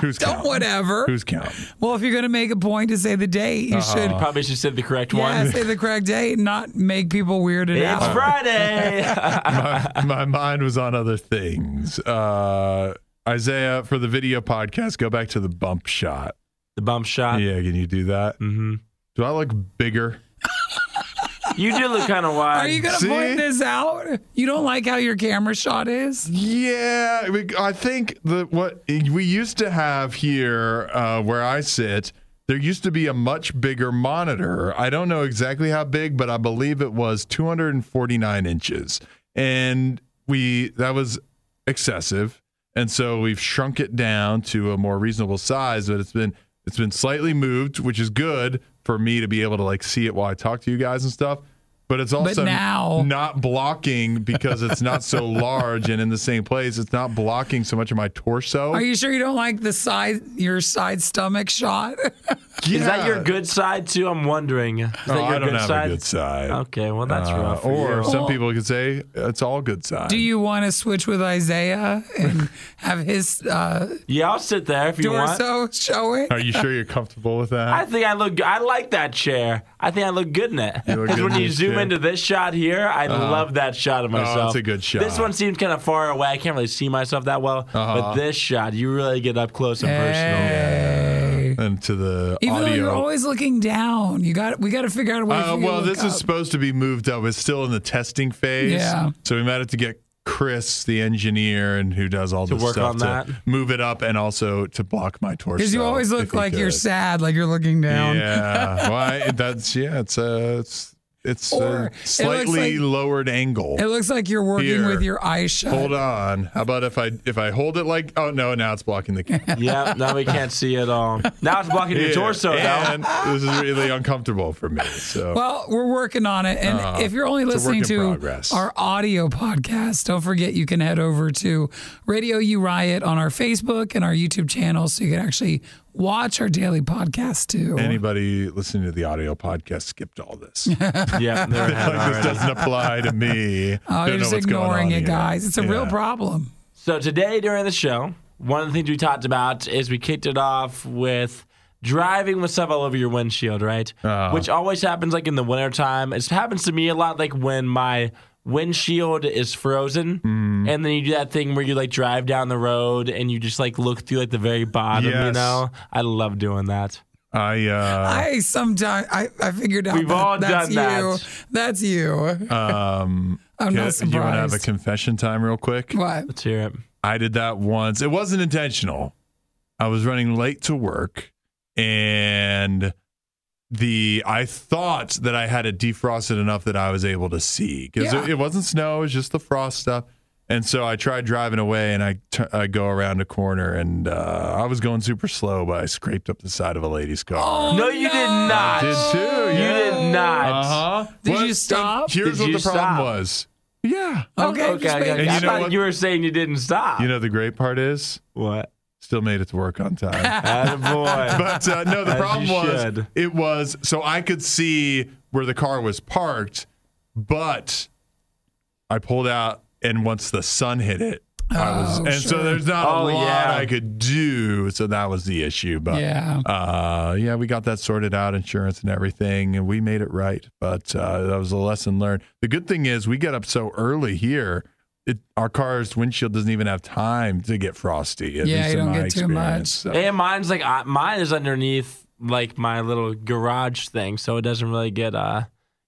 Who's Don't counting? whatever. Who's counting? Well, if you're going to make a point to say the date, you Uh-huh. should Probably should say the correct yeah, say the correct date and not make people weirded It's out. It's Friday. my, my mind was on other things. Uh, Isaiah, for the video podcast, go back to the bump shot. The bump shot? Yeah, can you do that? Mm-hmm. Do I look bigger? You do look kind of wide. Are you going to point this out? You don't like how your camera shot is? Yeah, we- I think the what we used to have here uh, where I sit. There used to be a much bigger monitor. I don't know exactly how big, but I believe it was 249 inches, and we that was excessive, and so we've shrunk it down to a more reasonable size. But it's been it's been slightly moved, which is good for me to be able to like see it while I talk to you guys and stuff. But it's also now- not blocking because it's not so large and in the same place. It's not blocking so much of my torso. Are you sure you don't like the side your side stomach shot? Is that your good side too? I'm wondering. Is that Oh, your I don't good have side? a good side. Okay, well that's Uh, rough. for Or you. some people could say it's all good side. Do you want to switch with Isaiah and have his uh, Yeah, I'll sit there if you want. torso showing? Are you sure you're comfortable with that? I think I look. I like that chair. I think I look good in it. Because when you zoom chair. into this shot here, I Uh-huh. love that shot of Oh, myself. it's a good shot. This one seems kind of far away. I can't really see myself that well. Uh-huh. But this shot, you really get up close and personal. And to the Even though audio. you're always looking down, you got we got to figure out a way. Uh, well, this look is supposed to be moved up. It's still in the testing phase. Yeah. So we might have to get Chris, the engineer, and who does all To this work stuff on to that? move it up and also to block my torso. because you always look he like you're sad, like you're looking down. Yeah. well, Why? That's yeah. It's a it's it's Or a looks slightly like- lowered angle. It looks like you're working Here. with your eyes shut. Hold on. How about if I if I hold it like? Oh no! Now it's blocking the camera. yeah, now we can't see it all. Now it's blocking your torso. And now. this is really uncomfortable for me. So Well, we're working on it. And Uh, if you're only it's a work listening to progress. our audio podcast, don't forget you can head over to Radio U Riot on our Facebook and our YouTube channel so you can actually watch our daily podcast too. anybody listening to the audio podcast skipped all this. Yeah, like this doesn't apply to me. Oh, Don't you're just ignoring on it, here. guys. It's a real problem. So today during the show, one of the things we talked about is we kicked it off with driving with stuff all over your windshield, right? Uh-huh. Which always happens like in the wintertime. It happens to me a lot like when my windshield is frozen Mm-hmm. and then you do that thing where you like drive down the road and you just like look through like the very bottom, you know? I love doing that. I uh I sometimes I, I figured out We've that all that's done you. that. That's you. um I'm not can- you want to have a confession time real quick? What? Let's hear it. I did that once. It wasn't intentional. I was running late to work and the I thought that I had it defrosted enough that I was able to see because Yeah. it, it wasn't snow, it was just the frost stuff. And so I tried driving away, and I I go around a corner, and uh, I was going super slow, but I scraped up the side of a lady's car. no, you did not. I did too. You did not. Uh huh. Did you stop? Here's Did what you the problem stop? was. Yeah. Okay, okay, just okay. make- And I know thought what? you were saying you didn't stop. You know the great part is what? Still made it to work on time. Attaboy. but uh, no, the As problem you was should. it was so I could see where the car was parked, but I pulled out, and once the sun hit it, I was, Oh, and so sure. there's not Oh, a lot yeah. I could do. So that was the issue. But Yeah. uh, yeah, we got that sorted out, insurance and everything, and we made it right. But uh, that was a lesson learned. The good thing is we get up so early here. It, our car's windshield doesn't even have time to get frosty. At Yeah, least you don't my get too much. So- And mine's like I- mine is underneath like my little garage thing, so it doesn't really get uh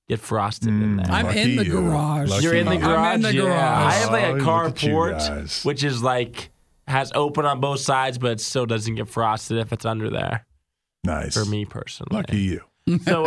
get frosted in there. I'm in the garage. You're in the garage. I'm garage. in the Yeah. garage. I have like Oh, a look at you carport, which is like has open on both sides, but it still doesn't get frosted if it's under there. Nice for me personally. Lucky you. So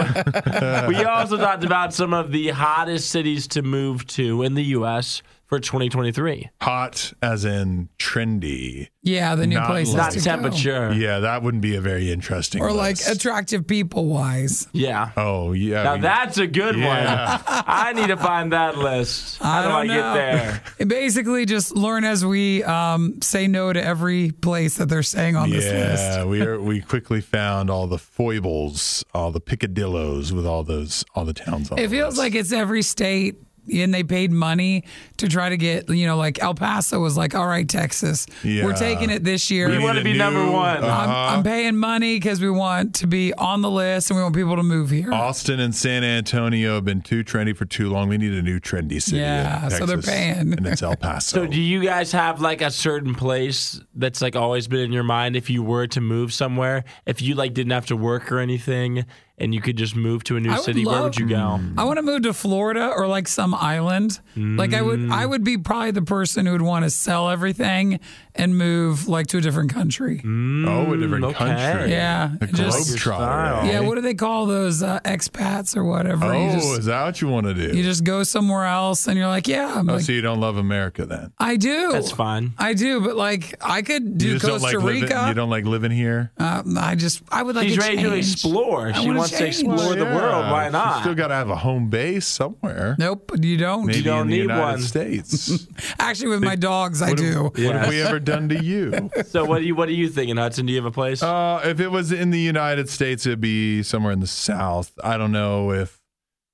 we also talked about some of the hottest cities to move to in the U.S. for 2023. Hot as in trendy. Yeah, the new Not places like- to go. Yeah, that wouldn't be a very interesting. Or like attractive people wise. Yeah. Oh yeah. Now we- that's a good Yeah. one. I need to find that list. How I do I don't get know. there? It basically just learn as we um, say no to every place that they're saying on this list. Yeah, we are, we quickly found all the foibles, all the picadillos with all those all the towns on. It feels like it's every state and they paid money to try to get, you know, like El Paso was like, all right, Texas, Yeah. we're taking it this year. We We wanna need a be number one. I'm, Uh-huh. I'm paying money because we want to be on the list and we want people to move here. Austin and San Antonio have been too trendy for too long. We need a new trendy city. Yeah, in so they're Texas, paying. and it's El Paso. So, do you guys have like a certain place that's like always been in your mind if you were to move somewhere? If you like didn't have to work or anything and you could just move to a new I would city, where would you go? I want to move to Florida or like some island. Like I would, I would be probably the person who would want to sell everything and move like to a different country. oh, a different okay. country. Yeah, a just- globetrotter. Yeah, what do they call those uh, expats or whatever? Oh, just, is that what you want to do? you just go somewhere else and you're like, yeah, I'm oh, like, so you don't love America then? I do. That's fine. I do, but like I could do you Costa like Rica. living. You don't like living here. um, I just, I would like She's a ready to explore. I She wanna wants to change. explore the world. Why not? You not? still got to have a home base somewhere. Nope, you don't. Maybe don't in the need United one. States. Actually, with my dogs, I What do. have- What have we ever done to you? so what are you what are you thinking, Hudson? Do you have a place? Uh, if it was in the United States, it'd be somewhere in the South. I don't know if,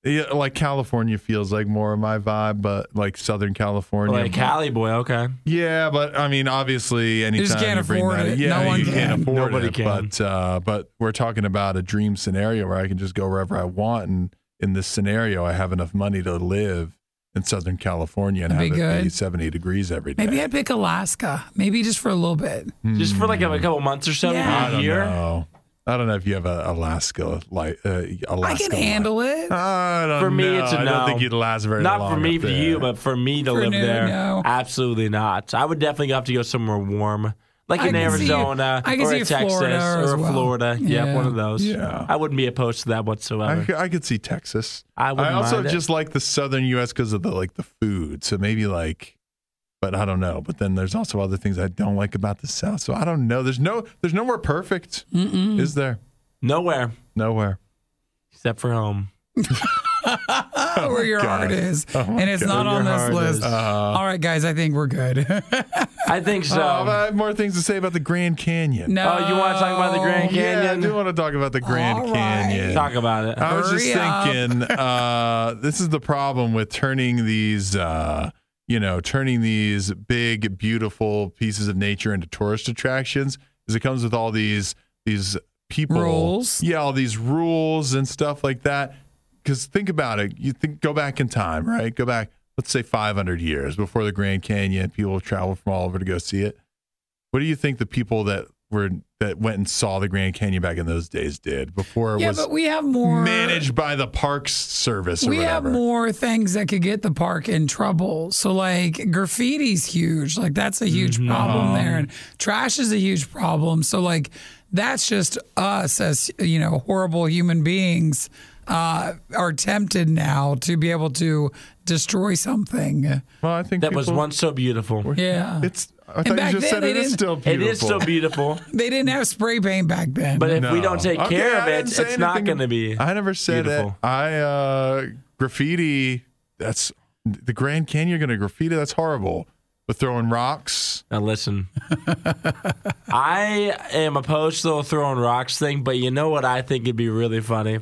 yeah, like California feels like more of my vibe, but like Southern California, like Cali boy, okay. Yeah, but I mean, obviously, anytime just can't you bring afford that, it. yeah, No one you can. can't afford Nobody it. can. But uh, but we're talking about a dream scenario where I can just go wherever I want, and in this scenario, I have enough money to live in Southern California and That'd have be it be seventy degrees every day. Maybe I'd pick Alaska. Maybe just for a little bit. Just for like a, a couple months or so, Yeah. I maybe a don't year. know. I don't know if you have a Alaska like uh, Alaska. I can life. handle it. I don't For me, know. it's a I no. don't think you'd last very Not long. for me, up for there. you, but for me to For live no, there, no. absolutely not. I would definitely have to go somewhere warm, like I in can see- Arizona I or see in Texas Florida or well. Florida. Yeah, Yeah. one of those. Yeah. I wouldn't be opposed to that I, whatsoever. c- I could see Texas. I, I wouldn't also mind it. just like the southern U.S. because of the like the food. So maybe like, but I don't know. But then there's also other things I don't like about the South. So I don't know. There's no there's nowhere perfect. Is there? nowhere Nowhere. except for home. where your God. heart is. Oh, and it's God. not on this list. Uh, All right, guys, I think we're good. I think so. Oh, I have more things to say about the Grand Canyon. no. Oh, you want to talk about the Grand Canyon? Yeah, I do want to talk about the Grand All right. Canyon. Talk about it. I was just up. thinking, uh, this is the problem with turning these, uh, you know, turning these big, beautiful pieces of nature into tourist attractions. Is it comes with all these these people, Rules. yeah, all these rules and stuff like that. Because think about it, you think go back in time, right? Go back, let's say 500 years before the Grand Canyon. People travel from all over to go see it. What do you think the people that were that went and saw the Grand Canyon back in those days did before it yeah, was but we have more managed by the Parks Service or we have more things that could get the park in trouble. So like graffiti's huge. Like that's a huge Mm-hmm. problem there. And trash is a huge problem. So like that's just us as you know, horrible human beings uh, are tempted now to be able to destroy something. well, I think That was once so beautiful. Yeah. It's. I And thought back you just then said it is still It beautiful. is so beautiful. They didn't have spray paint back then. But if we don't take Okay, care I of didn't it, say it's not anything- going to be. I never said beautiful. it. I uh graffiti. That's the Grand Canyon. You're going to graffiti. That's horrible. But throwing rocks. Now listen, I am opposed to the throwing rocks thing, but you know what I think would be really funny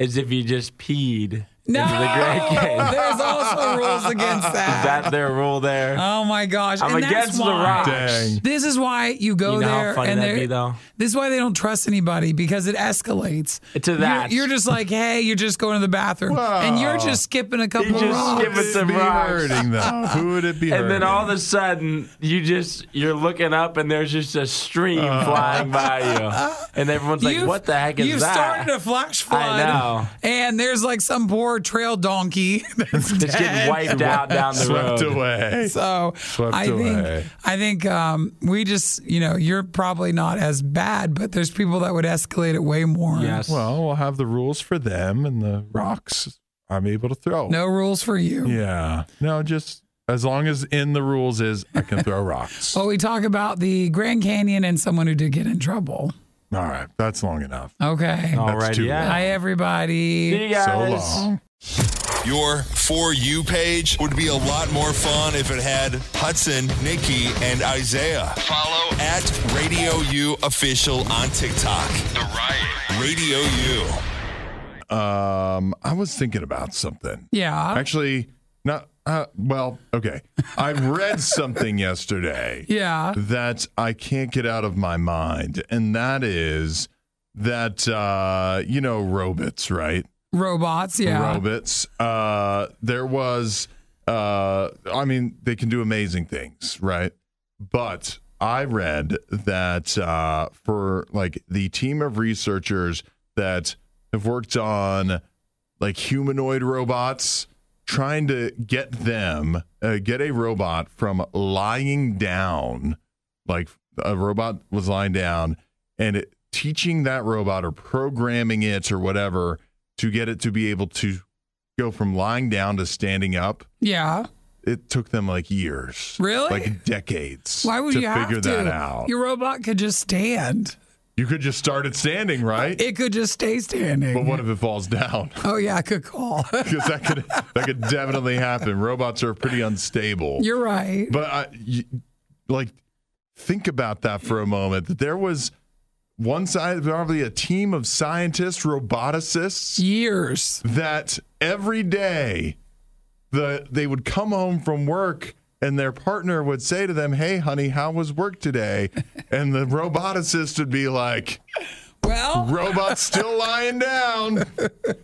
is if you just peed no, into the Grand Canyon. there's also also rules against that. Is that their rule there? Oh my gosh! I'm and that's against the why- rocks. Dang. This is why you go You know how there, funny and that'd be, though? this is why they don't trust anybody because it escalates To that. You're, you're just like, hey, you're just going to the bathroom, and you're just skipping a couple You of just rocks. skip it some be rocks. hurting them? Who would it be And hurting? then all of a sudden, you just you're looking up, and there's just a stream Uh. flying by you, and everyone's like, You've- "What the heck is You've that?" started a flash flood. I know. And there's like some poor trail donkey that's It's dead. getting wiped out down the Swept road. away. So Swept I away. think I think um, we just you know you're probably not as bad, but there's people that would escalate it way more. Yes. Well, we'll have the rules for them and the rocks I'm able to throw. No rules for you. Yeah. No, just as long as in the rules is I can throw rocks. Well, we talk about the Grand Canyon and someone who did get in trouble. All right. That's long enough. Okay. All right, yeah. Hi, everybody. See you guys. So long. Your For You page would be a lot more fun if it had Hudson, Nikki, and Isaiah. Follow at Radio U Official on TikTok. The Riot. Radio U. Um, I was thinking about something. Yeah. Actually, not uh, well, okay. I read something yesterday. Yeah. That I can't get out of my mind, and that is that uh, you know robots, right? Robots. Yeah. Robots. Uh, there was. Uh, I mean, they can do amazing things, right? But I read that uh, for like the team of researchers that have worked on like humanoid robots, trying to get them uh, get a robot from lying down, like a robot was lying down, and it, teaching that robot or programming it or whatever to get it to be able to go from lying down to standing up. Yeah. It took them like years, Really? like decades, Why would to you have figure to? that out. Your robot could just stand. You could just start it standing, right? It could just stay standing. But what if it falls down? Oh yeah, I could call. Because that could that could definitely happen. Robots are pretty unstable. You're right. But I, y- like, think about that for a moment. That there was one side, probably a team of scientists, roboticists, years that every day, the they would come home from work. And their partner would say to them, Hey, honey, how was work today? And the roboticist would be like, Well, robot's still lying down.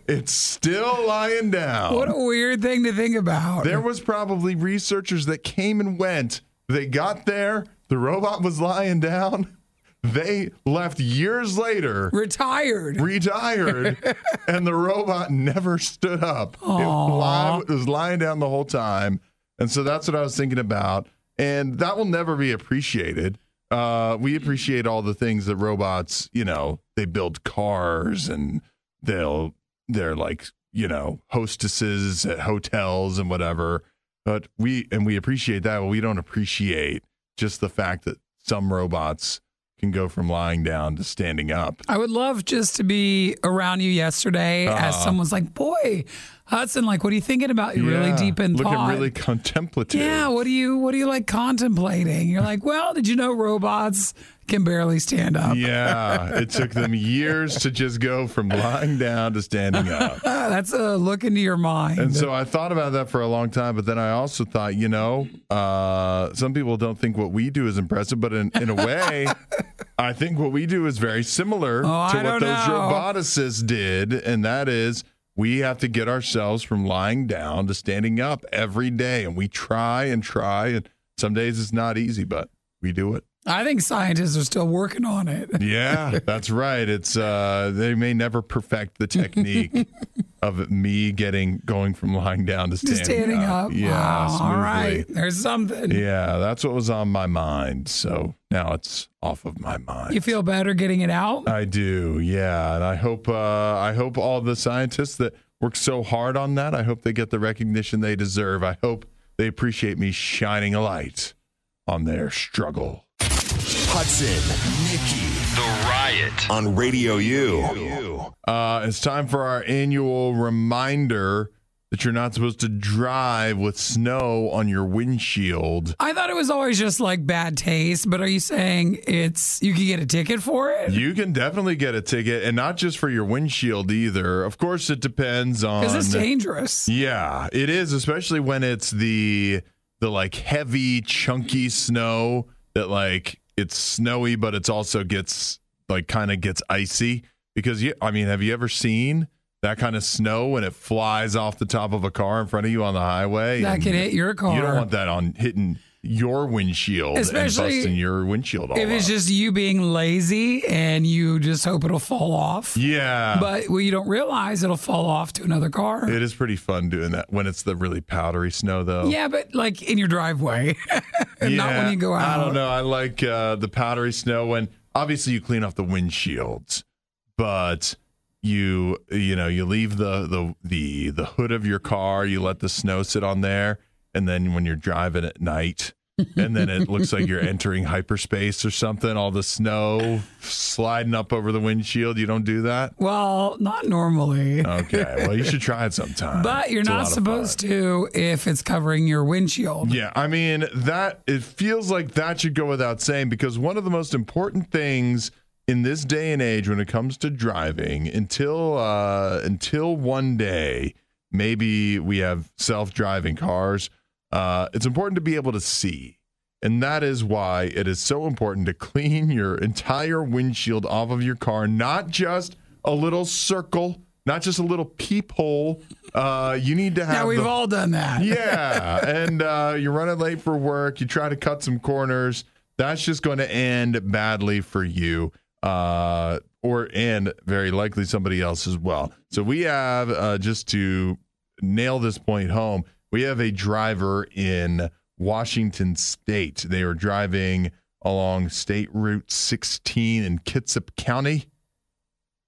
It's still lying down. What a weird thing to think about. There was probably researchers that came and went. They got there, the robot was lying down. They left years later, retired, retired, and the robot never stood up. It, it was lying down the whole time, and so that's what I was thinking about. And that will never be appreciated. Uh, we appreciate all the things that robots, you know, they build cars and they'll they're like you know hostesses at hotels and whatever. But we and we appreciate that, but we don't appreciate just the fact that some robots can go from lying down to standing up. I would love just to be around you yesterday as Uh-huh. someone's like, boy, Hudson, like, what are you thinking about? You're really deep in looking thought. really contemplative. yeah, what do you what do you like contemplating? You're like, well, did you know robots can barely stand up? Yeah, it took them years to just go from lying down to standing up. That's a look into your mind. And so I thought about that for a long time, but then I also thought, you know, uh, some people don't think what we do is impressive, but in, in a way, I think what we do is very similar Oh, to I what those know. roboticists did, and that is we have to get ourselves from lying down to standing up every day, and we try and try, and some days it's not easy, but we do it. I think scientists are still working on it. Yeah, that's right. It's uh they may never perfect the technique of me getting going from lying down to standing, standing up. Yeah, Wow, all right. There's something. Yeah, that's what was on my mind. So now it's off of my mind. You feel better getting it out? I do, yeah, and I hope uh, I hope all the scientists that work so hard on that. I hope they get the recognition they deserve. I hope they appreciate me shining a light on their struggle. Hudson, Nikki, The Riot on Radio U. Uh, it's time for our annual reminder that you're not supposed to drive with snow on your windshield. I thought it was always just like bad taste, but are you saying it's you can get a ticket for it? You can definitely get a ticket, and not just for your windshield either. Of course, it depends on Because it's dangerous. Yeah, it is, especially when it's the the like heavy, chunky snow that like it's snowy, but it's also gets like kind of gets icy. Because you, I mean, have you ever seen that kind of snow when it flies off the top of a car in front of you on the highway? That could hit your car. You don't want that on hitting your windshield Especially and busting your windshield off. If it's up. just you being lazy and you just hope it'll fall off. Yeah. But what you don't realize it'll fall off to another car. It is pretty fun doing that when it's the really powdery snow, though. Yeah, but like in your driveway, and not when you go out. I don't know. I like uh, the powdery snow when obviously you clean off the windshields, but you you know you leave the the the the hood of your car, you let the snow sit on there, and then when you're driving at night. and then it looks like you're entering hyperspace or something. All the snow sliding up over the windshield. You don't do that? Well, not normally. Okay. Well, you should try it sometime. But you're It's not supposed to if it's covering your windshield. Yeah, I mean that it feels like that should go without saying because one of the most important things in this day and age when it comes to driving until uh until one day maybe we have self-driving cars uh it's important to be able to see. And that is why it is so important to clean your entire windshield off of your car, not just a little circle, not just a little peephole. Uh, you need to have. Yeah, we've the- all done that. yeah, and uh, you're running late for work. You try to cut some corners. That's just going to end badly for you, uh, or and very likely somebody else as well. So we have uh, just to nail this point home. We have a driver in Washington State. They were driving along State Route 16 in Kitsap County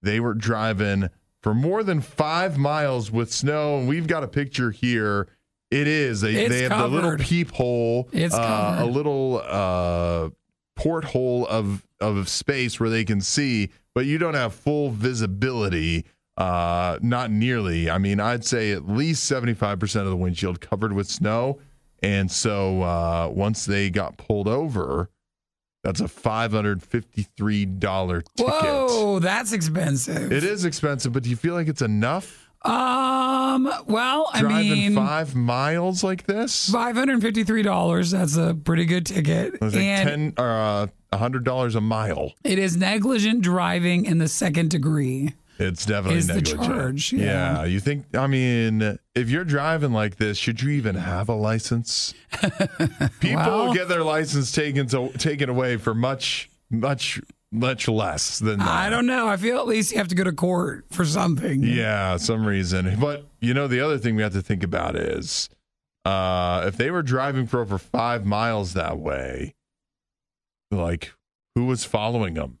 they were driving for more than five miles with snow, and we've got a picture here. It is they, It's they have the little covered. peephole, It's uh, a little uh, porthole of of space where they can see, but you don't have full visibility. Uh, not nearly. I mean, I'd say at least seventy five percent of the windshield covered with snow, and so uh, once they got pulled over, that's a five hundred fifty three dollar ticket. Whoa, that's expensive. It is expensive, but do you feel like it's enough? Um. Well, I Driving mean, five miles like this? five hundred fifty-three dollars. That's a pretty good ticket. It was like ten or uh, hundred dollars a mile. it is negligent driving in the second degree. It's definitely Is the negligent. charge, yeah. you think? I mean, if you're driving like this, should you even have a license? People Well- get their license taken to, taken away for much, much, much less than that. I don't know. I feel at least you have to go to court for something. Yeah, some reason. But you know, the other thing we have to think about is uh, if they were driving for over five miles that way, like who was following them?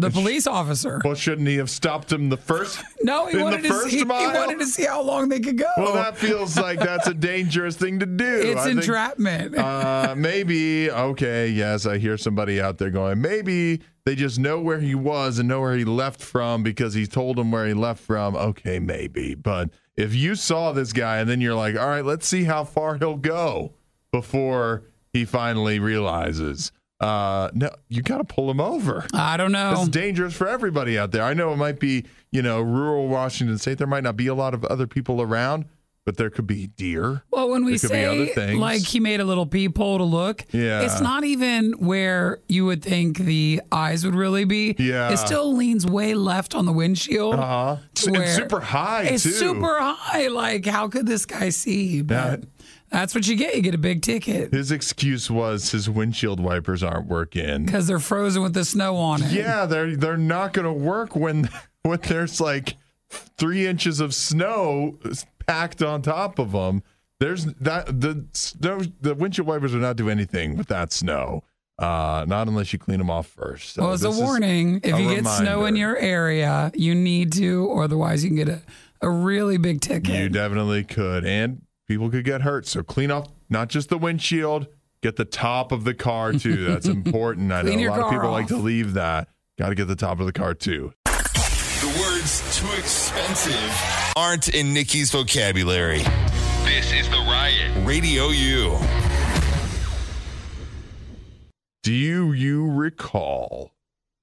The police officer. Well, shouldn't he have stopped him the first? No, he in wanted the to first see. He wanted to see how long they could go. Well, that feels like that's a dangerous thing to do. It's I think- entrapment. uh, maybe okay. Yes, I hear somebody out there going. Maybe they just know where he was and know where he left from because he told them where he left from. Okay, maybe. But if you saw this guy and then you're like, all right, let's see how far he'll go before he finally realizes. Uh, no, you got to pull him over. I don't know. It's dangerous for everybody out there. I know it might be, you know, rural Washington State. There might not be a lot of other people around, but there could be deer. Well, when we there could be other say things. like he made a little peephole to look, Yeah. it's not even where you would think the eyes would really be. Yeah. it still leans way left on the windshield. Uh huh. And super high It's too. super high. Like, how could this guy see? But that's what you get. You get a big ticket His excuse was his windshield wipers aren't working. because they're frozen with the snow on it. Yeah, they're they're not going to work when when there's like three inches of snow packed on top of them. There's that the snow the windshield wipers will not do anything with that snow. Uh, not unless you clean them off first. So well, it's a warning. If a you get snow in your area, you need to, or otherwise you can get a, a really big ticket. You definitely could, and people could get hurt. So clean off not just the windshield, get the top of the car too. That's important. I know a lot of car people like to leave that. Got to get the top of the car too. The words too expensive aren't in Nikki's vocabulary. This is The Riot. Radio U. Do you, you recall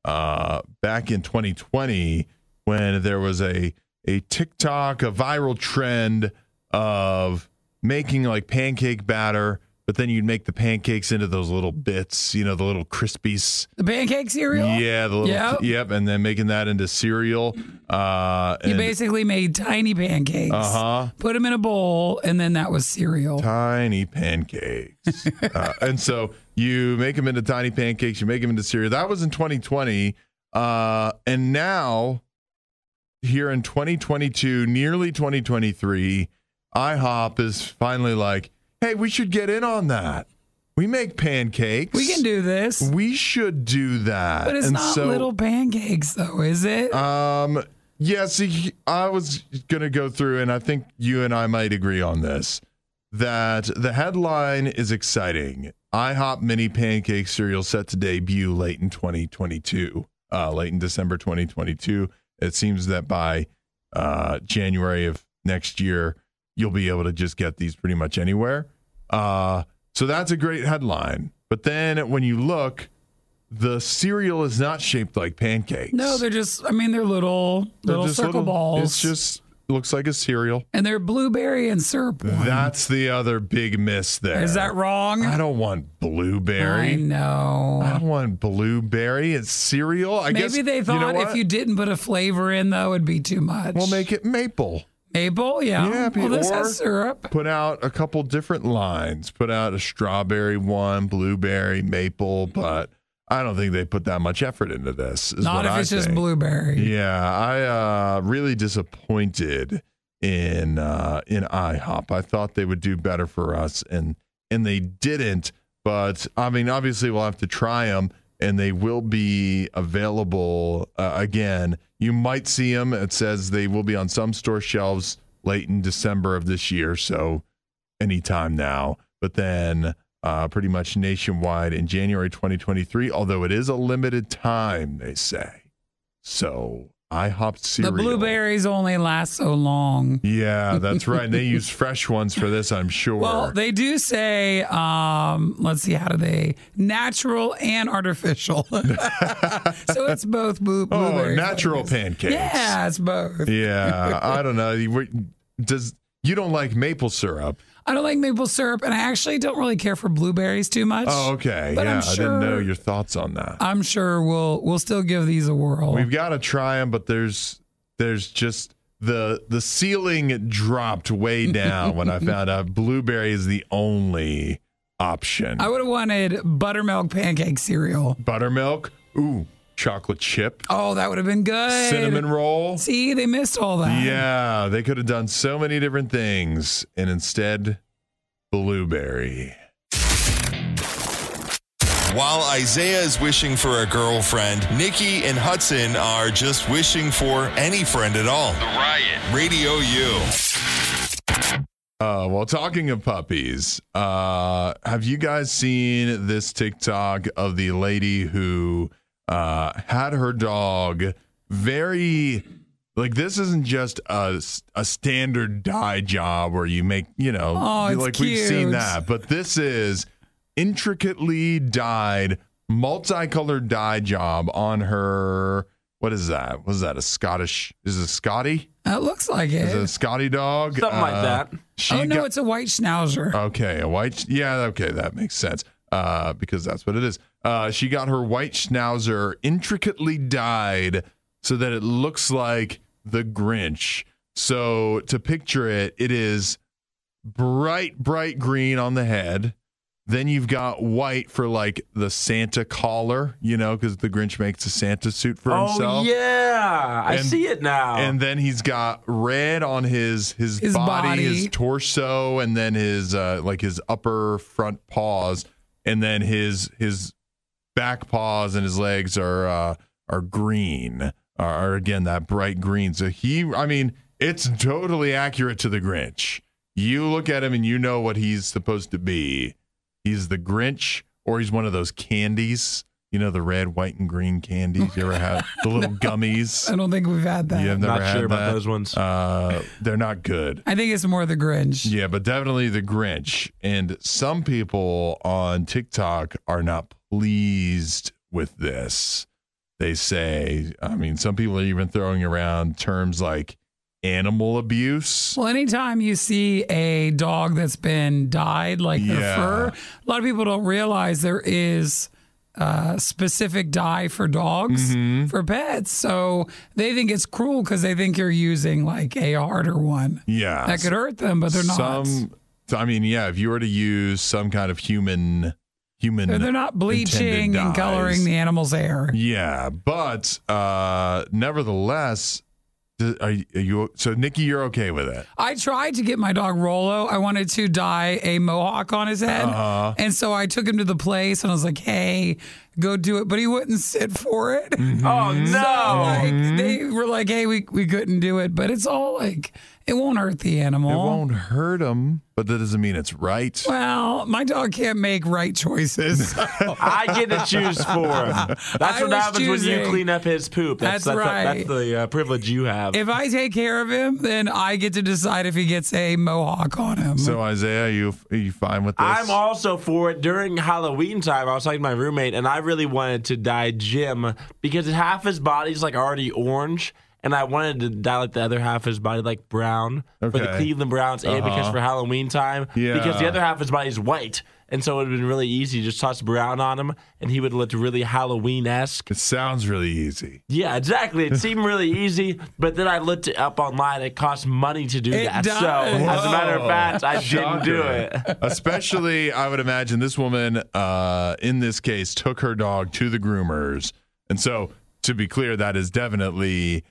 uh, back in 2020 when there was a a TikTok, a viral trend of making like pancake batter, but then you'd make the pancakes into those little bits, you know, the little crispies. The pancake cereal? Yeah, the little Yep. yep, and then making that into cereal. Uh, You and- basically made tiny pancakes, Uh-huh. put them in a bowl, and then that was cereal. tiny pancakes. uh, and so you make them into tiny pancakes, you make them into cereal. That was in 2020. Uh, and now, here in 2022, nearly 2023, IHOP is finally like, hey, we should get in on that. We make pancakes. We can do this. We should do that. But it's and not so, little pancakes, though, is it? um, yeah, see, I was going to go through, and I think you and I might agree on this that the headline is exciting. IHOP mini pancake cereal set to debut late in 2022, uh, late in December 2022. It seems that by uh, January of next year, you'll be able to just get these pretty much anywhere. Uh, so that's a great headline. But then when you look, the cereal is not shaped like pancakes. no, they're just, I mean, they're little, They're little circle little- balls. It's just looks like a cereal. and they're blueberry and syrup. one. That's the other big miss there. Is that wrong? I don't want blueberry. I know. I don't want blueberry. It's cereal. I Maybe guess they you thought know if you didn't put a flavor in, though, it'd be too much. We'll make it maple. Maple, yeah. Yeah, well, this has syrup. Put out a couple different lines. Put out a strawberry one, blueberry, maple, but I don't think they put that much effort into this. is Not if I it's just blueberry. Yeah, I uh really disappointed in uh in IHOP. I thought they would do better for us and and they didn't, but I mean obviously we'll have to try them and they will be available uh, again. You might see them. It says they will be on some store shelves late in December of this year, so anytime now. But then uh, pretty much nationwide in January 2023, although it is a limited time, they say. So IHOP cereal. The blueberries only last so long. Yeah, that's right. And they use fresh ones for this, I'm sure. Well, they do say, um, let's see, how do they? Natural and artificial. so it's both blue, oh, natural pancakes. Yeah, it's both. Yeah, I don't know. Does you don't like maple syrup? I don't like maple syrup, and I actually don't really care for blueberries too much. Oh, okay. But yeah, I'm I didn't know your thoughts on that. I'm sure we'll we'll still give these a whirl. We've got to try them, but there's there's just the the ceiling dropped way down when I found out blueberry is the only option. I would have wanted buttermilk pancake cereal. Buttermilk, ooh, chocolate chip, Oh, that would have been good. cinnamon roll. See, they missed all that. Yeah, they could have done so many different things, and instead, blueberry. While Isaiah is wishing for a girlfriend, Nikki and Hudson are just wishing for any friend at all. The Riot. Radio U. Uh, well, talking of puppies, uh, have you guys seen this TikTok of the lady who uh, had her dog very like this isn't just a, a standard dye job where you make you know Oh, it's like we've seen that, but this is intricately dyed, multicolored dye job on her. What is that? Was that a Scottish? Is it a Scotty? It looks like Is it it. a Scotty dog? Something like that. She oh no, got- it's a white schnauzer. Okay, a white. Yeah, okay, that makes sense. Uh, because that's what it is. Uh, she got her white schnauzer intricately dyed so that it looks like the Grinch. So to picture it, it is bright, bright green on the head. Then you've got white for like the Santa collar, you know, because the Grinch makes a Santa suit for Oh himself. yeah, I see it now. And then he's got red on his his, His body, body. his torso, and then his uh, like his upper front paws, and then his his back paws and his legs are uh, are green, are, are again that bright green. So he, I mean, it's totally accurate to the Grinch. You look at him and you know what he's supposed to be. He's the Grinch, or he's one of those candies. You know the red, white, and green candies. You ever had the little gummies? I don't think we've had that. You have never Not had sure about that? those ones. Uh, they're not good. I think it's more the Grinch. Yeah, but definitely the Grinch. And some people on TikTok are not pleased with this. They say, I mean, some people are even throwing around terms like animal abuse. Well, anytime you see a dog that's been dyed, like their Yeah. fur, a lot of people don't realize there is uh, specific dye for dogs Mm-hmm. for pets. So they think it's cruel because they think you're using like a harder one. Yeah. That could hurt them, but they're not. Some, I mean, yeah, if you were to use some kind of human, human, They're, they're not bleaching and coloring the animal's hair. Yeah, but uh nevertheless, are you so Nikki? You're okay with it? I tried to get my dog Rolo. I wanted to dye a mohawk on his head. Uh-huh. And so I took him to the place and I was like, hey, go do it. But he wouldn't sit for it. Mm-hmm. Oh, no. So, like, they were like, hey, we, we couldn't do it. But it's all like, it won't hurt the animal. It won't hurt him, but that doesn't mean it's right. Well, my dog can't make right choices. I get to choose for him. That's I what was happens when you clean up his poop. That's, That's that's, the- right. that's the uh, privilege you have. if I take care of him, then I get to decide if he gets a mohawk on him. So Isaiah, you are you fine with this? I'm also for it. During Halloween time, I was talking to my roommate, and I really wanted to dye Jim because half his body's like already orange, and I wanted to dye like the other half of his body like brown. For the Cleveland Browns, and because Uh-huh. for Halloween time, because the other half of his body is white, and so it would have been really easy just toss brown on him, and he would have looked really Halloween esque. It sounds really easy. Yeah, exactly. It seemed really easy, but then I looked it up online. It costs money to do It that. does. So, as a matter of fact, I didn't do it. Especially, I would imagine this woman, uh, in this case, took her dog to the groomers, and so to be clear, that is definitely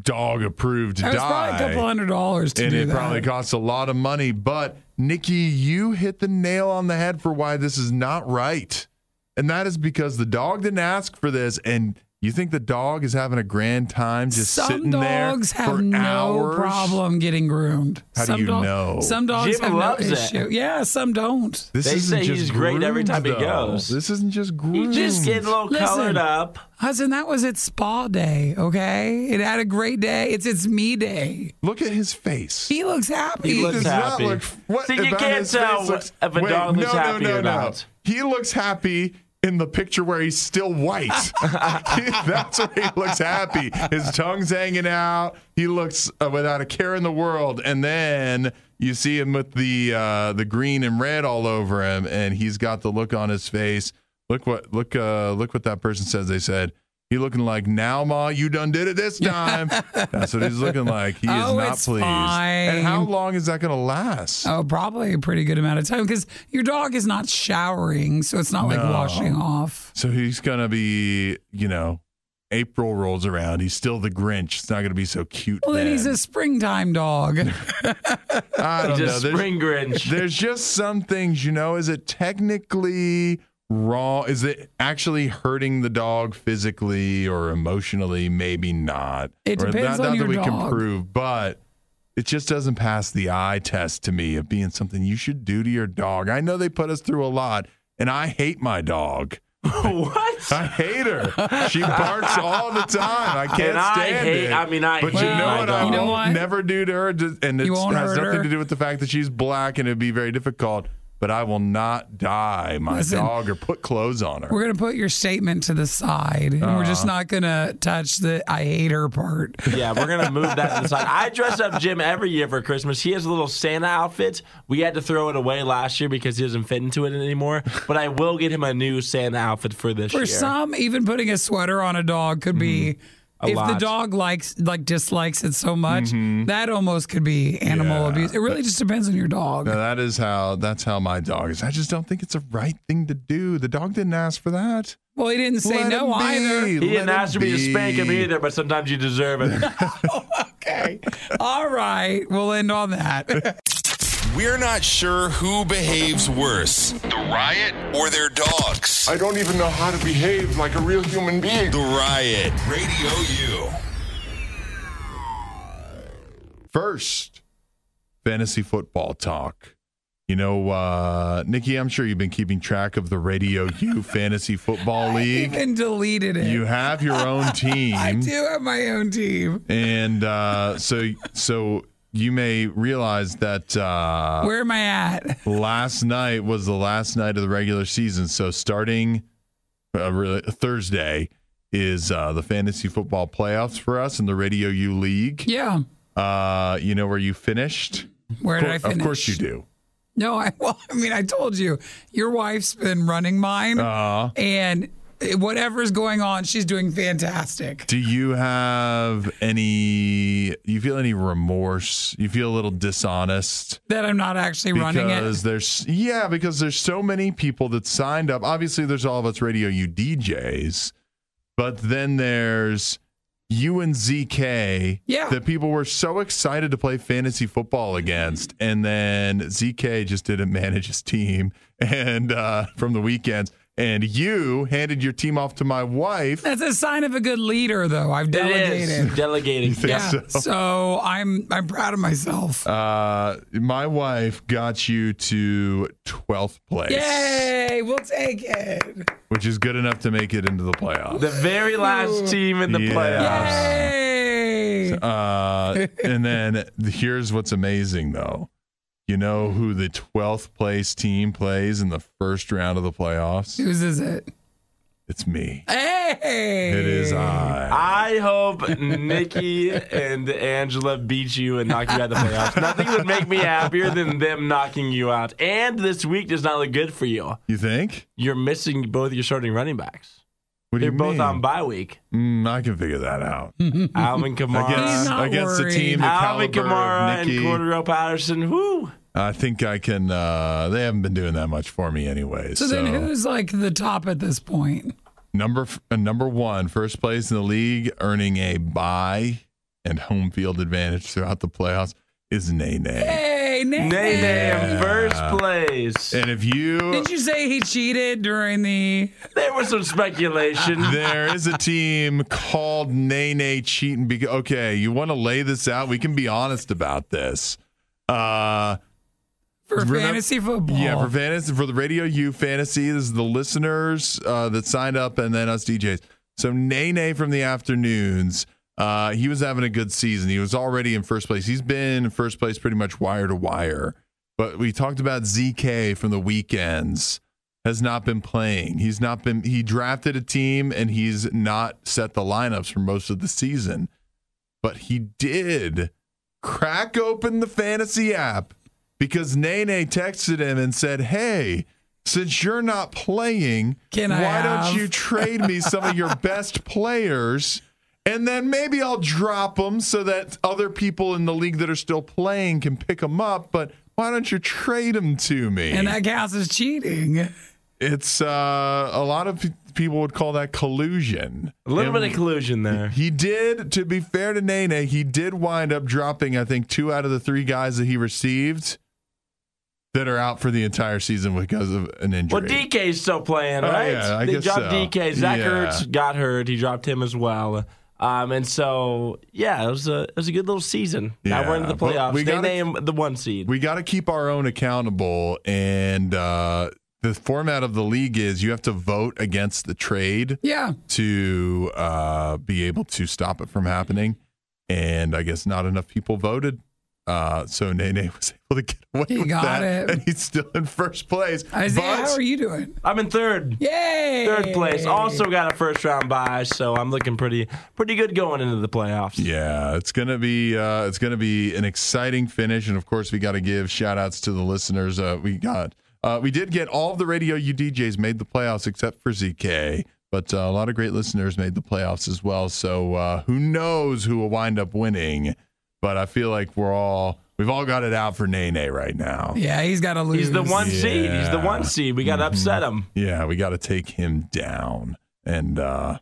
dog approved to That was die. probably a couple hundred dollars to and do it that. probably costs a lot of money. But Nikki, you hit the nail on the head for why this is not right, and that is because the dog didn't ask for this, and you think the dog is having a grand time just some sitting there dogs have for no hours? problem getting groomed. How do you dog- know? Some dogs Jim have loves no it. issue. Yeah, some don't. This They isn't say just he's great every groomed, time he goes. This isn't just He groomed. just getting a little Listen. colored up. Hudson, that was its spa day, okay? It had a great day. It's its me day. Look at his face. He looks happy. He looks does not happy. look- what See, you can't his tell face looks- if a Wait, dog looks no, no, happy no, or no. not. He looks happy in the picture where he's still white. That's where he looks happy. His tongue's hanging out. He looks uh, without a care in the world. And then you see him with the uh, the green and red all over him, and he's got the look on his face. Look what look uh, look what that person says. They said. He looking like now, ma, you done did it this time. That's what he's looking like. He is Oh, not it's pleased. And how long is that going to last? Oh, probably a pretty good amount of time because your dog is not showering, so it's not like washing off. So he's gonna be, you know, April rolls around. He's still the Grinch. It's not gonna be so cute. Well, then he's a springtime dog. I don't He's a know. There's- spring Grinch. There's just some things, you know. Is it technically wrong? Is it actually hurting the dog physically or emotionally? Maybe not. It Or depends not, on not your that we can prove, but it just doesn't pass the eye test to me of being something you should do to your dog. I know they put us through a lot, and I hate my dog. what? I hate her. She barks all the time. I can't And I stand hate- it. I mean, I But you hate know my what? dog. I You know will what? never do to her, and it has nothing her? to do with the fact that she's black, and it'd be very difficult. But I will not die my Listen, dog or put clothes on her. We're going to put your statement to the side, and we're just Uh-huh. not going to touch the I hate her part. Yeah, we're gonna move that to the side. I dress up Jim every year for Christmas. He has a little Santa outfit. We had to throw it away last year because he doesn't fit into it anymore. But I will get him a new Santa outfit for this For year. some, even putting a sweater on a dog could be. Mm-hmm. A if the dog likes like dislikes it so much, Mhm. that almost could be animal Yeah. abuse. It really just depends on your dog. No, that is how that's how my dog is. I just don't think it's the right thing to do. The dog didn't ask for that. Well, he didn't say Let no either. He didn't ask it me to spank him either, but sometimes you deserve it. okay. All right. We'll end on that. We're not sure who behaves worse, the riot or their dogs. I don't even know how to behave like a real human being. The riot, Radio U. First, fantasy football talk. You know, uh, Nikki, I'm sure you've been keeping track of the Radio U Fantasy Football League. even deleted it. You have your own team. I do have my own team. And uh, so, so you may realize that uh, Where am I at? last night was the last night of the regular season. So starting uh, really, Thursday is uh, the fantasy football playoffs for us in the Radio U League. Yeah. Uh, you know where you finished? Where did I finish? Of course you do. No, I well, I mean, I told you, your wife's been running mine, Uh, and whatever's going on, she's doing fantastic. do you have any? You feel any remorse? You feel a little dishonest? That I'm not actually running it. because there's yeah because there's so many people that signed up obviously there's all of us radio u djs but then there's you and zk Yeah. that people were so excited to play fantasy football against and then zk just didn't manage his team and uh from the weekends and you handed your team off to my wife That's a sign of a good leader, though. I've delegated. delegating. Yeah, so? so I'm I'm proud of myself. uh my wife got you to 12th place Yay! We'll take it. which is good enough to make it into the playoffs The very last team in the Yeah. playoffs. Yay! Uh, and then here's what's amazing though. You know who the 12th place team plays in the first round of the playoffs? Whose is it? It's me. Hey! It is I. I hope Nikki and Angela beat you and knock you out of the playoffs. Nothing would make me happier than them knocking you out. And this week does not look good for you. You think? You're missing both your starting running backs. What do They're you both mean? on bye week. Mm, I can figure that out. Alvin Kamara. Against, not against a worried. team the Alvin caliber Kamara of and Nikki, Cordarrelle Patterson. Whoo! I think I can. Uh, they haven't been doing that much for me, anyways. So, then, who's like the top at this point? number f- uh, number one, first place in the league, earning a bye and home field advantage throughout the playoffs is Nay Nay. Hey, Nate. Nay Nay in first place. And if you Did you say he cheated during the? There was some speculation. there is a team called Nay Nay cheating. Because okay, you want to lay this out? We can be honest about this. Uh, For remember- fantasy football. Yeah, for fantasy for the Radio U fantasy. This is the listeners uh, that signed up, and then us DJs. So Nay Nay from the afternoons. Uh, he was having a good season. He was already in first place. He's been in first place pretty much wire to wire. But we talked about ZK from the weekends has not been playing. He's not been. He drafted a team and he's not set the lineups for most of the season. But he did crack open the fantasy app because Nay Nay texted him and said, "Hey, since you're not playing, Can I why don't you trade me some of your best players?" And then maybe I'll drop them so that other people in the league that are still playing can pick them up. But why don't you trade them to me? And that counts as cheating. It's uh, a lot of people would call that collusion. A little And bit of collusion there. He did, to be fair to Nay Nay, he did wind up dropping, I think, two out of the three guys that he received that are out for the entire season because of an injury. Well, DK's still playing, Oh, right? yeah, I they guess dropped so. DK. Zach Yeah. Ertz got hurt. He dropped him as well. Um, and so, yeah, it was a it was a good little season. Now we're into the playoffs. we they gotta- name the one seed. We got to keep our own accountable, and uh, the format of the league is you have to vote against the trade Yeah. to uh, be able to stop it from happening. And I guess not enough people voted. Uh, so Nay Nay was able to get away He with got that, it. and he's still in first place. Isaiah, But- how are you doing? I'm in third. Yay! Third place. Also got a first round bye, so I'm looking pretty pretty good going into the playoffs. Yeah, it's gonna be uh, it's gonna be an exciting finish, and of course we got to give shout outs to the listeners. Uh, we got uh, we did get all of the radio U DJs made the playoffs except for ZK, but uh, a lot of great listeners made the playoffs as well. So uh, who knows who will wind up winning? But I feel like we're all we've all got it out for Nay Nay right now. Yeah, he's got to lose. He's the one seed. He's the one seed. We got to upset him. Yeah, we got to take him down and uh,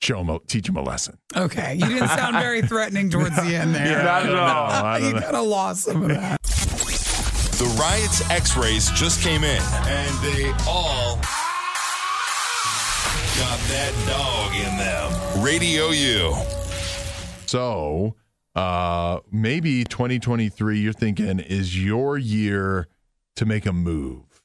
show him, a, teach him a lesson. Okay, you didn't sound very threatening towards the end there. Yeah, Not at all. know, I don't you know. kind of lost some of that. The Riots x rays just came in, and they all got that dog in them. Radio U. So, Uh, maybe 2023, you're thinking is your year to make a move.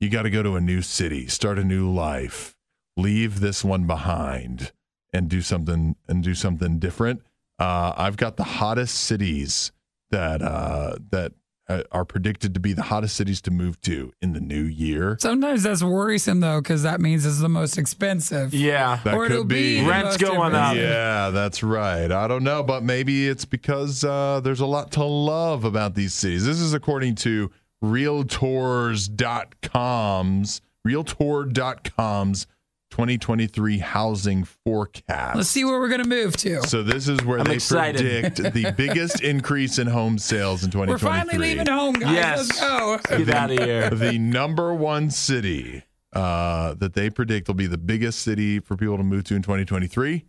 You got to go to a new city, start a new life, leave this one behind, and do something and do something different. Uh, I've got the hottest cities that uh, that uh, are predicted to be the hottest cities to move to in the new year. Sometimes that's worrisome though, because that means it's the most expensive. Yeah. That or could it'll be, be. Rent's most going up. Yeah, that's right. I don't know, but maybe it's because uh, there's a lot to love about these cities. This is according to Realtors.com's Realtor.com's 2023 housing forecast. Let's see where we're gonna move to. So this is where I'm they excited. predict the biggest increase in home sales in 2023. We're finally leaving home, guys. Yes. Let's go. Get out of here. the number one city uh, that they predict will be the biggest city for people to move to in 2023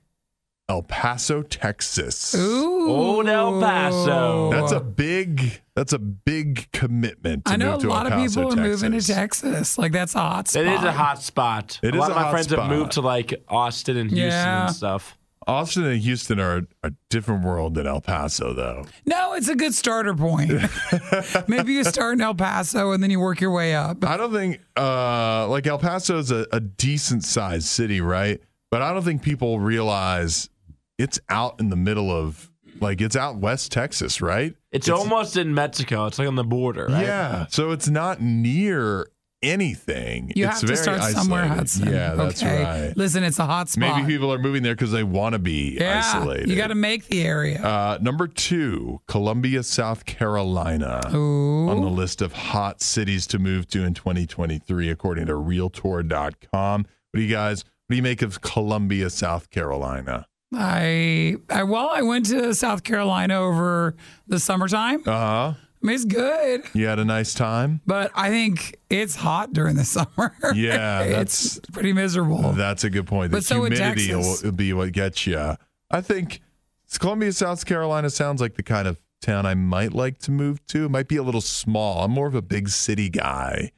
El Paso, Texas. Ooh. Old El Paso. That's a big that's a big commitment to I know move a to lot El of Paso, people are moving to Texas. Texas. Like that's a hot spot. It is a hot spot. It a is lot a of my hot friends spot. have moved to like Austin and Houston Yeah. and stuff. Austin and Houston are a different world than El Paso though. No, it's a good starter point. Maybe you start in El Paso and then you work your way up. I don't think uh like El Paso is a, a decent sized city, right? But I don't think people realize it's out in the middle of like it's out west Texas, right? It's, almost in Mexico. It's like on the border, right? Yeah. So it's not near anything. You it's have to very start somewhere, isolated. Hudson. Yeah, that's okay. right. Listen, it's a hot spot. Maybe people are moving there because they want to be yeah, isolated. you got to make the area. Uh, number two, Columbia, South Carolina, Ooh. on the list of hot cities to move to in 2023, according to Realtor.com. What do you guys? What do you make of Columbia, South Carolina? I, I well, I went to South Carolina over the summertime. Uh huh. I mean, it's good, You had a nice time. but I think it's hot during the summer. Yeah, it's pretty miserable. that's a good point. The But so humidity will, will be what gets you. I think Columbia, South Carolina sounds like the kind of town I might like to move to. It might be a little small. I'm more of a big city guy,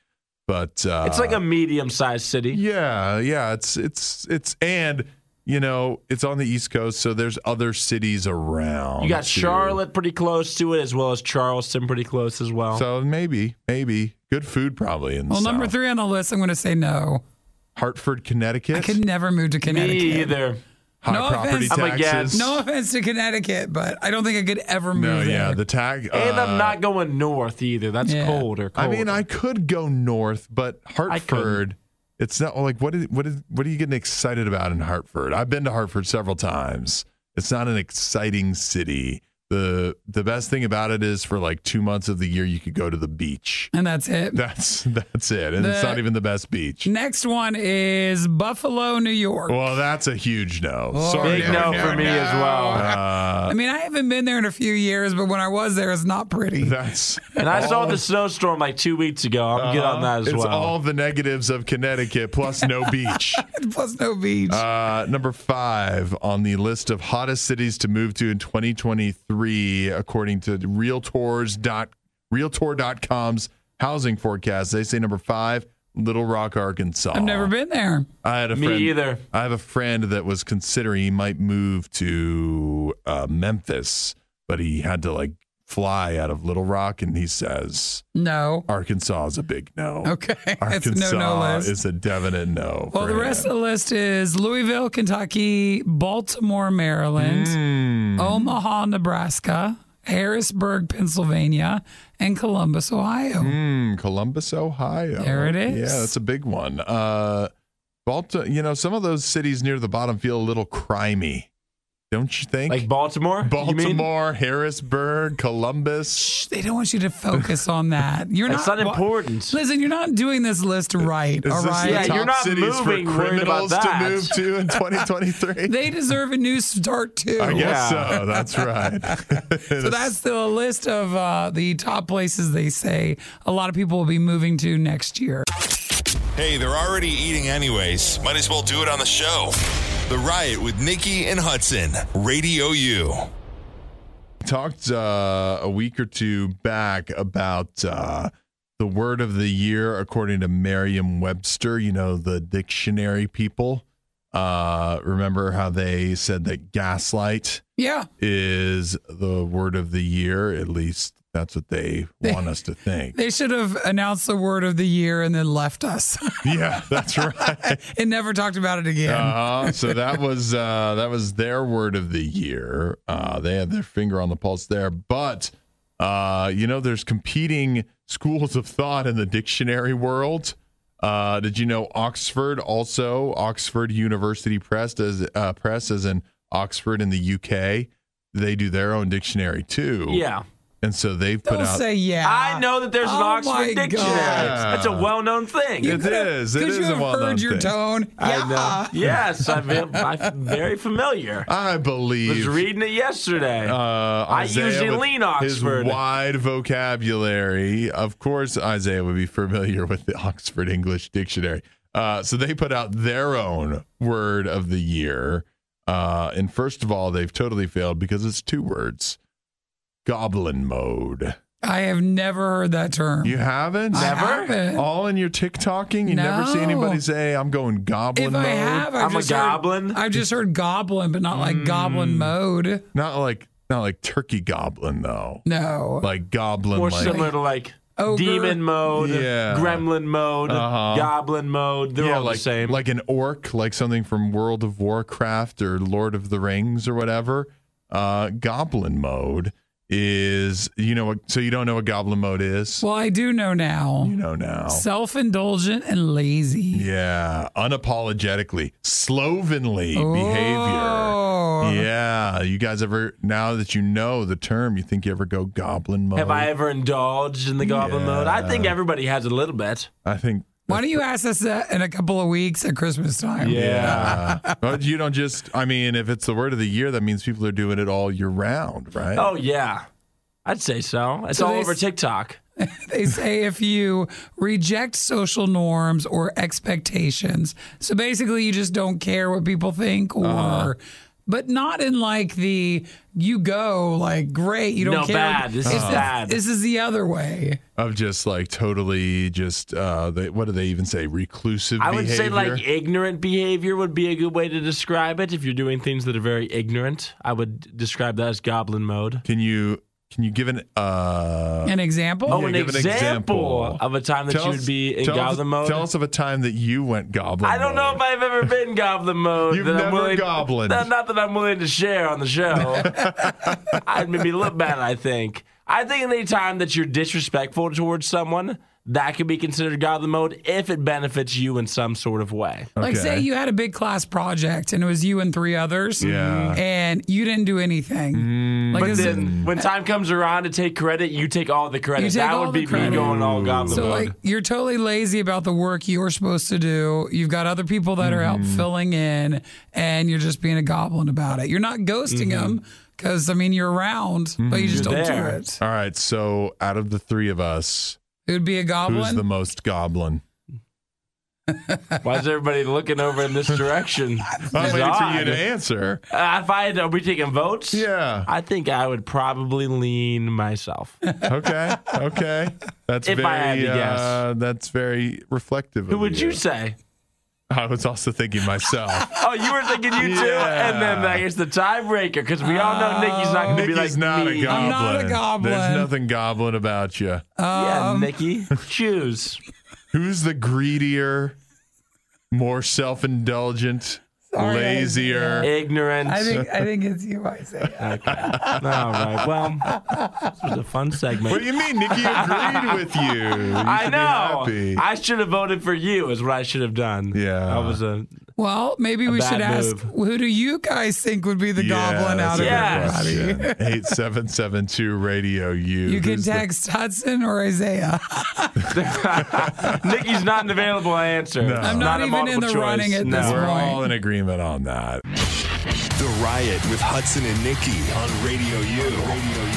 but uh, It's like a medium sized city. Yeah, yeah, it's it's it's and you know, it's on the East Coast, so there's other cities around. You got too. Charlotte pretty close to it, as well as Charleston pretty close as well. So maybe, maybe good food probably in the well, number South. three on the list, I'm going to say no. Hartford, Connecticut. I could never move to Connecticut. Me either. High No property offense. I'm against. taxes. No offense to Connecticut, but I don't think I could ever move No, yeah, there. the tag. and uh, I'm not going north either. That's Yeah. colder. I mean, I could go north, but Hartford. It's not like what is what is what are you getting excited about in Hartford? I've been to Hartford several times. It's not an exciting city. The The best thing about it is for like two months of the year you could go to the beach. and that's it. That's that's it, and it's not even the best beach. Next one is Buffalo, New York. Well, that's a huge no. Oh, Sorry, Big no for me as well. Uh, I mean, I haven't been there in a few years, but when I was there, it's not pretty. that's And I saw the snowstorm like two weeks ago. I'm good on that as it's well. all the negatives of Connecticut plus no beach. Plus no beach. Uh, number five on the list of hottest cities to move to in 2023, according to Realtors dot Realtor.com's housing forecast. They say number five, Little Rock, Arkansas. I've never been there. I had a Me friend, either. I have a friend that was considering he might move to uh, Memphis, but he had to like fly out of Little Rock, and he says No. Arkansas is a big no. Okay. Arkansas no no list. is a definite no. well, the rest of the list is Louisville, Kentucky, Baltimore, Maryland, Mm. Omaha, Nebraska, Harrisburg, Pennsylvania, and Columbus, Ohio. Mm, Columbus, Ohio. There it is. Yeah, that's a big one. Uh, Balta, you know, some of those cities near the bottom feel a little crimey, don't you think? like Baltimore. Baltimore, Harrisburg, Columbus. Shh, They don't want you to focus on that. You're That's not not important. Listen, you're not doing this list right. Is all this right. the Yeah, top you're not cities moving for criminals to move to in 2023? They deserve a new start too. I guess Yeah. so. That's right. So that's the list of uh, the top places they say a lot of people will be moving to next year. Hey, they're already eating anyways. Might as well do it on the show. The Riot with Nikki and Hudson, Radio U. talked uh, a week or two back about uh, the word of the year according to Merriam-Webster. You know the dictionary people. Uh, remember how they said that gaslight Yeah. is the word of the year. At least that's what they want us to think. They should have announced the word of the year and then left us. yeah, that's right. and never talked about it again. Uh-huh. So that was uh, that was their word of the year. Uh, they had their finger on the pulse there, but uh, you know, there's competing schools of thought in the dictionary world. Uh, did you know Oxford also Oxford University Press as uh, press as in Oxford in the UK? They do their own dictionary too. Yeah. And so they've put Don't out. say yeah. I know that there's an Oh Oxford my dictionary. God. That's a well-known thing. It is. It Could is you a have well-known heard your thing. tone? I Yeah. know. Yes, I'm, I'm very familiar. I believe. was reading it yesterday. Uh, I Isaiah usually with lean Oxford. His wide vocabulary. Of course, Isaiah would be familiar with the Oxford English Dictionary. Uh, so they put out their own word of the year. Uh, and first of all, they've totally failed because it's two words goblin mode. I have never heard that term. You haven't? I haven't. All in your TikToking? You never see No. anybody say, I'm going goblin if mode? I have, I've I'm a just heard- goblin. I've just heard goblin, but not like goblin mode. Not like not like turkey goblin though. No. Like goblin More like similar to like Ogre. demon mode, Yeah. gremlin mode, Uh-huh. goblin mode. They're all like, the same. Like an orc, like something from World of Warcraft or Lord of the Rings or whatever. Uh, goblin mode is you know what? So you don't know what goblin mode is? Well, I do know now. You know now. Self indulgent and lazy. Yeah, unapologetically, slovenly behavior. Oh. Yeah, you guys ever now that you know the term, you think you ever go goblin mode? Have I ever indulged in the goblin mode? I think everybody has a little bit. I think Why don't you ask us that in a couple of weeks at Christmas time? Yeah. but you don't just, I mean, if it's the word of the year, that means people are doing it all year round, right? Oh yeah, I'd say so. It's So all they over s- TikTok. they say if you reject social norms or expectations, so basically you just don't care what people think, or, Uh-huh. But not in like the you go like great, you don't No, care. bad. This is It's the- bad. This is the other way. Of just like totally just, uh, they, what do they even say? Reclusive I would behavior? say like ignorant behavior would be a good way to describe it. If you're doing things that are very ignorant, I would describe that as goblin mode. Can you, can you give an, uh, An example? Oh, yeah, an give example of a time that Tell you us- would be in tell us- goblin mode. Tell us of a time that you went goblin I don't know if I've ever been goblin mode. You've that I'm never willing, goblined. Not, not that I'm willing to share on the show. I'd maybe look bad. I think. I think any time that you're disrespectful towards someone, that could be considered goblin mode if it benefits you in some sort of way. Like, say you had a big class project and it was you and three others, Yeah. and you didn't do anything. Mm. Like, but this is- then when time comes around to take credit, you take all the credit. That would be credit. me going all godly so, mode. Like, you're totally lazy about the work you're supposed to do. You've got other people that are out Mm-hmm. filling in, and you're just being a goblin about it. You're not ghosting Mm-hmm. them because I mean you're around, but you just don't do it. All right. So out of the three of us, It would be a goblin. who's the most goblin? Why is everybody looking over in this direction? I'm waiting for you to answer. Uh, if I had, are we taking votes? Yeah. I think I would probably lean myself. Okay. Okay. That's If very, I had to guess. Uh, that's very reflective. Who of would you say? I was also thinking myself. Oh, you were thinking you too, and then I guess the tiebreaker because we all know Nikki's not going to be like Nikki's not me. a goblin. not a goblin. There's nothing goblin about you. Yeah, Um, Nikki, choose. Who's the greedier, more self-indulgent, Oh, Sorry, lazier? Ignorant. I think I think it's you, Isaiah. Okay. All right. Well, this was a fun segment. What do you mean? Nikki agreed with you. You I should be know. happy. I should have voted for you. Is what I should have done. Yeah. I was a. Well, maybe A we bad should ask who do you guys think would be the goblin out of everybody? Eight seven seven two radio you. You can Who's the- text Hudson or Isaiah. Nikki's not an available answer. No. I'm not a even in multiple the running choice. at no. this We're point. all in agreement on that. The Riot with Hudson and Nikki on Radio U. Radio U.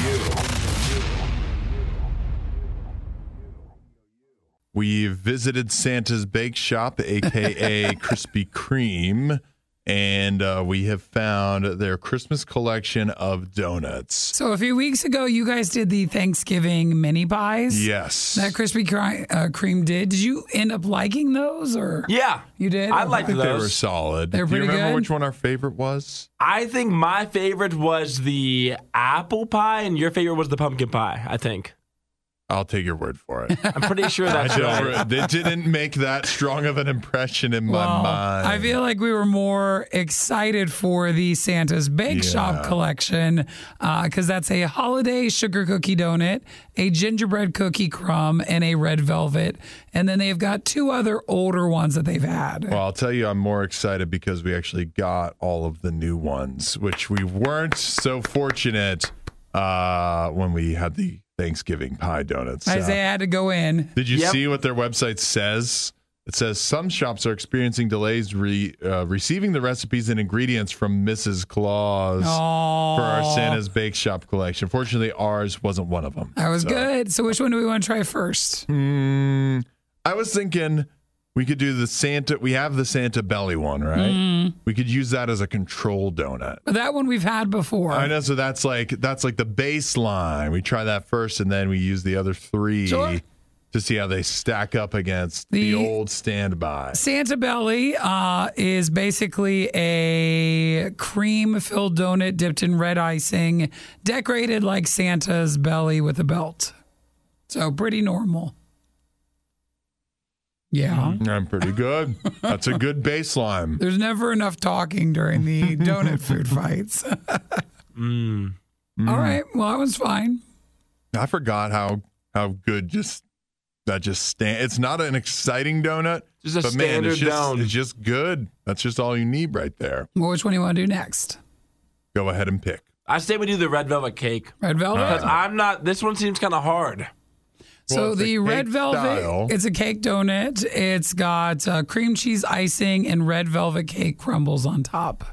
We visited Santa's Bake Shop, aka Krispy Kreme, and uh, we have found their Christmas collection of donuts. So a few weeks ago, you guys did the Thanksgiving mini pies. Yes. That Krispy Kre- uh, Kreme did. Did you end up liking those, or Yeah. you did? I liked I think they were solid. They're Do you pretty remember good? which one our favorite was? I think my favorite was the apple pie, and your favorite was the pumpkin pie. I think. I'll take your word for it. I'm pretty sure that's I don't, right. It didn't make that strong of an impression in my Well, mind. I feel like we were more excited for the Santa's Bake Shop collection because that's a holiday sugar cookie donut, a gingerbread cookie crumb, and a red velvet. And then they've got two other older ones that they've had. Well, I'll tell you, I'm more excited because we actually got all of the new ones, which we weren't so fortunate uh, when we had the Thanksgiving pie donuts. Uh, Isaiah had to go in. did you Yep. see what their website says? It says some shops are experiencing delays re, uh, receiving the recipes and ingredients from Mrs. Claus for our Santa's Bake Shop collection. Fortunately, ours wasn't one of them. That was So- good. So, which one do we want to try first? Hmm, I was thinking we could do the Santa. We have the Santa belly one, right? Mm. We could use that as a control donut. But that one we've had before. I know. So that's like that's like the baseline. We try that first, and then we use the other three Sure. to see how they stack up against the, The- old standby. Santa Belly uh, is basically a cream filled donut dipped in red icing, decorated like Santa's belly with a belt. So pretty normal. Yeah. I'm pretty good. That's a good baseline. There's never enough talking during the donut food fights. Mm. All right. Well, that was fine. I forgot how how good just that just stand. It's not an exciting donut, Just a but man, it's standard just, dome. it's just good. That's just all you need right there. Well, which one do you want to do next? Go ahead and pick. I say we do the red velvet cake. Red velvet? Because I'm not. This one seems kind of hard. So Well, the red velvet, style. it's a cake donut. It's got uh, cream cheese icing and red velvet cake crumbles on top.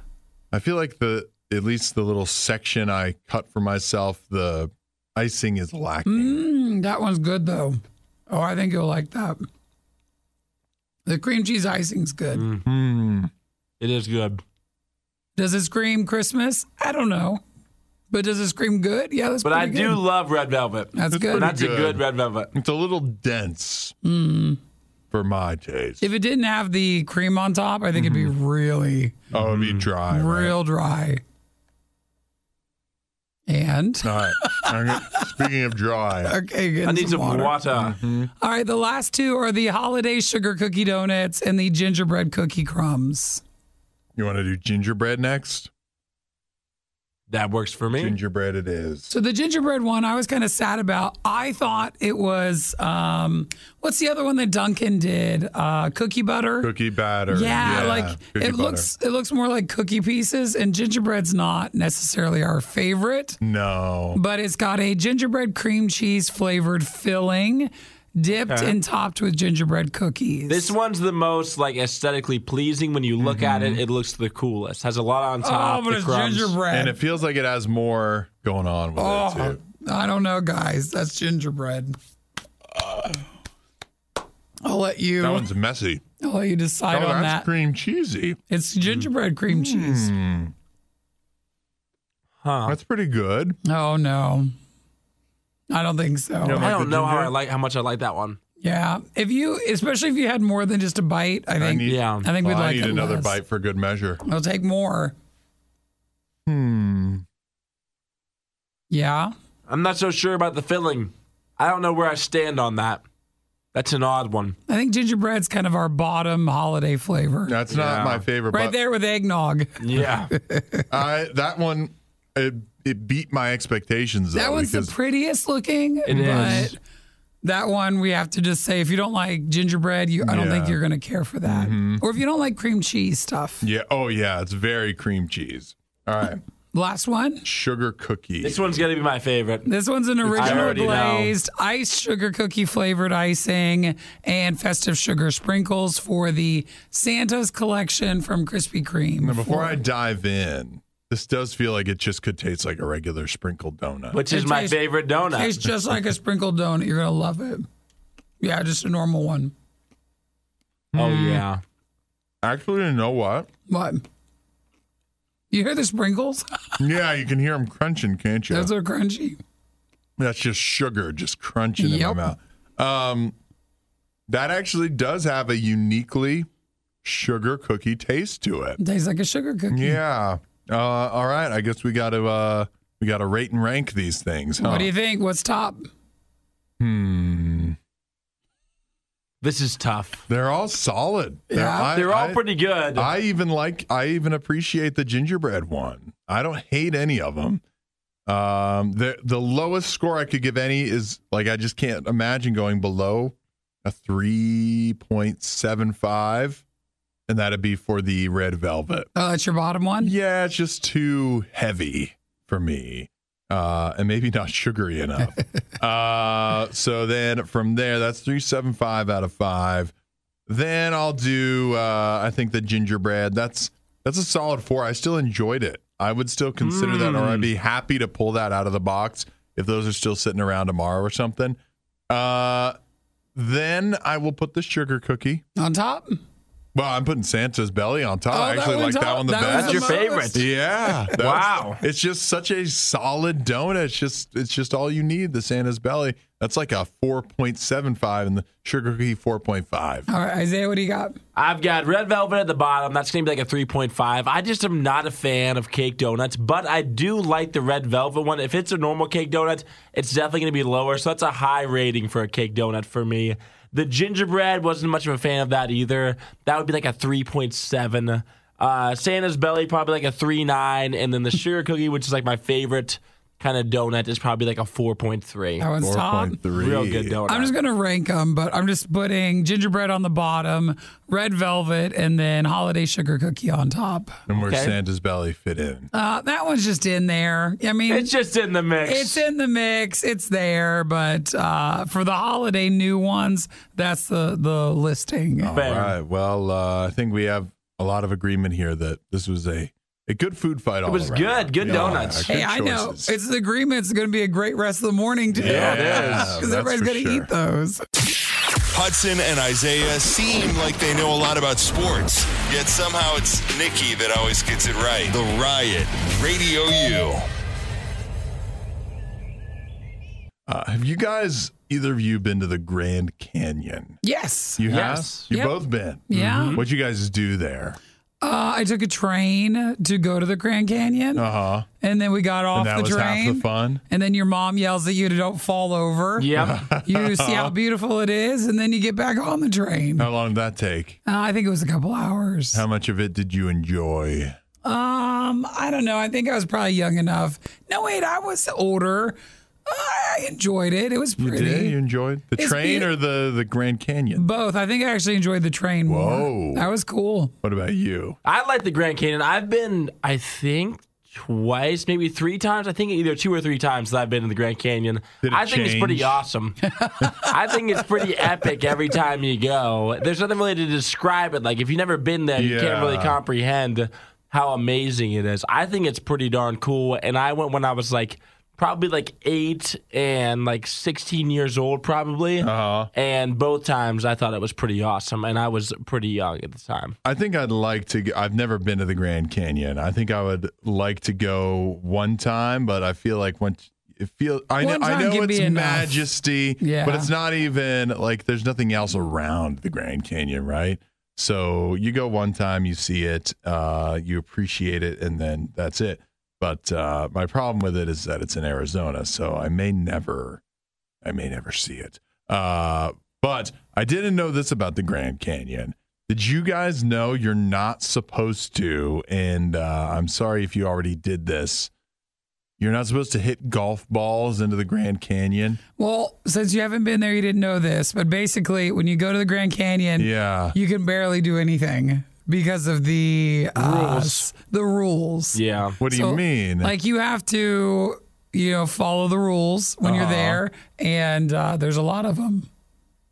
I feel like the at least the little section I cut for myself, the icing is lacking. Mm, that one's good though. Oh, I think you'll like that. The cream cheese icing's good. Mm. It is good. Does it scream Christmas? I don't know. But does it scream good? Yeah, that's But I pretty do love red velvet. That's It's good. pretty That's a good red velvet. It's a little dense Mm. for my taste. If it didn't have the cream on top, I think it'd be really, Oh, it'd be dry. right? real dry. And All right. Okay, Speaking of dry, okay, getting I need some water. water. Mm-hmm. All right, the last two are the holiday sugar cookie donuts and the gingerbread cookie crumbs. you want to do gingerbread next? That works for me. Gingerbread it is. So the gingerbread one, I was kind of sad about. I thought it was um, what's the other one that Dunkin' did? Uh, cookie butter. Cookie batter. yeah, like cookie it butter. looks. It looks more like cookie pieces, and gingerbread's not necessarily our favorite, No. but it's got a gingerbread cream cheese flavored filling, dipped Okay. and topped with gingerbread cookies. This one's the most like aesthetically pleasing. When you look at it, it looks the coolest. Has a lot on top. oh, but it's crumbs. gingerbread. And it feels like it has more going on with it Oh, too. I don't know, guys. That's gingerbread. I'll let you. That one's messy. I'll let you decide oh, on that's that. cream cheesy. It's gingerbread cream cheese. Hmm. Huh. That's pretty good. Oh no, I don't think so. don't I like don't the know how ginger? I like how much I like that one. Yeah, if you, especially if you had more than just a bite, I think. need, yeah. I think we'd I like need it another less. bite for good measure. We'll take more. Hmm. Yeah. I'm not so sure about the filling. I don't know where I stand on that. That's an odd one. I think gingerbread's kind of our bottom holiday flavor. That's Yeah. not my favorite. right but there with eggnog. Yeah. I that one it, it beat my expectations. that though, one's the prettiest looking. It but is. That one we have to just say if you don't like gingerbread, you I don't think you're going to care for that. Mm-hmm. Or if you don't like cream cheese stuff. yeah. Oh yeah, it's very cream cheese. All right, Last one. sugar cookie. This one's gonna be my favorite. This one's an original already know. glazed iced sugar cookie flavored icing and festive sugar sprinkles for the Santa's collection from Krispy Kreme. Now, before For- I dive in, this does feel like it just could taste like a regular sprinkled donut. Which It is my tastes- favorite donut. Tastes just like a sprinkled donut. You're gonna love it. Yeah, just a normal one. oh yeah. Actually, you know what? What? You hear the sprinkles? yeah, you can hear them crunching, can't you? Those are crunchy. That's just sugar just crunching Yep. in my mouth. Um, that actually does have a uniquely sugar cookie taste to it. Tastes like a sugar cookie. Yeah. Uh, all right. I guess we got to uh, we got to rate and rank these things. Huh? What do you think? What's top? Hmm. This is tough. They're all solid. Yeah, they're all pretty good. I even like. I even appreciate the gingerbread one. I don't hate any of them. Um, the the lowest score I could give any is like I just can't imagine going below a three point seven five, and that'd be for the red velvet. Oh, that's your bottom one? Yeah, it's just too heavy for me. Uh, and maybe not sugary enough. uh, so then from there, that's 375 out of five. Then I'll do, uh, I think the gingerbread. That's that's a solid four. I still enjoyed it. I would still consider that, or I'd be happy to pull that out of the box if those are still sitting around tomorrow or something. Uh, then I will put the sugar cookie on top. Well, I'm putting Santa's belly on top. Oh, I actually like that one the that best. That's your favorite. Yeah. that's- Wow. It's just such a solid donut. It's just it's just all you need. The Santa's belly. That's like a 4.75, and the sugar cookie 4.5. All right, Isaiah, what do you got? I've got red velvet at the bottom. That's going to be like a 3.5. I just am not a fan of cake donuts, but I do like the red velvet one. If it's a normal cake donut, it's definitely going to be lower. So that's a high rating for a cake donut for me. The gingerbread wasn't much of a fan of that either. That would be like a 3.7. Uh, Santa's belly probably like a 3.9, and then the sugar cookie, which is like my favorite kind of donut, is probably like a 4.3. That one's top. Real good donut. I'm just going to rank them, but I'm just putting gingerbread on the bottom, red velvet, and then holiday sugar cookie on top. And where Okay. Santa's belly fit in. Uh, that one's just in there. I mean, It's just in the mix. It's in the mix. It's there, but uh, for the holiday new ones, that's the the listing. All right. Well, uh, I think we have a lot of agreement here that this was a, a good food fight. All it was around. good. Good donuts. Hey, I know it's an agreement. It's going to be a great rest of the morning too. Yeah, it is. because everybody's going to sure. eat those. Hudson and Isaiah seem like they know a lot about sports, yet somehow it's Nikki that always gets it right. The Riot, Radio U. Uh, have you guys, either of you, been to the Grand Canyon? Yes. You Yes. have? You've Yep. both been? Yeah. Mhm. What'd you guys do there? Uh, I took a train to go to the Grand Canyon, Uh huh. and then we got off And that the was train. half the fun? And then your mom yells at you to don't fall over. Yep. you see how beautiful it is, and then you get back on the train. How long did that take? Uh, I think it was a couple hours. How much of it did you enjoy? Um, I don't know. I think I was probably young enough. No, wait, I was older. I enjoyed it. It was You pretty. did? You enjoyed the It's train beau- or the, the Grand Canyon? Both. I think I actually enjoyed the train more. Whoa. That was cool. What about you? I like the Grand Canyon. I've been, I think, twice, maybe three times. I think either two or three times that I've been in the Grand Canyon. Did it I think it's pretty awesome. I think it's pretty epic every time you go. There's nothing really to describe it. Like if you've never been there, you can't really Yeah. comprehend how amazing it is. I think it's pretty darn cool. And I went when I was like probably like eight and like 16 years old, probably. Uh-huh. And both times I thought it was pretty awesome. And I was pretty young at the time. I think I'd like to. I've never been to the Grand Canyon. I think I would like to go one time, but I feel like once it feel I know One I know it's majesty, Yeah. but it's not even like there's nothing else around the Grand Canyon, right? So you go one time, you see it, uh, you appreciate it, and then that's it. But uh, my problem with it is that it's in Arizona, so I may never, I may never see it. Uh, but I didn't know this about the Grand Canyon. Did you guys know you're not supposed to? And uh, I'm sorry if you already did this. You're not supposed to hit golf balls into the Grand Canyon. Well, since you haven't been there, you didn't know this, but basically, when you go to the Grand Canyon, Yeah. you can barely do anything because of the uh, Rules. s- the rules. Yeah. What do So, you mean? Like you have to, you know, follow the rules when you're Uh-huh. there, and uh, there's a lot of them.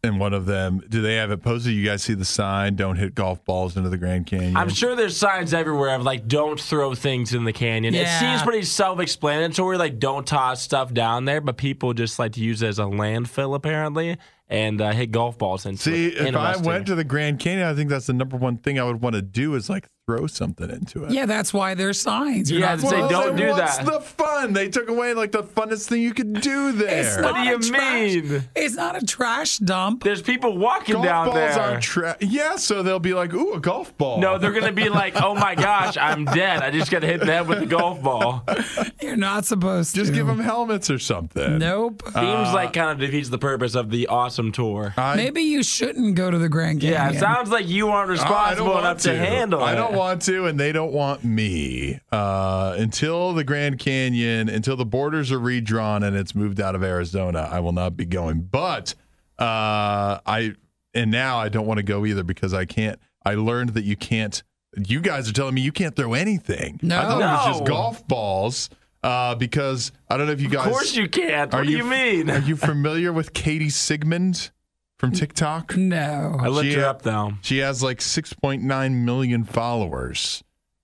and one of them, do they have it posted? You guys see the sign? Don't hit golf balls into the Grand Canyon. I'm sure there's signs everywhere of like don't throw things in the canyon. It Yeah. seems pretty self-explanatory, like don't toss stuff down there, but people just like to use it as a landfill apparently and uh, hit golf balls into See, it. if I went to the Grand Canyon, I think that's the number one thing I would want to do is like throw something into it. Yeah, that's why there's signs. You're Yeah, not to say don't then do what's that. the fun? They took away like the funnest thing you could do there. It's What do you trash- mean? It's not a trash dump. There's people walking golf down balls there. aren't tra- Yeah, so they'll be like, "Ooh, a golf ball." no, they're gonna be like, "Oh my gosh, I'm dead. I just got hit in the head with a golf ball." You're not supposed just to. Just give them helmets or something. Nope. Seems like kind of defeats the purpose of the awesome tour. I, Maybe you shouldn't go to the Grand Canyon. yeah, it sounds like you aren't responsible enough to. handle I it. don't want to, and they don't want me. Uh, until the Grand Canyon, until the borders are redrawn and it's moved out of Arizona, I will not be going. But uh, I and now I don't want to go either because I can't. I learned that you can't. You guys are telling me you can't throw anything. No. I thought it was just golf balls. Uh, because I don't know if you guys. Of course you can't. What do you mean? Are you familiar with Katie Sigmund from TikTok? No. I looked She- her up though. She has like 6.9 million followers.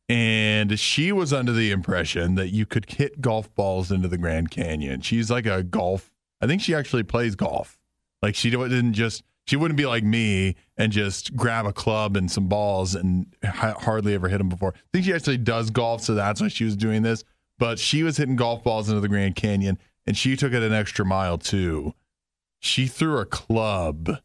And she was under the impression that you could hit golf balls into the Grand Canyon. She's like a golf, I think she actually plays golf. Like she didn't just, she wouldn't be like me and just grab a club and some balls and ha- hardly ever hit them before. I think she actually does golf, so that's why she was doing this. But she was hitting golf balls into the Grand Canyon and she took it an extra mile too. She threw a club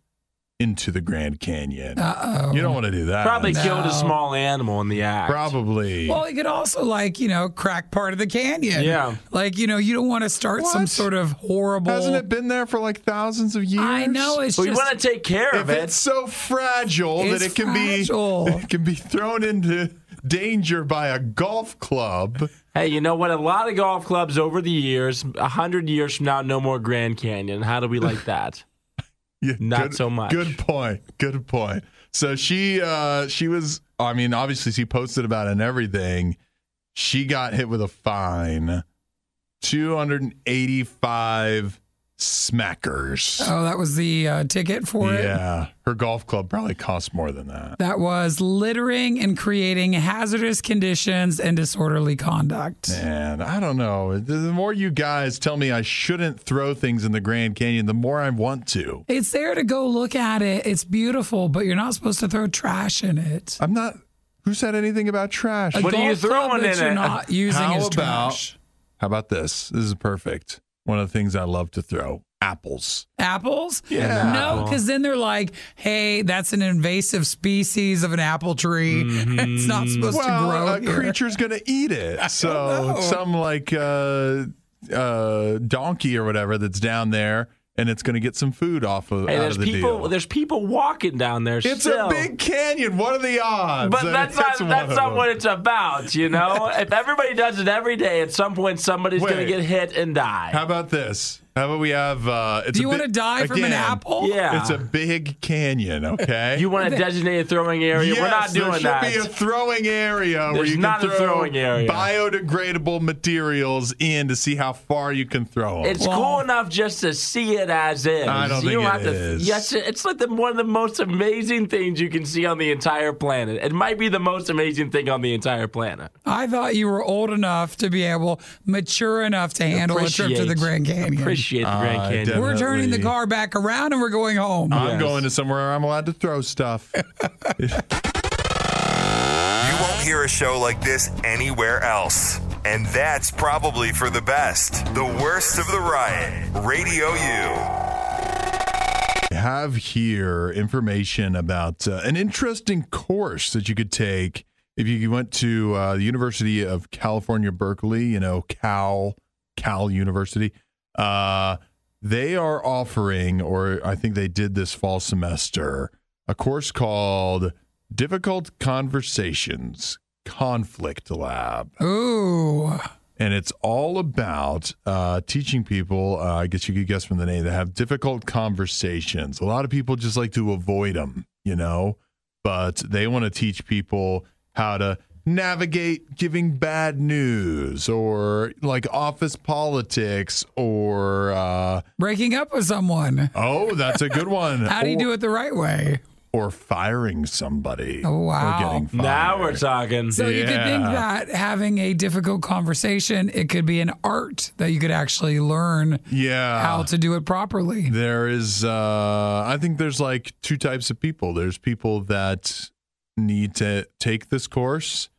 into the Grand Canyon. Uh-oh. You don't want to do that. Probably No. killed a small animal in the act. Probably. Well, you could also like you know crack part of the canyon. Yeah. Like you know you don't want to start some sort of horrible. Hasn't it been there for like thousands of years? I know it's But we want to take care If of it. it's so fragile that it can fragile. be it can be thrown into danger by a golf club. Hey, you know what? A lot of golf clubs over the years, a hundred years from now, no more Grand Canyon. How do we like that? Yeah, Not good- so much. Good point. Good point. So she uh she was I mean, obviously she posted about it and everything. She got hit with a fine. 285 smackers. Oh, that was the uh, ticket for it. yeah. Her golf club probably cost more than that. That was littering and creating hazardous conditions and disorderly conduct. Man, I don't know. The the more you guys tell me I shouldn't throw things in the Grand Canyon, the more I want to. It's there to go look at it. It's beautiful, but you're not supposed to throw trash in it. I'm not. Who said anything about trash? A What are you golf club throwing that in you're it? not using How as about trash. how about this? This is perfect. One of the things I love to throw: apples. Apples? Yeah. No, because then they're like, hey, that's an invasive species of an apple tree. it's not supposed to well, grow a here. creature's gonna eat it. So some like uh, uh, donkey or whatever that's down there, and it's gonna get some food off of Hey, out there's of the people. deal. There's people walking down there. It's still. a big canyon. What are the odds? But that's not that's not what it's about, you know. if everybody does it every day, at some point somebody's going to get hit and die. How about this? How about we have? Uh, it's Do you a want to big- die from an apple? Yeah. It's a big canyon. Okay. you want a designated throwing area? We're not Yes, doing there should that. be a throwing area where There's you can a throw throwing area. biodegradable materials in to see how far you can throw them. It's cool enough just to see it as is. I don't you think don't it have to. is. Yes, it's like the, one of the most amazing things you can see on the entire planet. It might be the most amazing thing on the entire planet. I thought you were old enough to be able, mature enough to handle a trip to the Grand Canyon. Appreciate the Grand I Canyon. We're turning the car back around and we're going home. I'm going to somewhere I'm allowed to throw stuff. You won't hear a show like this anywhere else. And that's probably for the best. The worst of the riot. Radio U. I have here information about uh, an interesting course that you could take if you went to uh, the University of California, Berkeley, you know, Cal, Cal University. Uh, they are offering, or I think they did this fall semester, a course called Difficult Conversations Conflict Lab Ooh. and it's all about uh, teaching people. Uh, I guess you could guess from the name that have difficult conversations. A lot of people just like to avoid them, you know, but they want to teach people how to navigate giving bad news or like office politics or uh, Breaking up with someone. oh, that's a good one. How do you Or- do it the right way? Or firing somebody. Oh, wow. Or getting fired. Now we're talking. So you could think that having a difficult conversation, it could be an art that you could actually learn yeah. how to do it properly. There is, uh, I think there's like two types of people. There's people that need to take this course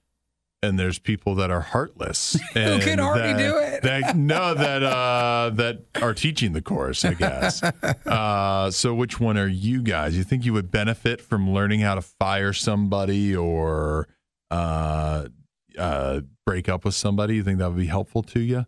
and there's people that are heartless and can already that, do it. that no that uh that are teaching the course i guess uh so which one are you guys you think you would benefit from learning how to fire somebody or uh uh break up with somebody you think that would be helpful to you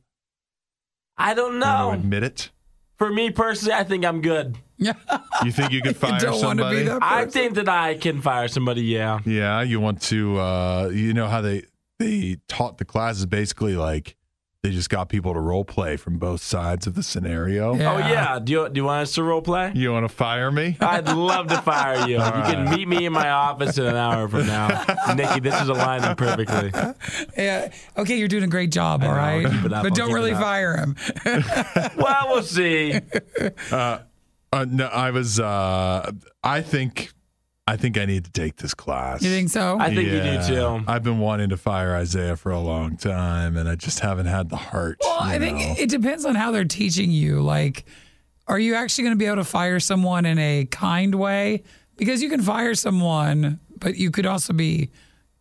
I don't know. wanna admit it For me personally, I think I'm good. Yeah. you think you could fire somebody I think that I can fire somebody. Yeah. Yeah, you want to uh you know how they they taught the classes basically like they just got people to role play from both sides of the scenario. Oh yeah. Do you do you want us to role play? You want to fire me? I'd love to fire you. All you can meet me in my office in an hour from now. Nikki, this is aligning perfectly. Yeah. Okay, you're doing a great job. All right, keep it up, but I'll don't keep really it up. fire him. well, we'll see. Uh, uh no, I was uh I think I think I need to take this class. You think so? I think you do, too. I've been wanting to fire Isaiah for a long time and I just haven't had the heart. Well, I you think it depends on how they're teaching you. Like, are you actually going to be able to fire someone in a kind way? Because you can fire someone, but you could also be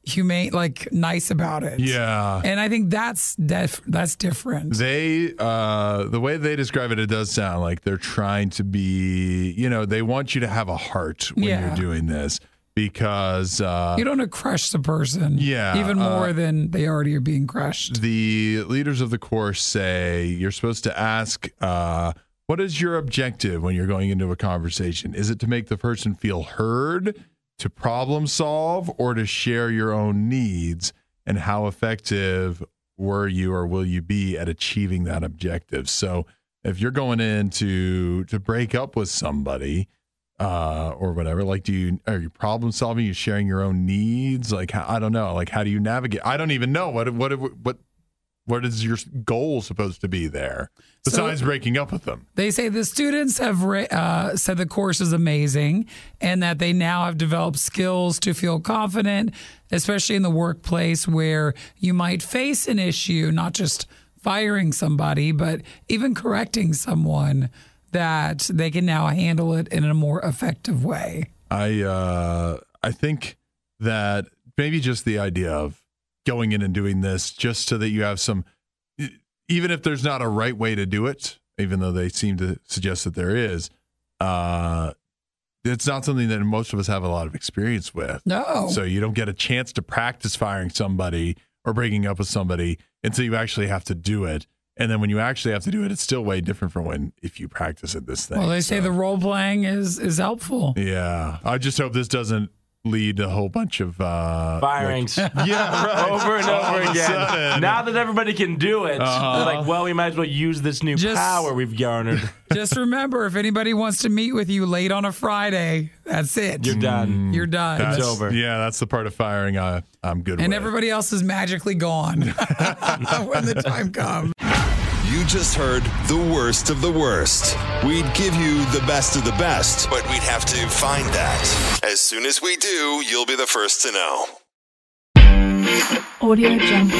humane, like nice about it. Yeah. And I think that's def- that's different. They, uh, the way they describe it, it does sound like they're trying to be, you know, they want you to have a heart when Yeah. you're doing this because, uh, you don't want to crush the person. Yeah, Even more uh, than they already are being crushed. the leaders of the course say you're supposed to ask, uh, what is your objective when you're going into a conversation? Is it to make the person feel heard, to problem solve, or to share your own needs? And how effective were you or will you be at achieving that objective? So if you're going in to to break up with somebody, uh, or whatever. Like, do you are you problem solving? you sharing your own needs? Like, I don't know. Like, how do you navigate? I don't even know what what what what is your goal supposed to be there besides breaking up with them? They say the students have ra- uh, said the course is amazing and that they now have developed skills to feel confident, especially in the workplace where you might face an issue, not just firing somebody, but even correcting someone, that they can now handle it in a more effective way. I uh, I think that maybe just the idea of going in and doing this just so that you have some, even if there's not a right way to do it, even though they seem to suggest that there is, uh, it's not something that most of us have a lot of experience with. No. So you don't get a chance to practice firing somebody or breaking up with somebody until you actually have to do it. And then when you actually have to do it, it's still way different from when if you practice at this thing. Well, they say the role playing is is helpful. Yeah. I just hope this doesn't lead a whole bunch of uh Firings. like- yeah, right. over and over of a again. Now that everybody can do it, Uh-huh. they're like, well, we might as well use this new Just- power we've garnered. Just remember, if anybody wants to meet with you late on a Friday, that's it. You're done. You're done. That's over. Yeah, that's the part of firing I I'm good and with. everybody else is magically gone when the time comes just heard the worst of the worst. We'd give you the best of the best, but we'd have to find that. As soon as we do, you'll be the first to know. Audio Jungle.